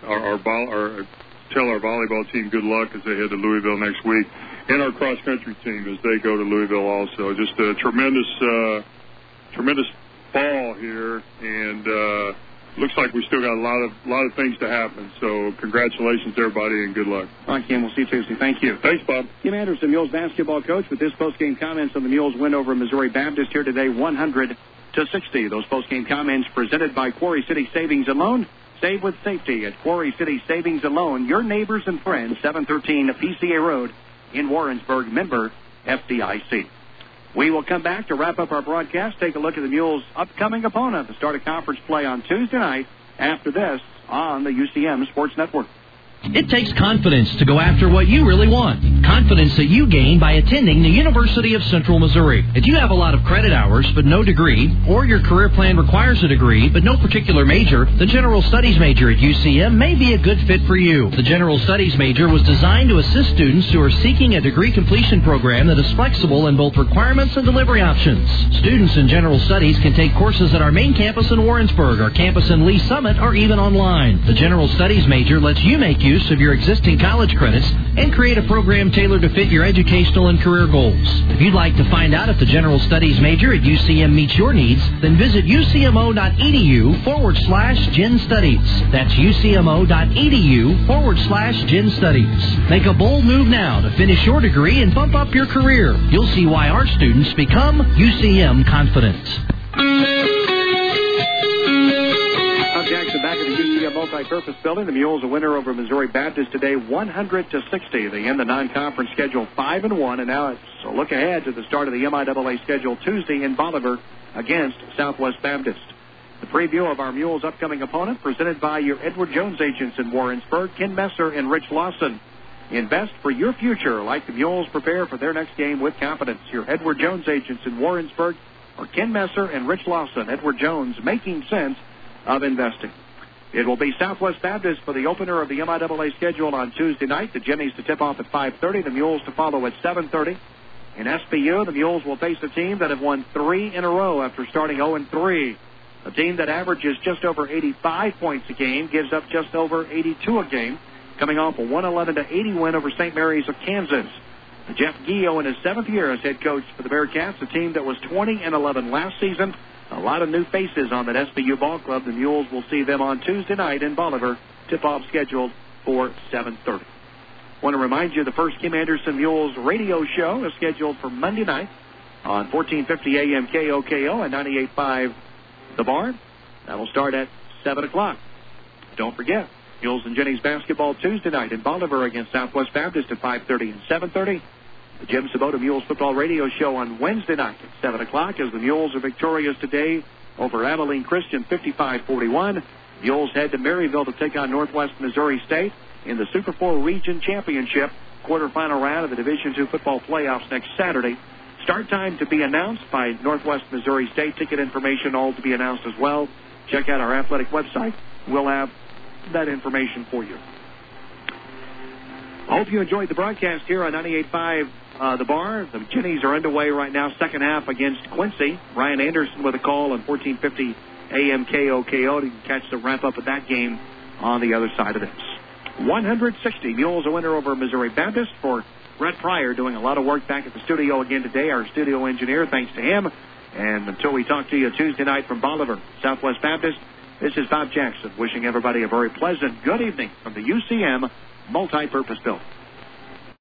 our, our, our tell our volleyball team good luck as they head to Louisville next week, and our cross country team as they go to Louisville also. Just a tremendous, uh, tremendous fall here, and. Uh, looks like we still got a lot of lot of things to happen. So congratulations, everybody, and good luck. All right, Kim. We'll see you Tuesday. Thank you. Thanks, Bob. Kim Anderson, Mules basketball coach, with his post-game comments on the Mules win over Missouri Baptist here today, 100 to 60. Those post-game comments presented by Quarry City Savings and Loan. Save with safety at Quarry City Savings and Loan. Your neighbors and friends, 713 PCA Road in Warrensburg. Member FDIC. We will come back to wrap up our broadcast, take a look at the Mules' upcoming opponent, the start of conference play on Tuesday night after this on the UCM Sports Network. It takes confidence to go after what you really want. Confidence that you gain by attending the University of Central Missouri. If you have a lot of credit hours but no degree, or your career plan requires a degree but no particular major, the General Studies major at UCM may be a good fit for you. The General Studies major was designed to assist students who are seeking a degree completion program that is flexible in both requirements and delivery options. Students in General Studies can take courses at our main campus in Warrensburg, our campus in Lee Summit, or even online. The General Studies major lets you make use of your existing college credits and create a program tailored to fit your educational and career goals. If you'd like to find out if the General Studies major at UCM meets your needs, then visit ucmo.edu forward slash Gen Studies. That's ucmo.edu forward slash Gen Studies. Make a bold move now to finish your degree and bump up your career. You'll see why our students become UCM confident. Multi-purpose building. The Mules a winner over Missouri Baptist today, 100 to 60. They end the non-conference schedule five and one, and now it's a look ahead to the start of the MIAA schedule Tuesday in Bolivar against Southwest Baptist. The preview of our Mules' upcoming opponent presented by your Edward Jones agents in Warrensburg, Ken Messer and Rich Lawson. Invest for your future like the Mules prepare for their next game with confidence. Your Edward Jones agents in Warrensburg are Ken Messer and Rich Lawson. Edward Jones making sense of investing. It will be Southwest Baptist for the opener of the MIAA schedule on Tuesday night. The Jennies to tip off at 5.30. The Mules to follow at 7.30. In SBU, the Mules will face a team that have won three in a row after starting 0-3. A team that averages just over 85 points a game, gives up just over 82 a game coming off a 111 to 80 win over St. Mary's of Kansas. Jeff Guiot in his seventh year as head coach for the Bearcats, a team that was 20 and 11 last season. A lot of new faces on that SBU ball club. The Mules will see them on Tuesday night in Bolivar. Tip-off scheduled for 7:30. Want to remind you the first Kim Anderson Mules radio show is scheduled for Monday night on 1450 AM KOKO and 98.5 The Barn. That'll start at 7 o'clock. Don't forget, Mules and Jennies basketball Tuesday night in Bolivar against Southwest Baptist at 5:30 and 7:30. The Jim Sabota Mules football radio show on Wednesday night at 7 o'clock as the Mules are victorious today over Abilene Christian 55-41. Mules head to Maryville to take on Northwest Missouri State in the Super 4 Region Championship quarterfinal round of the Division II football playoffs next Saturday. Start time to be announced by Northwest Missouri State. Ticket information all to be announced as well. Check out our athletic website. We'll have that information for you. I hope you enjoyed the broadcast here on 98.5 uh, The Bar. The Jennies are underway right now, second half against Quincy. Ryan Anderson with a call on 1450 AM KOKO. You can catch the wrap up of that game on the other side of this. 160 Mules a winner over Missouri Baptist for Brett Pryor doing a lot of work back at the studio again today. Our studio engineer, thanks to him. And until we talk to you Tuesday night from Bolivar, Southwest Baptist, this is Bob Jackson wishing everybody a very pleasant good evening from the UCM Multi-Purpose Building.